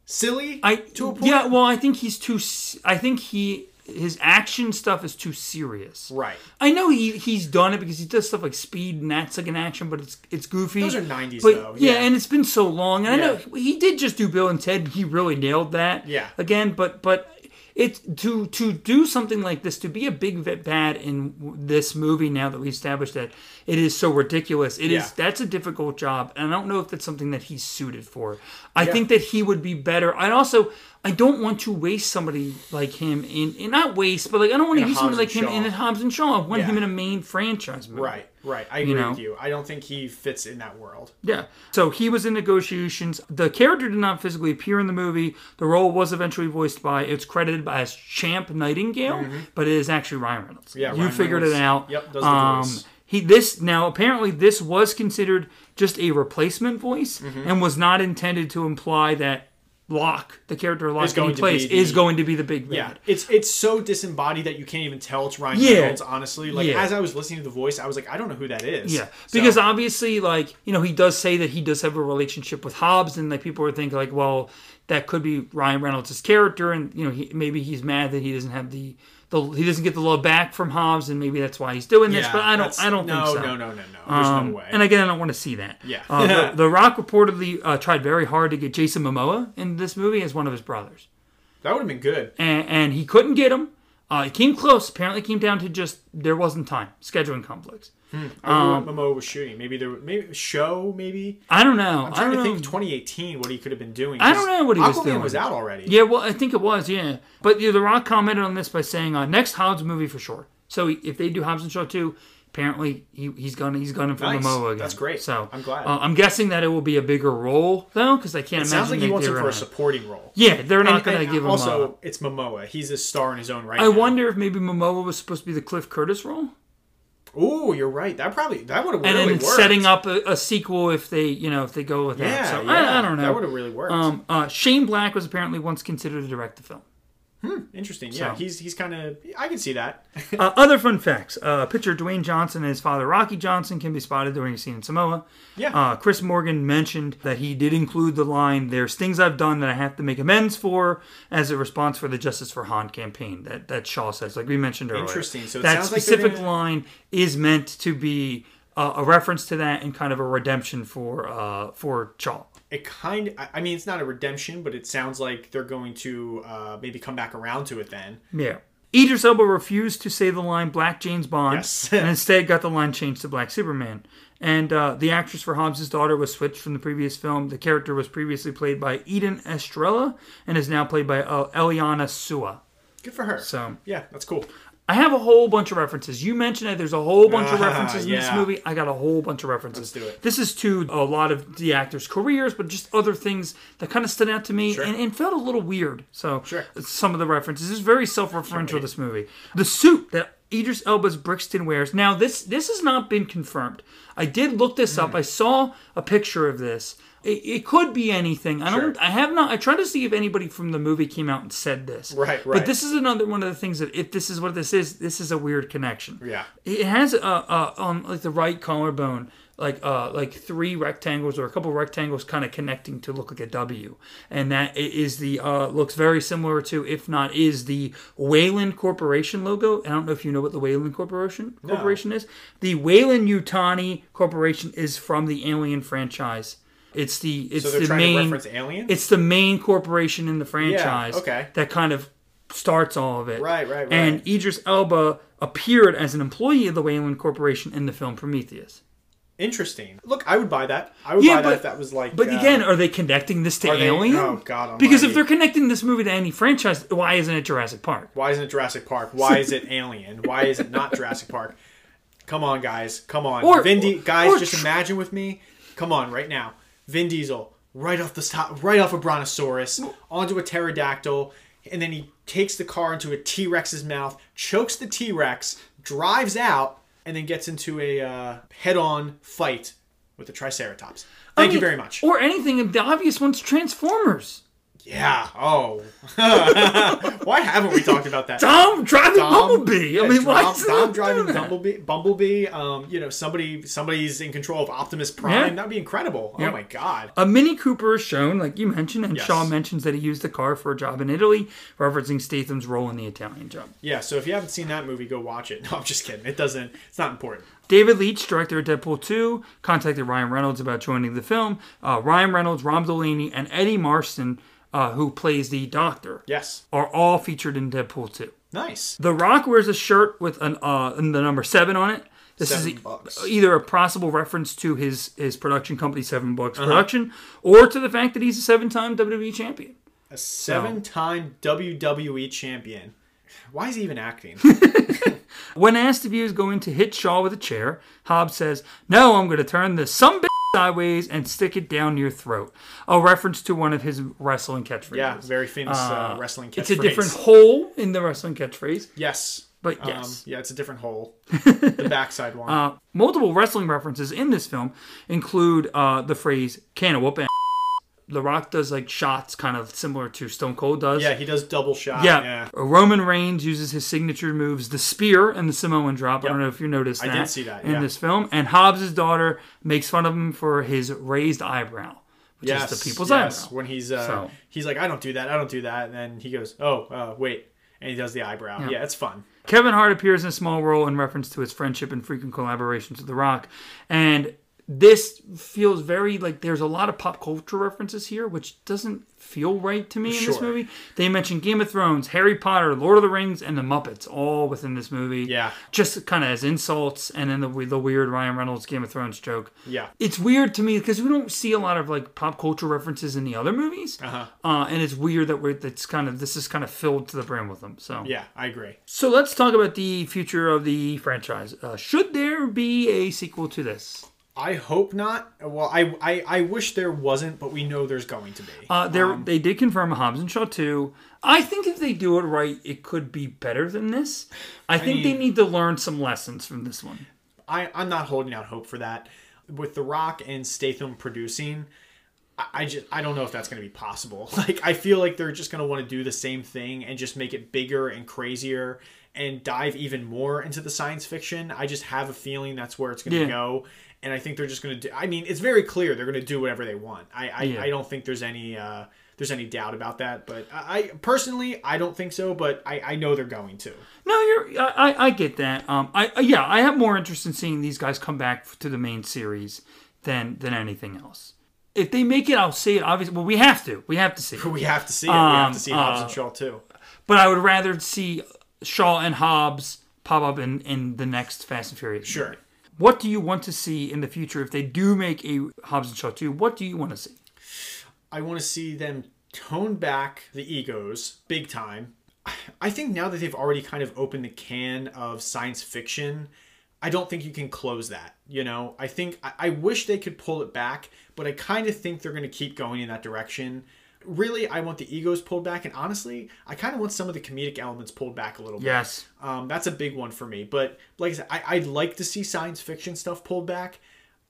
silly I to a point. yeah. Well, I think he's too. I think he his action stuff is too serious. right. I know he he's done it because he does stuff like Speed and that's like an action, but it's it's goofy. Those are 90s though, Yeah, yeah. and it's been so long. And I know he did just do Bill and Ted. He really nailed that. Yeah. Again, but but it's to to do something like this to be a big bad in this movie now that we established that it is so ridiculous. It is Yeah. that's a difficult job, and I don't know if that's something that he's suited for. I think that he would be better. I also, I don't want to waste somebody like him in, in not waste, but like I don't want to use somebody like Hobbs him in Shaw. a Hobbs and Shaw. I want Yeah. him in a main franchise movie. Right, right. I agree know? with you. I don't think he fits in that world. Yeah. So he was in negotiations. The character did not physically appear in the movie. The role was eventually voiced by. It's credited by as Champ Nightingale, but it is actually Ryan Reynolds. Mm-hmm. Yeah, you Ryan figured Reynolds. it out. Yep, does the um, voice. He this now apparently this was considered just a replacement voice Mm-hmm. and was not intended to imply that Locke, the character Locke that going to plays, be is going to be the big bad. Yeah, it's it's so disembodied that you can't even tell it's Ryan Yeah. Reynolds. Honestly, like Yeah. as I was listening to the voice, I was like, I don't know who that is. Yeah, So- because obviously, like you know, he does say that he does have a relationship with Hobbs, and like people are thinking, like, well, that could be Ryan Reynolds' character, and you know, he, maybe he's mad that he doesn't have the, the he doesn't get the love back from Hobbs, and maybe that's why he's doing this. Yeah, But I don't, I don't no, think so. No, no, no, no. There's Um, no way. And again, I don't want to see that. Yeah. uh, the, <laughs> the Rock reportedly uh, tried very hard to get Jason Momoa in this movie as one of his brothers, that would have been good. and, and he couldn't get him. Uh, it came close. Apparently, it came down to just there wasn't time, scheduling conflicts. I wonder Um, Momoa was shooting. Maybe there, maybe a show. Maybe I don't know. I'm I trying to know. think. 2018, what he could have been doing. I don't know what he was Aquaman doing. was out already. Yeah, well, I think it was, yeah. But The Rock commented on this by saying, uh, "Next Hobbs movie for sure." So if they do Hobbs and Shaw two, apparently he, he's gonna he's gonna for Nice. Momoa again. That's great. So I'm glad. Uh, I'm guessing that it will be a bigger role though, because I can't It imagine. sounds like he wants him for a supporting role. Yeah, they're not gonna and give him. Also, it's Momoa. He's a star in his own right. I now. wonder if maybe Momoa was supposed to be the Cliff Curtis role, Oh, you're right. That probably that would have really and then worked. setting up a, a sequel if they, you know, if they go with that. Yeah, So yeah. I, I don't know. That would have really worked. um, uh, Shane Black was apparently once considered to direct the film. Interesting. Yeah, so- he's he's kind of. I can see that. <laughs> Uh, other fun facts: uh, pitcher Dwayne Johnson and his father Rocky Johnson can be spotted during a scene in Samoa. Yeah. Uh, Chris Morgan mentioned that he did include the line, "There's things I've done that I have to make amends for," as a response for the Justice for Han campaign. That that Shaw says, like we mentioned earlier. Interesting. So that like specific gonna- line is meant to be uh, a reference to that and kind of a redemption for uh, for Shaw. It kind I- I mean it's not a redemption but it sounds like they're going to uh, maybe come back around to it then Yeah. Idris Elba refused to say the line Black James Bond Yes. <laughs> and instead got the line changed to Black Superman. And uh, the actress for Hobbs' daughter was switched from the previous film. The character was previously played by Eden Estrella and is now played by uh, Eliana Sua. good for her So yeah that's cool I have a whole bunch of references. You mentioned that there's a whole bunch of <laughs> references in this yeah. movie. I got a whole bunch of references. Let's do it. This is to a lot of the actors' careers, but just other things that kind of stood out to me Sure. and, and felt a little weird. So Sure. some of the references is very self-referential. This movie, the suit that Idris Elba's Brixton wears. Now this this has not been confirmed. I did look this Hmm. up. I saw a picture of this. It, it could be anything. I don't. Sure. I have not. I tried to see if anybody from the movie came out and said this. Right, right. But this is another one of the things that if this is what this is, this is a weird connection. Yeah. It has a, uh on like the right collarbone, like uh like three rectangles or a couple rectangles kind of connecting to look like a W, and that is the uh looks very similar to, if not is the Weyland Corporation logo. I don't know if you know what the Weyland Corporation Corporation is. The Weyland-Yutani Corporation is from the Alien franchise. It's the it's so the main to reference alien it's the main corporation in the franchise okay. that kind of starts all of it. Right, right, right. And Idris Elba appeared as an employee of the Weyland Corporation in the film Prometheus. interesting look I would buy that I would Yeah, buy that if that was like But uh, again, are they connecting this to are they- Alien? oh god because if they're connecting this movie to any franchise, why isn't it Jurassic Park? why isn't it Jurassic Park why is it alien why is it not Jurassic Park come on guys come on Or- Vin Di- or- guys or just imagine with me come on right now Vin Diesel right off the top right off a brontosaurus onto a pterodactyl and then he takes the car into a T-Rex's mouth chokes the T-Rex drives out and then gets into a uh, head-on fight with the Triceratops thank I you very much Or anything. The obvious one's Transformers. Yeah oh <laughs> why haven't we talked about that Dom driving Dom- Bumblebee. I yeah, mean, why Dom, is Dom driving doing that? Bumblebee, Bumblebee. Um, you know, somebody somebody's in control of Optimus Prime. Yeah. That'd be incredible. Yep. Oh my god. A Mini Cooper is shown, like you mentioned, and Yes. Shaw mentions that he used the car for a job in Italy, referencing Statham's role in the Italian job. Yeah. So if you haven't seen that movie, go watch it. <laughs> No, I'm just kidding. It doesn't. It's not important. David Leitch, director of Deadpool 2, contacted Ryan Reynolds about joining the film. Uh, Ryan Reynolds, Rob Delaney, and Eddie Marsan, uh, who plays the Doctor, Yes. are all featured in Deadpool 2. Nice. The Rock wears a shirt with an uh, the number seven on it. This Seven is e- bucks. either a possible reference to his his production company, Seven Bucks Uh-huh. Production, or to the fact that he's a seven time WWE champion. A seven-time WWE champion. Why is he even acting? <laughs> When asked if he was going to hit Shaw with a chair, Hobbs says, No, I'm going to turn the some bitch sideways and stick it down your throat. A reference to one of his wrestling catchphrases. yeah, very famous uh, wrestling catchphrase. It's a different hole in the wrestling catchphrase, Yes. but Um, yes. yeah, it's a different hole. <laughs> the backside one. Uh, multiple wrestling references in this film include uh, the phrase "can of whoop ass." The Rock does like shots, kind of similar to Stone Cold does. yeah, he does double shot. Yeah. yeah. Roman Reigns uses his signature moves, the spear and the Samoan drop. I don't know if you noticed I that. did see that, in yeah. this film. And Hobbs' daughter makes fun of him for his raised eyebrow, which Yes, is the people's yes. eyebrow. When he's uh, So- he's like, I don't do that, I don't do that, and then he goes, Oh, uh, wait, and he does the eyebrow. Yeah, it's fun. Kevin Hart appears in a small role in reference to his friendship and frequent collaborations with The Rock. And this feels very like there's a lot of pop culture references here, which doesn't feel right to me in this movie. They mention Game of Thrones, Harry Potter, Lord of the Rings, and the Muppets all within this movie. Yeah. Just kind of as insults, and then the, the weird Ryan Reynolds Game of Thrones joke. Yeah. It's weird to me because we don't see a lot of like pop culture references in the other movies. Uh-huh. Uh, and it's weird that we're that's kind of this is kind of filled to the brim with them. So Yeah, I agree. so let's talk about the future of the franchise. Uh, should there be a sequel to this? I hope not. Well, I, I I wish there wasn't, but we know there's going to be. Uh, there, they did confirm a Hobbs and Shaw 2. I think if they do it right, it could be better than this. I think they need to learn some lessons from this one. I, I'm not holding out hope for that. With The Rock and Statham producing, I, I just I don't know if that's going to be possible. <laughs> Like I feel like they're just going to want to do the same thing and just make it bigger and crazier and dive even more into the science fiction. I just have a feeling that's where it's going to Yeah. go. And I think they're just going to do. I mean, it's very clear they're going to do whatever they want. I I, Yeah. I don't think there's any uh, there's any doubt about that. But I, I personally I don't think so. But I, I know they're going to. No, you're. I, I- get that. Um, I yeah, I have more interest in seeing these guys come back to the main series than than anything else. If they make it, I'll see it. Obviously, well, we have to. We have to see it. <laughs> We have to see it. we have Um, to see Hobbs uh, and Shaw too. But I would rather see Shaw and Hobbs pop up in in the next Fast and Furious. Sure. movie. What do you want to see in the future if they do make a Hobbs and Shaw 2? What do you want to see? I want to see them tone back the egos big time. I think now that they've already kind of opened the can of science fiction, I don't think you can close that. You know, I think I, I wish they could pull it back, but I kind of think they're going to keep going in that direction. Really, I want the egos pulled back, and honestly, I kind of want some of the comedic elements pulled back a little bit. Yes. Um, that's a big one for me. But like I said, I, I'd like to see science fiction stuff pulled back,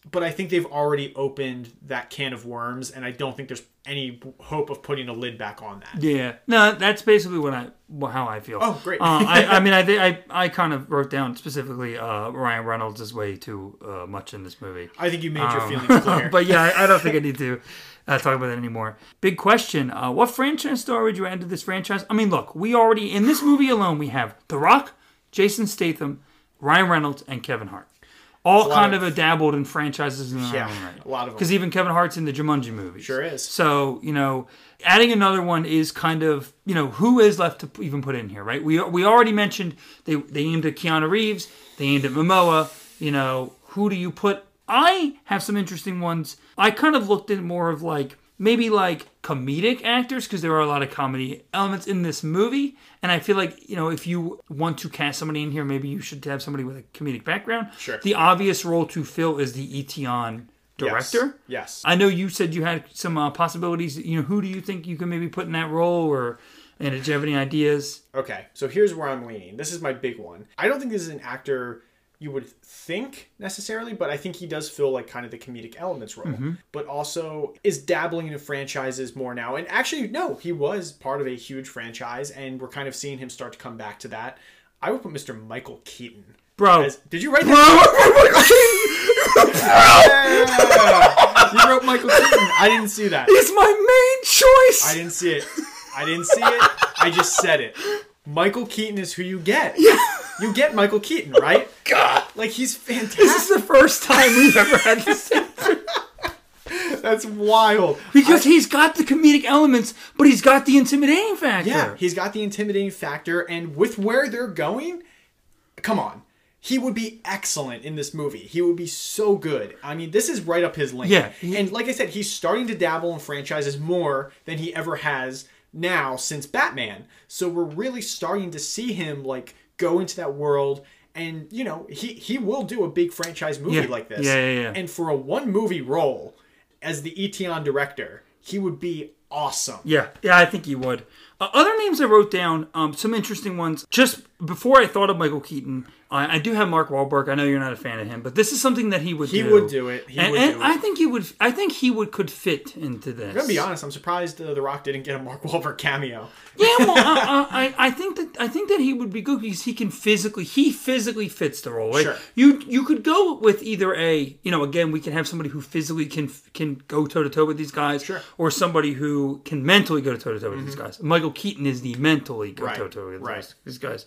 but I think they've already opened that can of worms, and I don't think there's any hope of putting a lid back on that. Yeah. No, that's basically what I how I feel. Oh, great. uh, I, I <laughs> mean, I, I I kind of wrote down specifically uh, Ryan Reynolds is way too uh, much in this movie. I think you made your feelings clear. Um, <laughs> but yeah, I, I don't think I need to <laughs> uh, talk about that anymore. Big question: uh, What franchise star would you add to this franchise? I mean, look, we already in this movie alone we have The Rock, Jason Statham, Ryan Reynolds, and Kevin Hart. All kind of, of- a dabbled in franchises in their Yeah, own right. a lot of them. Because even Kevin Hart's in the Jumanji movie. Sure is. So you know, adding another one is kind of you know who is left to even put in here, right? We we already mentioned they they aimed at Keanu Reeves, they aimed at Momoa. You know, who do you put? I have some interesting ones. I kind of looked at more of like maybe like comedic actors because there are a lot of comedy elements in this movie, and I feel like you know if you want to cast somebody in here, maybe you should have somebody with a comedic background. Sure. The obvious role to fill is the Eteon director. Yes. I know you said you had some uh, possibilities. You know, who do you think you can maybe put in that role, or and did you have any ideas? Okay, so here's where I'm leaning. This is my big one. I don't think this is an actor you would think necessarily, but I think he does feel like kind of the comedic elements role, mm-hmm. but also is dabbling into franchises more now. And actually, no, he was part of a huge franchise, and we're kind of seeing him start to come back to that. I would put Mr. Michael Keaton. Bro. As, did you write that? Yeah! <laughs> You wrote Michael Keaton. I didn't see that. It's my main choice. I didn't see it. I didn't see it. I just said it. Michael Keaton is who you get. You get Michael Keaton, oh right? God, Like he's fantastic. this is the first time we've ever had this. <laughs> That's wild. because he's got the comedic elements, but he's got the intimidating factor. Yeah, he's got the intimidating factor, and with where they're going, come on. He would be excellent in this movie. He would be so good. I mean, this is right up his lane. Yeah, he- and like I said, he's starting to dabble in franchises more than he ever has now since Batman. So we're really starting to see him like go into that world and you know, he he will do a big franchise movie Yeah. like this. Yeah, yeah, yeah. And for a one movie role as the Eteon director, he would be awesome. Yeah, yeah, I think he would. Uh, other names I wrote down, um, some interesting ones. Just before I thought of Michael Keaton, I, I do have Mark Wahlberg. I know you're not a fan of him, but this is something that he would He do. would do it. He and would and do it. I think he would. I think he would could fit into this. I'm gonna be honest. I'm surprised uh, The Rock didn't get a Mark Wahlberg cameo. Yeah, well, <laughs> I, I, I think that I think that he would be good because he can physically he physically fits the role. Right? Sure. You you could go with either a you know again we can have somebody who physically can can go toe to toe with these guys, Sure. Mm-hmm. or somebody who can mentally go toe to toe with these guys. Michael Keaton is the mentally go toe to toe with right. these- these guys.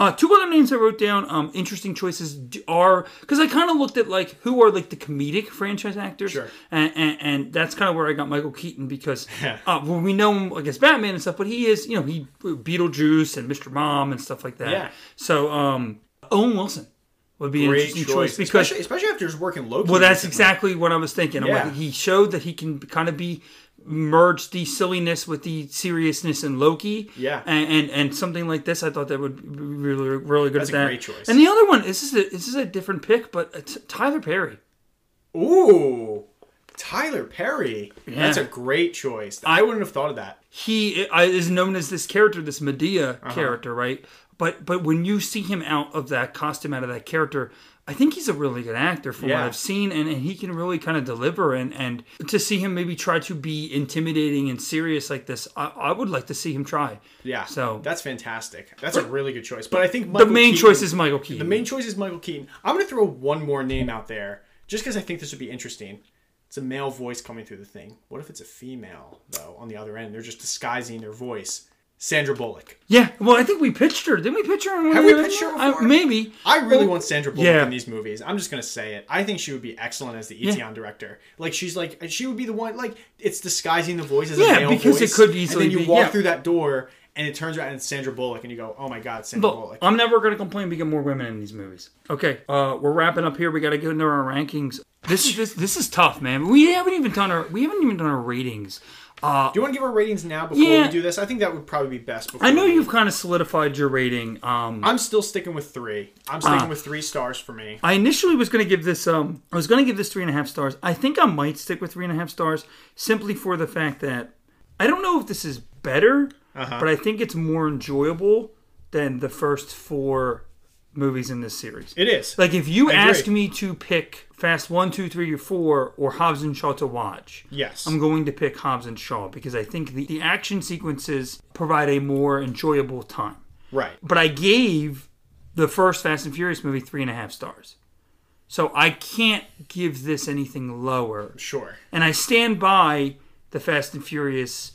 Uh, two other names I wrote down. Um, interesting choices are because I kind of looked at like who are like the comedic franchise actors, Sure. and, and, and that's kind of where I got Michael Keaton because <laughs> uh, well, we know him like as Batman and stuff, but he is you know he Beetlejuice and Mr. Mom and stuff like that. Yeah. So um, Owen Wilson would be an interesting choice, choice because especially, especially after just working Loki. well, that's exactly what I was thinking. Yeah. like, he showed that he can kind of be merge the silliness with the seriousness in Loki. Yeah. and and, and something like this, I thought that would be really really good That's at a that. great choice. And the other one, this is a, this is a different pick, but it's Tyler Perry. Ooh, Tyler Perry. That's a great choice. I wouldn't have thought of that. he is known as this character, this Madea Uh-huh. character, right? But but when you see him out of that costume, out of that character, I think he's a really good actor from Yeah. what I've seen, and, and he can really kind of deliver. And and to see him maybe try to be intimidating and serious like this, I, I would like to see him try. Yeah. So that's fantastic. That's a really good choice. But I think the main Keaton- choice is Michael Keaton. the main choice is Michael Keaton. I'm gonna throw one more name out there just because I think this would be interesting. It's a male voice coming through the thing. What if it's a female though? On the other end, they're just disguising their voice. Sandra Bullock. yeah, well, I think we pitched her. Didn't we pitch her? in Have we pitched her I- maybe. I really Well, want Sandra Bullock yeah. in these movies. I'm just gonna say it. I think she would be excellent as the Eteon director. Like she's like she would be the one. Like it's disguising the voice as Yeah, a male because it voice, could easily And then you be- walk yeah. through that door, and it turns around and it's Sandra Bullock, and you go, "Oh my God, Sandra Look, Bullock." I'm never going to complain we get more women in these movies. Okay, uh, we're wrapping up here. We got to get into our rankings. This is this, this is tough, man. We haven't even done our we haven't even done our ratings. Uh, do you want to give our ratings now before Yeah. we do this? I think that would probably be best. Before I know you've kind of solidified your rating. Um, I'm still sticking with three. I'm sticking Ah. with three stars for me. I initially was going to give this um I was going to give this three and a half stars. I think I might stick with three and a half stars simply for the fact that I don't know if this is better, Uh-huh. but I think it's more enjoyable than the first four movies in this series. It is. Like if you I agree. ask me to pick Fast One, Two, Three, or Four, or Hobbs and Shaw to watch, yes. I'm going to pick Hobbs and Shaw because I think the, the action sequences provide a more enjoyable time. right. But I gave the first Fast and Furious movie three and a half stars. So I can't give this anything lower. Sure. And I stand by the Fast and Furious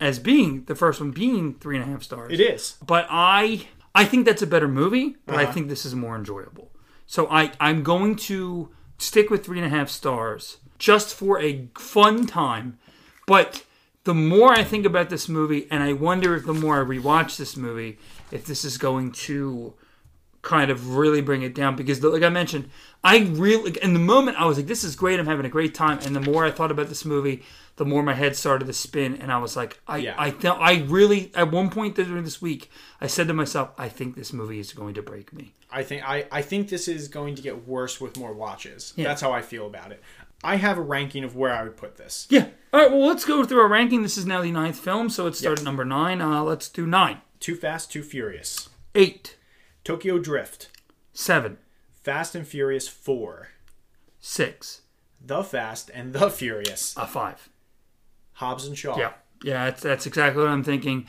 as being the first one being three and a half stars. It is. But I I think that's a better movie, but I Uh-huh. think this is more enjoyable. So I, I'm going to stick with three and a half stars just for a fun time. But the more I think about this movie, and I wonder if the more I rewatch this movie, if this is going to kind of really bring it down because like I mentioned, I really in the moment I was like, this is great, I'm having a great time. And the more I thought about this movie, the more my head started to spin and I was like, I Yeah. I th- I really at one point during this week, I said to myself, I think this movie is going to break me. I think I, I think this is going to get worse with more watches. Yeah. That's how I feel about it. I have a ranking of where I would put this. Yeah. All right, well let's go through our ranking. This is now the ninth film, so it started Yeah. number nine. Uh, let's do nine. Too Fast, Too Furious, Eight. Tokyo Drift, Seven. Fast and Furious 4, Six. The Fast and the Furious, A five. Hobbs and Shaw. Yeah, yeah, that's, that's exactly what I'm thinking.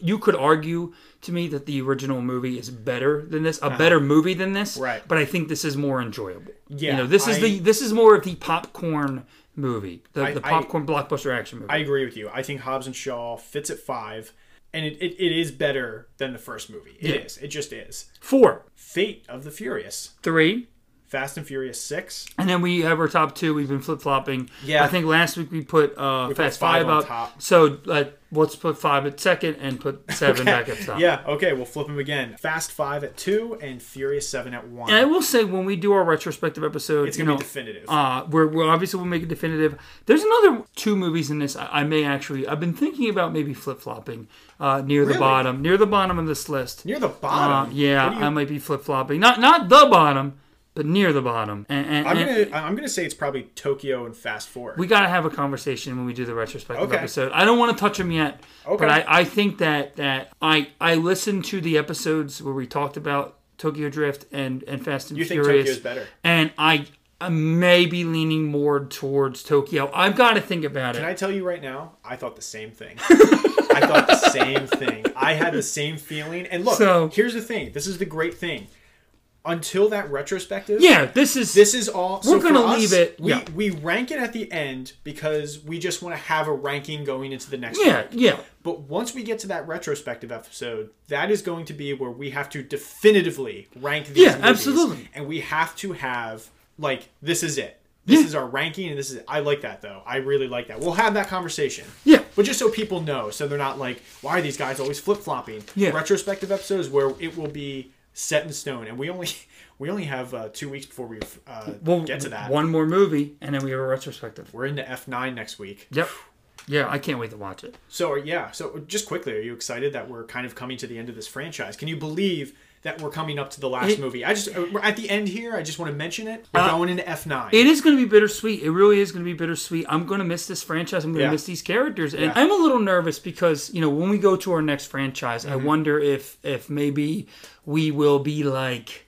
You could argue to me that the original movie is better than this, a better movie than this. Uh-huh. Right. But I think this is more enjoyable. Yeah, you know, this is I- the this is more of the popcorn movie, the, I- the I- popcorn blockbuster action movie. I agree with you. I think Hobbs and Shaw fits at 5, and it, it, it is better than the first movie. It is. Yeah. It just is. Four, Fate of the Furious, three, Fast and Furious six. And then we have our top two. We've been flip flopping. Yeah. I think last week we put uh, put Fast five Five, on up. top. So like, let's put five at second and put <laughs> seven back at top. Yeah, okay, we'll flip them again. Fast five at two and Furious seven at one. And I will say, when we do our retrospective episode, it's gonna know, be definitive. Uh, we're, we're obviously we'll make it definitive. There's another two movies in this. I, I may actually. I've been thinking about maybe flip flopping uh, near the bottom, near the bottom of this list. Near the Uh, bottom. yeah, you- I might be flip flopping. Not not the bottom, but near the bottom. And, and, I'm gonna I'm gonna say it's probably Tokyo and Fast Four. we got to have a conversation when we do the retrospective Okay. episode. I don't want to touch them yet, Okay. but I, I think that that I I listened to the episodes where we talked about Tokyo Drift and and Fast and you think Furious. Tokyo's better? and I, I may be leaning more towards Tokyo. I've got to think about it. Can I tell you right now? I thought the same thing. <laughs> I thought the same thing. I had the same feeling. And look, So- here's the thing. This is the great thing. Until that retrospective, yeah, this is this is all. We're so gonna us, leave it- We yeah. we rank it at the end because we just want to have a ranking going into the next. yeah yeah But once we get to that retrospective episode, that is going to be where we have to definitively rank these Yeah, movies. absolutely. And we have to have like this is it. This Yeah. is our ranking and this is. I like that though. I really like that. We'll have that conversation. yeah. But just so people know, so they're not like, why are these guys always flip flopping? Yeah. Retrospective episodes where it will be set in stone, and we only <laughs> we only have uh, two weeks before we uh, We'll get to that. One more movie, and then we have a retrospective. We're into F nine next week. Yep. Yeah, I can't wait to watch it. So yeah, so just quickly, are you excited that we're kind of coming to the end of this franchise? Can you believe that we're coming up to the last It- movie? I just uh, we're at the end here. I just want to mention it. We're Uh, going into F nine. It is going to be bittersweet. It really is going to be bittersweet. I'm going to miss this franchise. I'm going to miss these characters, and Yeah. I'm a little nervous because you know when we go to our next franchise, I Mm-hmm. wonder if if maybe we will be like,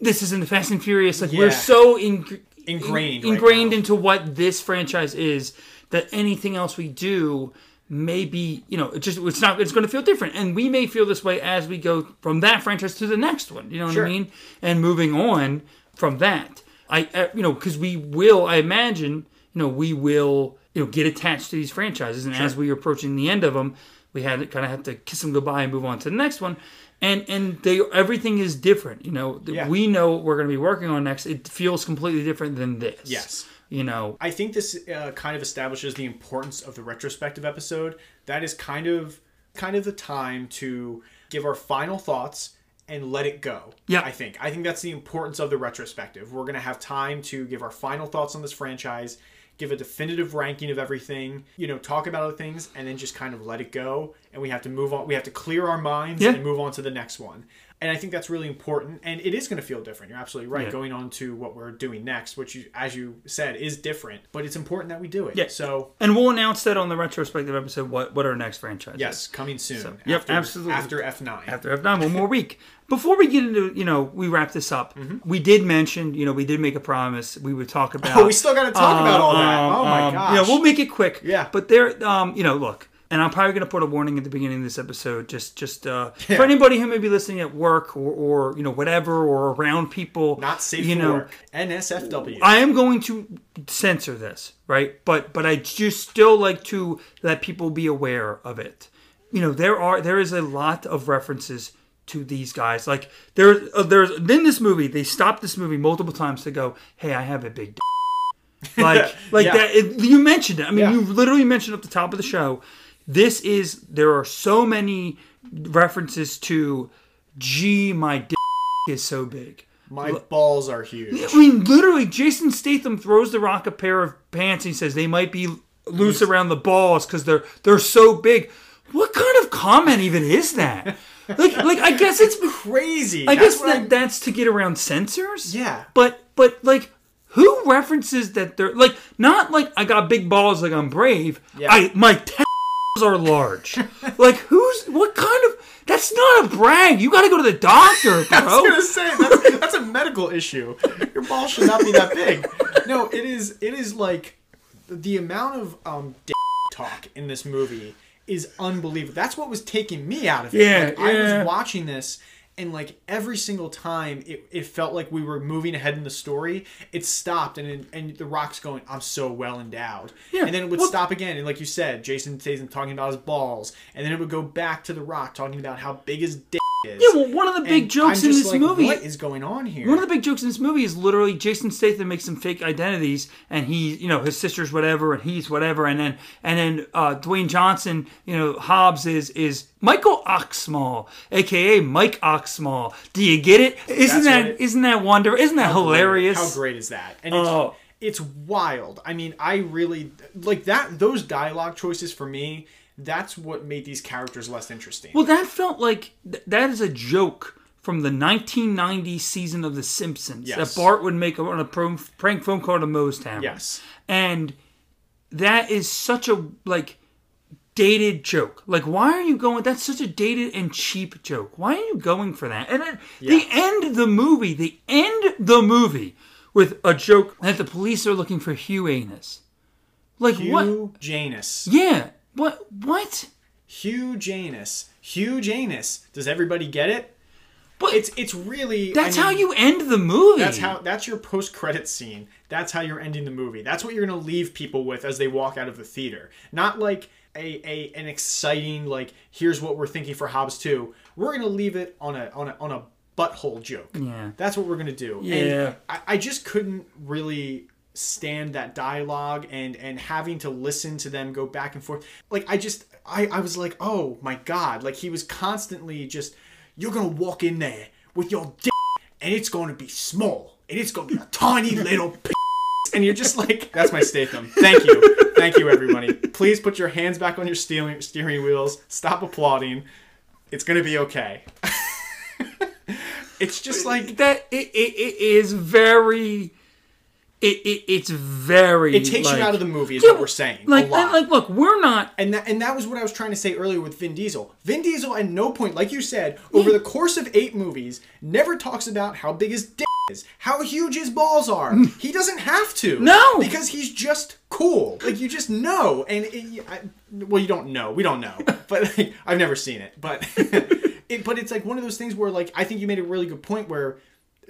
this isn't the Fast and Furious. Like Yeah. we're so in, Ingrained in- ingrained now. into what this franchise is that anything else we do maybe you know it just it's not it's going to feel different. And we may feel this way as we go from that franchise to the next one you know what Sure. i mean? And moving on from that. I uh, you know because we will i imagine you know we will you know get attached to these franchises. And as we are approaching the end of them we had to kind of have to kiss them goodbye and move on to the next one. And and they everything is different you know? Yeah. we know what we're going to be working on next. It feels completely different than this. Yes. You know I think this uh, kind of establishes the importance of the retrospective episode. That is kind of kind of the time to give our final thoughts and let it go. Yeah. I think. I think that's the importance of the retrospective. We're going to have time to give our final thoughts on this franchise, give a definitive ranking of everything, you know, talk about other things and then just kind of let it go and we have to move on. We have to clear our minds Yeah. and move on to the next one. And I think that's really important and it is going to feel different. You're absolutely right Yeah. going on to what we're doing next, which you as you said is different, but it's important that we do it. Yeah. So, And we'll announce that on the retrospective episode what, what our next franchise yes, is. coming soon. yep, after, absolutely. After F9. After F9, one more week. Before we get into, you know, we wrap this up, Mm-hmm. we did mention, you know, we did make a promise we would talk <laughs> about. Oh, we still got to talk about all that. um, Oh my um, gosh. You know, we'll make it quick. Yeah. But there, um, you know, look, and I'm probably going to put a warning at the beginning of this episode, just, just uh, Yeah. <laughs> for anybody who may be listening at work or, or, you know, whatever, or around people. Not safe you know, work. NSFW. I am going to censor this, right? But but I just still like to let people be aware of it. You know, there are there is a lot of references to these guys. Like there uh, there's in this movie they stop this movie multiple times to go, "Hey, I have a big." D-. <laughs> Like like Yeah. that. It, you mentioned it. I mean, Yeah. you literally mentioned at the top of the show. This is there are so many references to, "Gee, my dick is so big." My balls are huge. I mean, literally, Jason Statham throws the Rock a pair of pants. And he says they might be loose around the balls because they're they're so big. What kind of comment even is that? <laughs> Like, like I guess it's Crazy. I That's guess that I'm- that's to get around censors. Yeah. But but like who references that they're like not like I got big balls like I'm brave. Yeah. I my testicles are large. <laughs> like who's what kind of that's not a brag. You got to go to the doctor, bro. <laughs> I was gonna say that's, <laughs> that's a medical issue. Your balls should not be that big. No, it is. It is like the amount of um dick talk in this movie is unbelievable. That's what was taking me out of it. Yeah, Like, I yeah. was watching this and like every single time it, it felt like we were moving ahead in the story it stopped and and the rock's going i'm so well endowed Yeah, and then it would well- stop again and like you said jason Statham talking about his balls and then it would go back to the rock talking about how big his dick is Yeah, well, one of the big And jokes in this like, movie. what is going on here One of the big jokes in this movie is literally Jason Statham makes some fake identities, and he, you know, his sister's whatever, and he's whatever, and then and then uh, Dwayne Johnson, you know, Hobbs is is Michael Oxmall, aka Mike Oxmall. Do you get it? Isn't that it- not that wonder? Isn't that hilarious? How great is that? And it's, Oh. it's wild. I mean, I really like that. Those dialogue choices for me. That's what made these characters less interesting. Well, that felt like th- that is a joke from the 1990 season of The Simpsons Yes. that Bart would make on a prank phone call to Moe's Town. yes, and that is such a like dated joke. Like, why are you going? That's such a dated and cheap joke. Why are you going for that? And then the end of the movie, the end the movie with a joke that the police are looking for Hugh Anus. Like what? Hugh Janus. Yeah. What? What? Hugh Janus. Hugh Janus. Does everybody get it? But It's it's really. that's I mean, how you end the movie. That's how. That's your post credit scene. That's how you're ending the movie. That's what you're gonna leave people with as they walk out of the theater. Not like a, a an exciting like here's what we're thinking for Hobbs two. We're gonna leave it on a on a on a butthole joke. Yeah. That's what we're gonna do. Yeah. And I, I just couldn't really stand that dialogue and and having to listen to them go back and forth. Like I just I, I was like, oh my god. Like he was constantly just you're gonna walk in there with your dick and it's to be small and it's to be a tiny little p- and you're just like <laughs> <laughs> that's my Statham. Thank you. Thank you everybody. Please put your hands back on your steering steering wheels. Stop applauding. It's going to be okay. <laughs> it's just like that. It, it, it is very. It, it it's very. it takes like, you out of the movie is Yeah, what we're saying. Like, a lot. like, look, we're not. And that, and that was what I was trying to say earlier with Vin Diesel. Vin Diesel at no point, like you said, over the course of eight movies, never talks about how big his dick is, how huge his balls are. <laughs> he doesn't have to. No. Because he's just cool. Like, you just know. And, it, I, well, you don't know. We don't know. <laughs> But like, I've never seen it. But, <laughs> it, but it's like one of those things where, like, I think you made a really good point where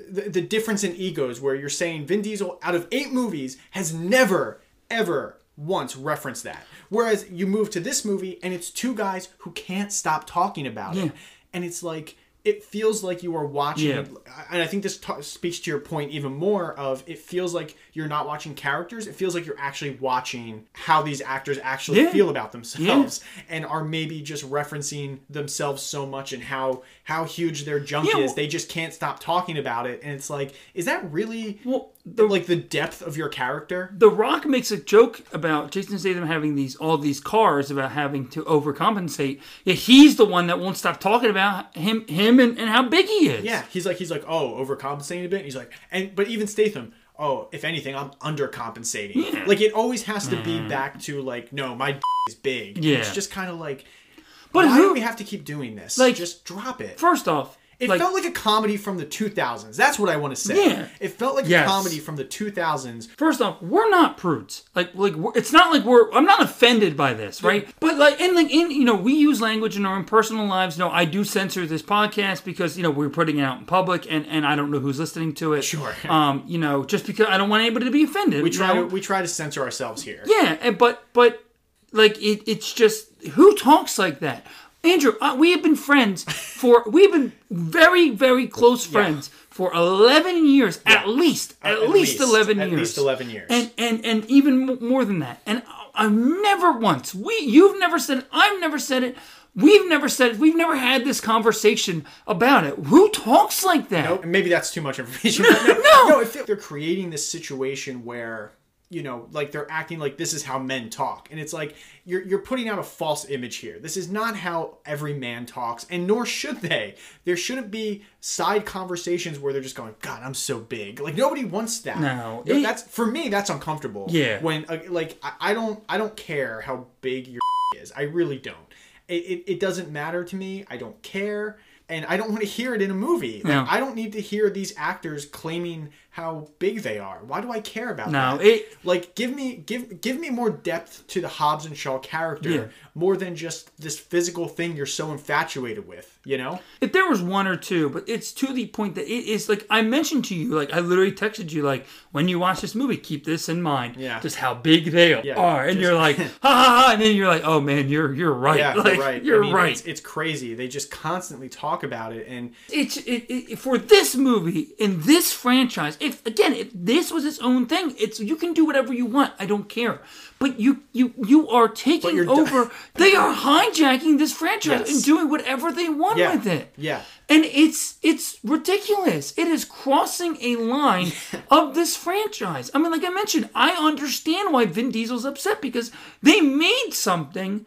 the, the difference in egos where you're saying Vin Diesel out of eight movies has never ever once referenced that whereas you move to this movie and it's two guys who can't stop talking about Yeah. it and it's like it feels like you are watching Yeah. and i think this ta speaks to your point even more of it feels like you're not watching characters it feels like you're actually watching how these actors actually Yeah. feel about themselves and are maybe just referencing themselves so much and how how huge their junk Yeah, is well- they just can't stop talking about it and it's like is that really Well, the like the depth of your character The Rock makes a joke about Jason Statham having these all these cars about having to overcompensate. Yet he's the one that won't stop talking about him him and, and how big he is. yeah he's like he's like oh overcompensating a bit he's like and but even statham oh if anything i'm undercompensating. Yeah. like it always has to be mm-hmm. back to like no my is big. Yeah. it's just kind of like But why who- do we have to keep doing this? Like- just drop it. First off, it like, felt like a comedy from the 2000s that's what i want to say Yeah. it felt like Yes. a comedy from the 2000s First off, we're not prudes. Like, like we're, it's not like we're. I'm not offended by this, right? But like, and like, in you know, we use language in our own personal lives. No, I do censor this podcast because you know we're putting it out in public, and and I don't know who's listening to it. Sure. <laughs> Um, you know, just because I don't want anybody to be offended. we you try know? we try to censor ourselves here Yeah, and- but but like it, it's just who talks like that, Andrew. Uh, we have been friends for <laughs> we've been very very close friends for eleven years at least at, At least, least. eleven At years At least 11 years. and and and even more than that. And I've never once we you've never said it, I've never said it. We've never said it. We've never had this conversation about it. Who talks like that? Nope, maybe that's too much information. <laughs> but no, no. no, if they're creating this situation where you know, like they're acting like this is how men talk, and it's like you're you're putting out a false image here. This is not how every man talks, and nor should they. There shouldn't be side conversations where they're just going, "God, I'm so big." Like nobody wants that. No, it- that's for me. That's uncomfortable. Yeah. When uh, like I, I don't I don't care how big your <laughs> is. I really don't. It, it, it doesn't matter to me. I don't care and I don't want to hear it in a movie. Like, No. I don't need to hear these actors claiming how big they are. Why do I care about No, that? it- like give me give give me more depth to the Hobbs and Shaw character Yeah. more than just this physical thing you're so infatuated with, you know? if there was one or two, but it's to the point that it is like I mentioned to you, like I literally texted you, like when you watch this movie, keep this in mind, Yeah. just how big they Yeah, are, and just- you're like, <laughs> ha ha ha, and then you're like, oh man, you're you're right, Yeah, <laughs> like, you're right. you're I mean, right. It's, it's crazy. They just constantly talk about it and it's it, it, for this movie in this franchise. If again, if this was its own thing, it's you can do whatever you want. I don't care. But you you you are taking over. they are hijacking this franchise Yes. and doing whatever they want Yeah. with it. Yeah. And it's it's ridiculous. It is crossing a line <laughs> of this franchise. I mean, like I mentioned, I understand why Vin Diesel's upset because they made something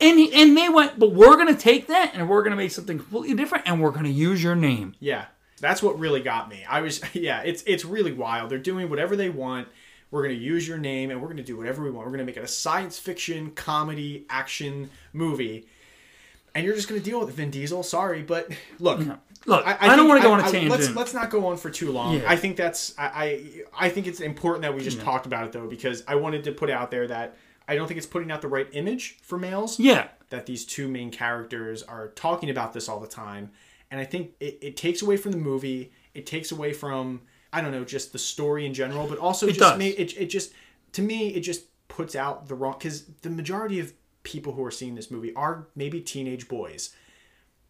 and he, and they went, but we're gonna take that and we're gonna make something completely different and we're gonna use your name. Yeah, that's what really got me. I was <laughs> yeah, it's it's really wild. They're doing whatever they want. We're gonna use your name and we're gonna do whatever we want. We're gonna make it a science fiction comedy action movie, and you're just gonna deal with Vin Diesel. Sorry, but <sighs> look. Look, I, think- don't want to go on a I- tangent. Let's let's not go on for too long. Yeah. I think that's I, I I think it's important that we just talked about it though because I wanted to put out there that I don't think it's putting out the right image for males yeah, that these two main characters are talking about this all the time. And I think it, it takes away from the movie. It takes away from, I don't know, just the story in general, but also just does. it, it just, to me, it just puts out the wrong, because the majority of people who are seeing this movie are maybe teenage boys.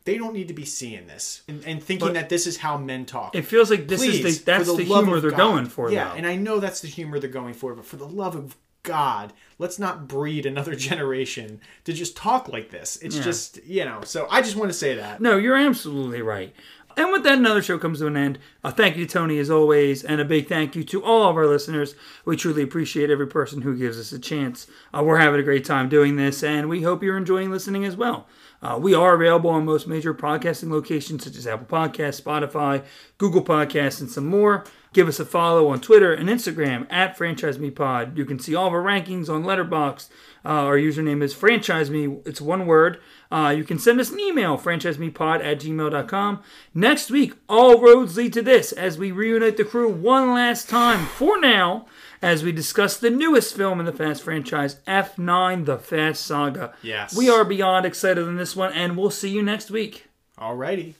They don't need to be seeing this and, and thinking But- that this is how men talk. it feels like this Please, is the, that's for the, humor they're God. going for. Yeah, though. and I know that's the humor they're going for, but for the love of God, let's not breed another <laughs> generation to just talk like this. It's Yeah. just, you know, so I just want to say that. No, you're absolutely right. And with that, another show comes to an end. A thank you to Tony as always, and a big thank you to all of our listeners. We truly appreciate every person who gives us a chance. Uh, we're having a great time doing this, and we hope you're enjoying listening as well. Uh, we are available on most major podcasting locations such as Apple Podcasts, Spotify, Google Podcasts, and some more. Give us a follow on Twitter and Instagram at FranchiseMePod. You can see all of our rankings on Letterboxd. Uh, our username is FranchiseMe. It's one word. Uh, you can send us an email, franchisemepod at gmail.com. Next week, all roads lead to this as we reunite the crew one last time for now as we discuss the newest film in the Fast franchise, F9 The Fast Saga. Yes. We are beyond excited on this one, and we'll see you next week. Alrighty.